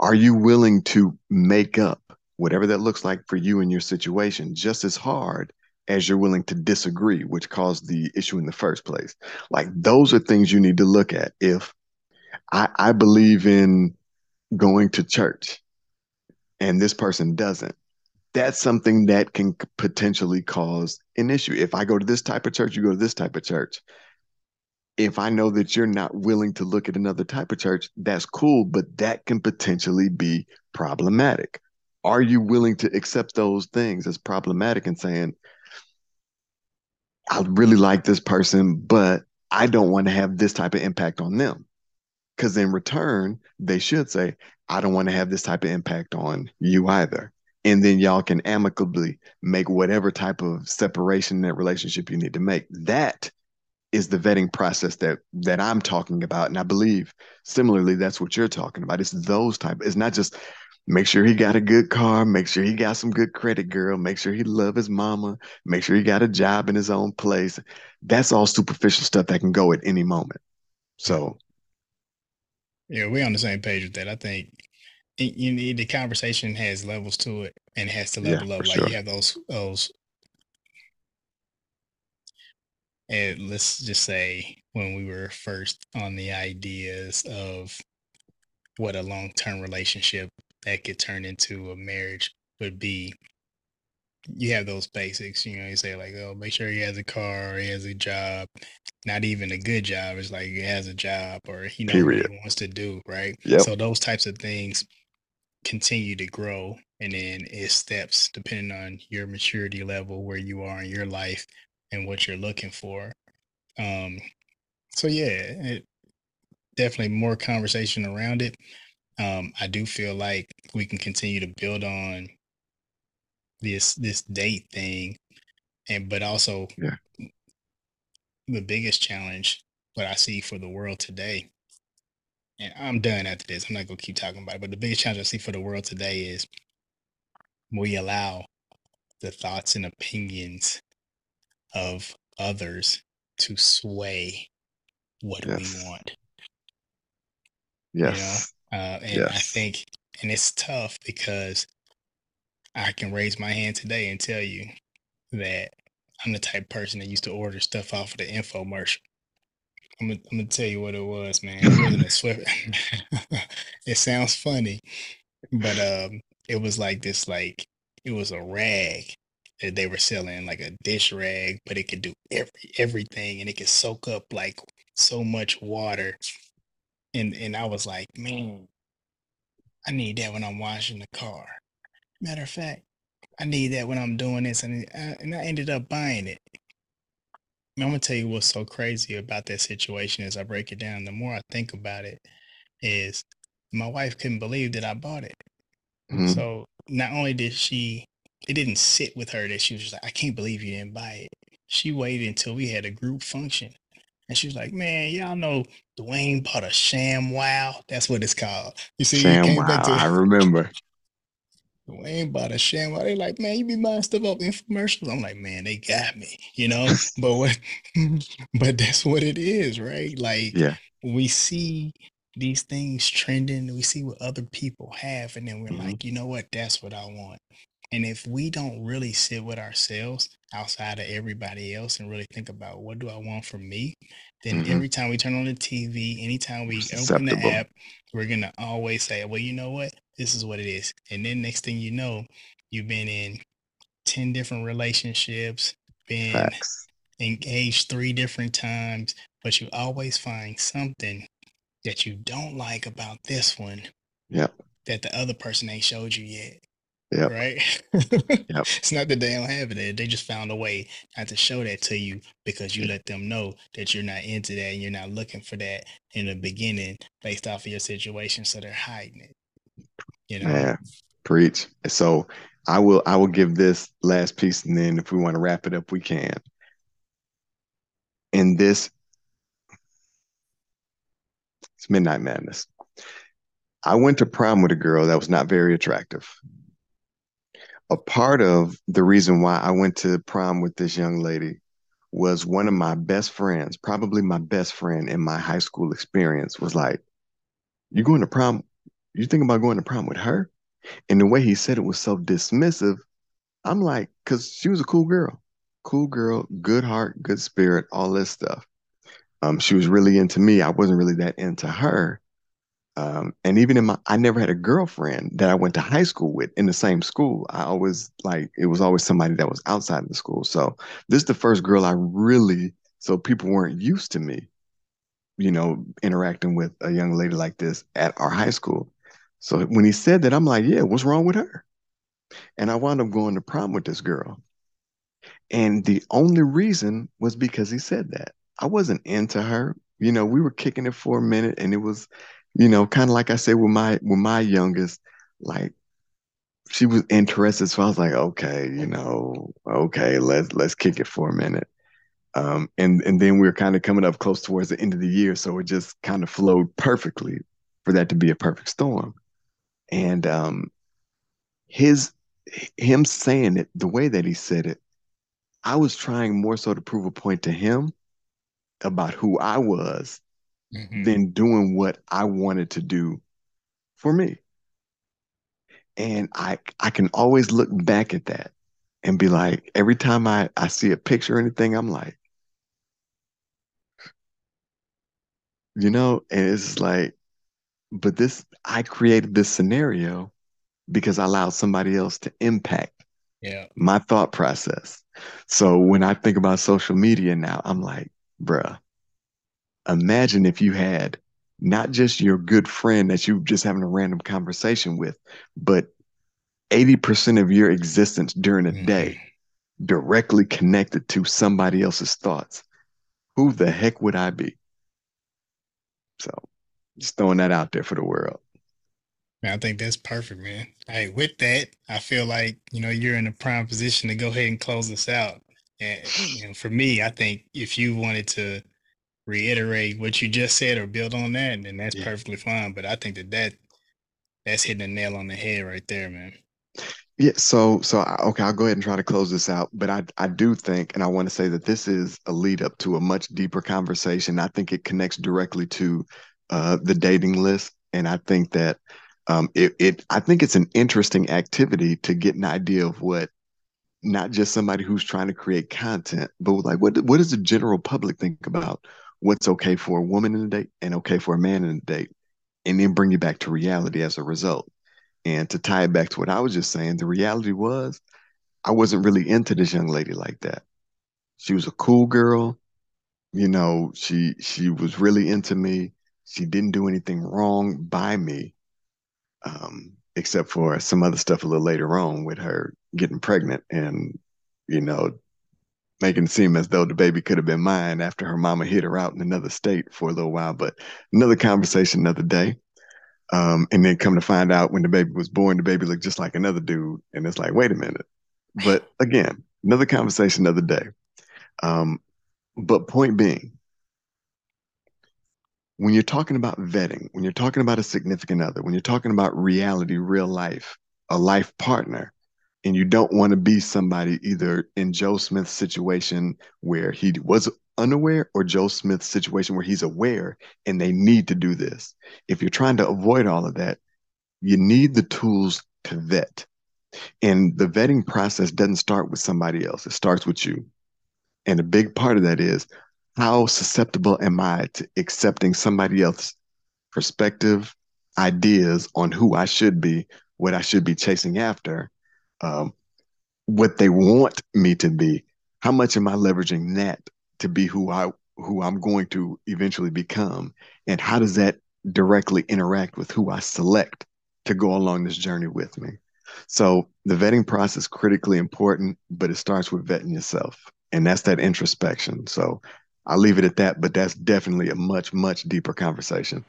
are you willing to make up whatever that looks like for you in your situation just as hard as you're willing to disagree, which caused the issue in the first place. Like those are things you need to look at. If I, I believe in going to church and this person doesn't, that's something that can potentially cause an issue. If I go to this type of church, you go to this type of church. If I know that you're not willing to look at another type of church, that's cool, but that can potentially be problematic are you willing to accept those things as problematic and saying, I really like this person, but I don't want to have this type of impact on them. Because in return, they should say, I don't want to have this type of impact on you either. And then y'all can amicably make whatever type of separation in that relationship you need to make. That is the vetting process that that I'm talking about. And I believe similarly, that's what you're talking about. It's those type. It's not just make sure he got a good car, make sure he got some good credit, girl, make sure he love his mama, make sure he got a job in his own place. That's all superficial stuff that can go at any moment. So yeah, we're on the same page with that. I think you need the conversation has levels to it and has to level yeah, up. Like sure. you have those those and let's just say when we were first on the ideas of what a long-term relationship that could turn into a marriage would be you have those basics you know you say like oh make sure he has a car he has a job not even a good job it's like he has a job or he knows Period. what he wants to do right yep. so those types of things continue to grow and then it steps depending on your maturity level where you are in your life and what you're looking for. Um, so yeah, it, definitely more conversation around it. Um, I do feel like we can continue to build on this this date thing, and but also yeah. the biggest challenge what I see for the world today. And I'm done after this. I'm not gonna keep talking about it, but the biggest challenge I see for the world today is we allow the thoughts and opinions of others to sway what yes. we want. Yes. You know? uh, and yes. I think, and it's tough because I can raise my hand today and tell you that I'm the type person that used to order stuff off of the infomercial. I'm gonna, I'm gonna tell you what it was, man. It wasn't a Swift. it sounds funny, but um, it was like this, like it was a rag that they were selling like a dish rag, but it could do every everything and it could soak up like so much water. And and I was like, man, I need that when I'm washing the car. Matter of fact, I need that when I'm doing this, and I, uh, and I ended up buying it. I'm gonna tell you what's so crazy about that situation as I break it down. The more I think about it, is my wife couldn't believe that I bought it. Mm-hmm. So not only did she it didn't sit with her that she was just like, I can't believe you didn't buy it. She waited until we had a group function. And she was like, Man, y'all know Dwayne bought a ShamWow. That's what it's called. You see, ShamWow, to I remember. Bought a ShamWow. They like, man, you be buying stuff off infomercials. I'm like, man, they got me, you know. but what but that's what it is, right? Like yeah. we see these things trending, we see what other people have, and then we're mm-hmm. like, you know what, that's what I want. And if we don't really sit with ourselves outside of everybody else and really think about what do I want from me, then mm-hmm. every time we turn on the TV, anytime we open the app, we're gonna always say, Well, you know what? This is what it is. And then next thing you know, you've been in 10 different relationships, been Facts. engaged three different times, but you always find something that you don't like about this one. Yep. That the other person ain't showed you yet. Yep. Right. yep. It's not that they don't have it. They just found a way not to show that to you because you mm. let them know that you're not into that and you're not looking for that in the beginning based off of your situation. So they're hiding it. You know. Yeah. Preach. So I will I will give this last piece and then if we want to wrap it up, we can. In this it's midnight madness. I went to prom with a girl that was not very attractive a part of the reason why I went to prom with this young lady was one of my best friends, probably my best friend in my high school experience, was like, You going to prom? You think about going to prom with her? And the way he said it was so dismissive, I'm like, because she was a cool girl, cool girl, good heart, good spirit, all this stuff. Um, she was really into me. I wasn't really that into her. Um, and even in my, I never had a girlfriend that I went to high school with in the same school. I always like it was always somebody that was outside of the school. So this is the first girl I really. So people weren't used to me, you know, interacting with a young lady like this at our high school. So when he said that, I'm like, yeah, what's wrong with her? And I wound up going to prom with this girl. And the only reason was because he said that. I wasn't into her. You know, we were kicking it for a minute, and it was, you know, kind of like I said with my with my youngest, like she was interested. So I was like, okay, you know, okay, let's let's kick it for a minute. Um, and and then we were kind of coming up close towards the end of the year, so it just kind of flowed perfectly for that to be a perfect storm. And um, his him saying it the way that he said it, I was trying more so to prove a point to him about who I was Mhm. than doing what I wanted to do for me. And I I can always look back at that and be like, every time I, I see a picture or anything, I'm like, you know, and it's like, but this I created this scenario because I allowed somebody else to impact Yeah. my thought process. So when I think about social media now, I'm like, bruh, imagine if you had not just your good friend that you're just having a random conversation with, but 80% of your existence during a day mm-hmm. directly connected to somebody else's thoughts. Who the heck would I be? So just throwing that out there for the world. Man, I think that's perfect, man. Hey, with that, I feel like you know you're in a prime position to go ahead and close this out. And know, for me, I think if you wanted to reiterate what you just said or build on that, then that's Yeah. perfectly fine. But I think that that that's hitting the nail on the head right there, man. Yeah, so so I- okay, I'll go ahead and try to close this out, but I I do think, and I want to say that this is a lead up to a much deeper conversation. I think it connects directly to uh, the dating list, and I think that um, it it I think it's an interesting activity to get an idea of what not just somebody who's trying to create content, but like what what does the general public think about what's okay for a woman in a date and okay for a man in a date, and then bring you back to reality as a result. And to tie it back to what I was just saying, the reality was I wasn't really into this young lady like that. She was a cool girl. You know, she she was really into me. She didn't do anything wrong by me, um, except for some other stuff a little later on with her getting pregnant and, you know, making it seem as though the baby could have been mine after her mama hid her out in another state for a little while. But another conversation, another day. Um, and then come to find out when the baby was born, the baby looked just like another dude. And it's like, wait a minute. But again, another conversation, another day. Um, but point being, when you're talking about vetting, when you're talking about a significant other, when you're talking about reality, real life, a life partner, and you don't want to be somebody either in Joe Smith's situation where he was unaware or Joe Smith's situation where he's aware and they need to do this. If you're trying to avoid all of that, you need the tools to vet. And the vetting process doesn't start with somebody else, it starts with you. And a big part of that is how susceptible am I to accepting somebody else's perspective, ideas on who I should be, what I should be chasing after, um, what they want me to be. How much am I leveraging that to be who I who I'm going to eventually become, and how does that directly interact with who I select to go along this journey with me? So the vetting process critically important, but it starts with vetting yourself, and that's that introspection. So I'll leave it at that, but that's definitely a much much deeper conversation.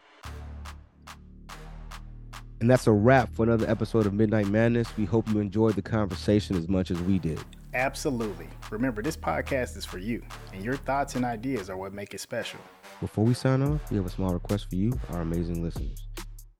And that's a wrap for another episode of Midnight Madness. We hope you enjoyed the conversation as much as we did. Absolutely. Remember, this podcast is for you, and your thoughts and ideas are what make it special. Before we sign off, we have a small request for you, our amazing listeners.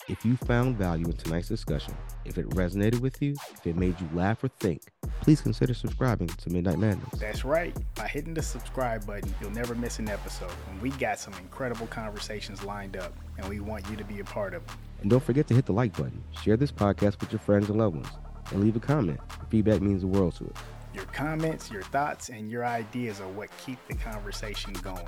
If you found value in tonight's discussion, if it resonated with you, if it made you laugh or think, please consider subscribing to Midnight Madness. That's right. By hitting the subscribe button, you'll never miss an episode. And we got some incredible conversations lined up, and we want you to be a part of them. And don't forget to hit the like button, share this podcast with your friends and loved ones, and leave a comment. Your feedback means the world to us. Your comments, your thoughts, and your ideas are what keep the conversation going.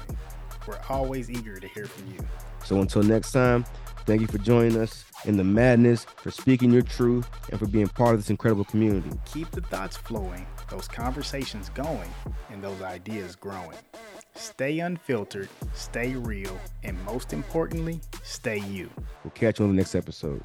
We're always eager to hear from you. So until next time, thank you for joining us in the madness, for speaking your truth, and for being part of this incredible community. Keep the thoughts flowing, those conversations going, and those ideas growing. Stay unfiltered, stay real, and most importantly, stay you. We'll catch you on the next episode.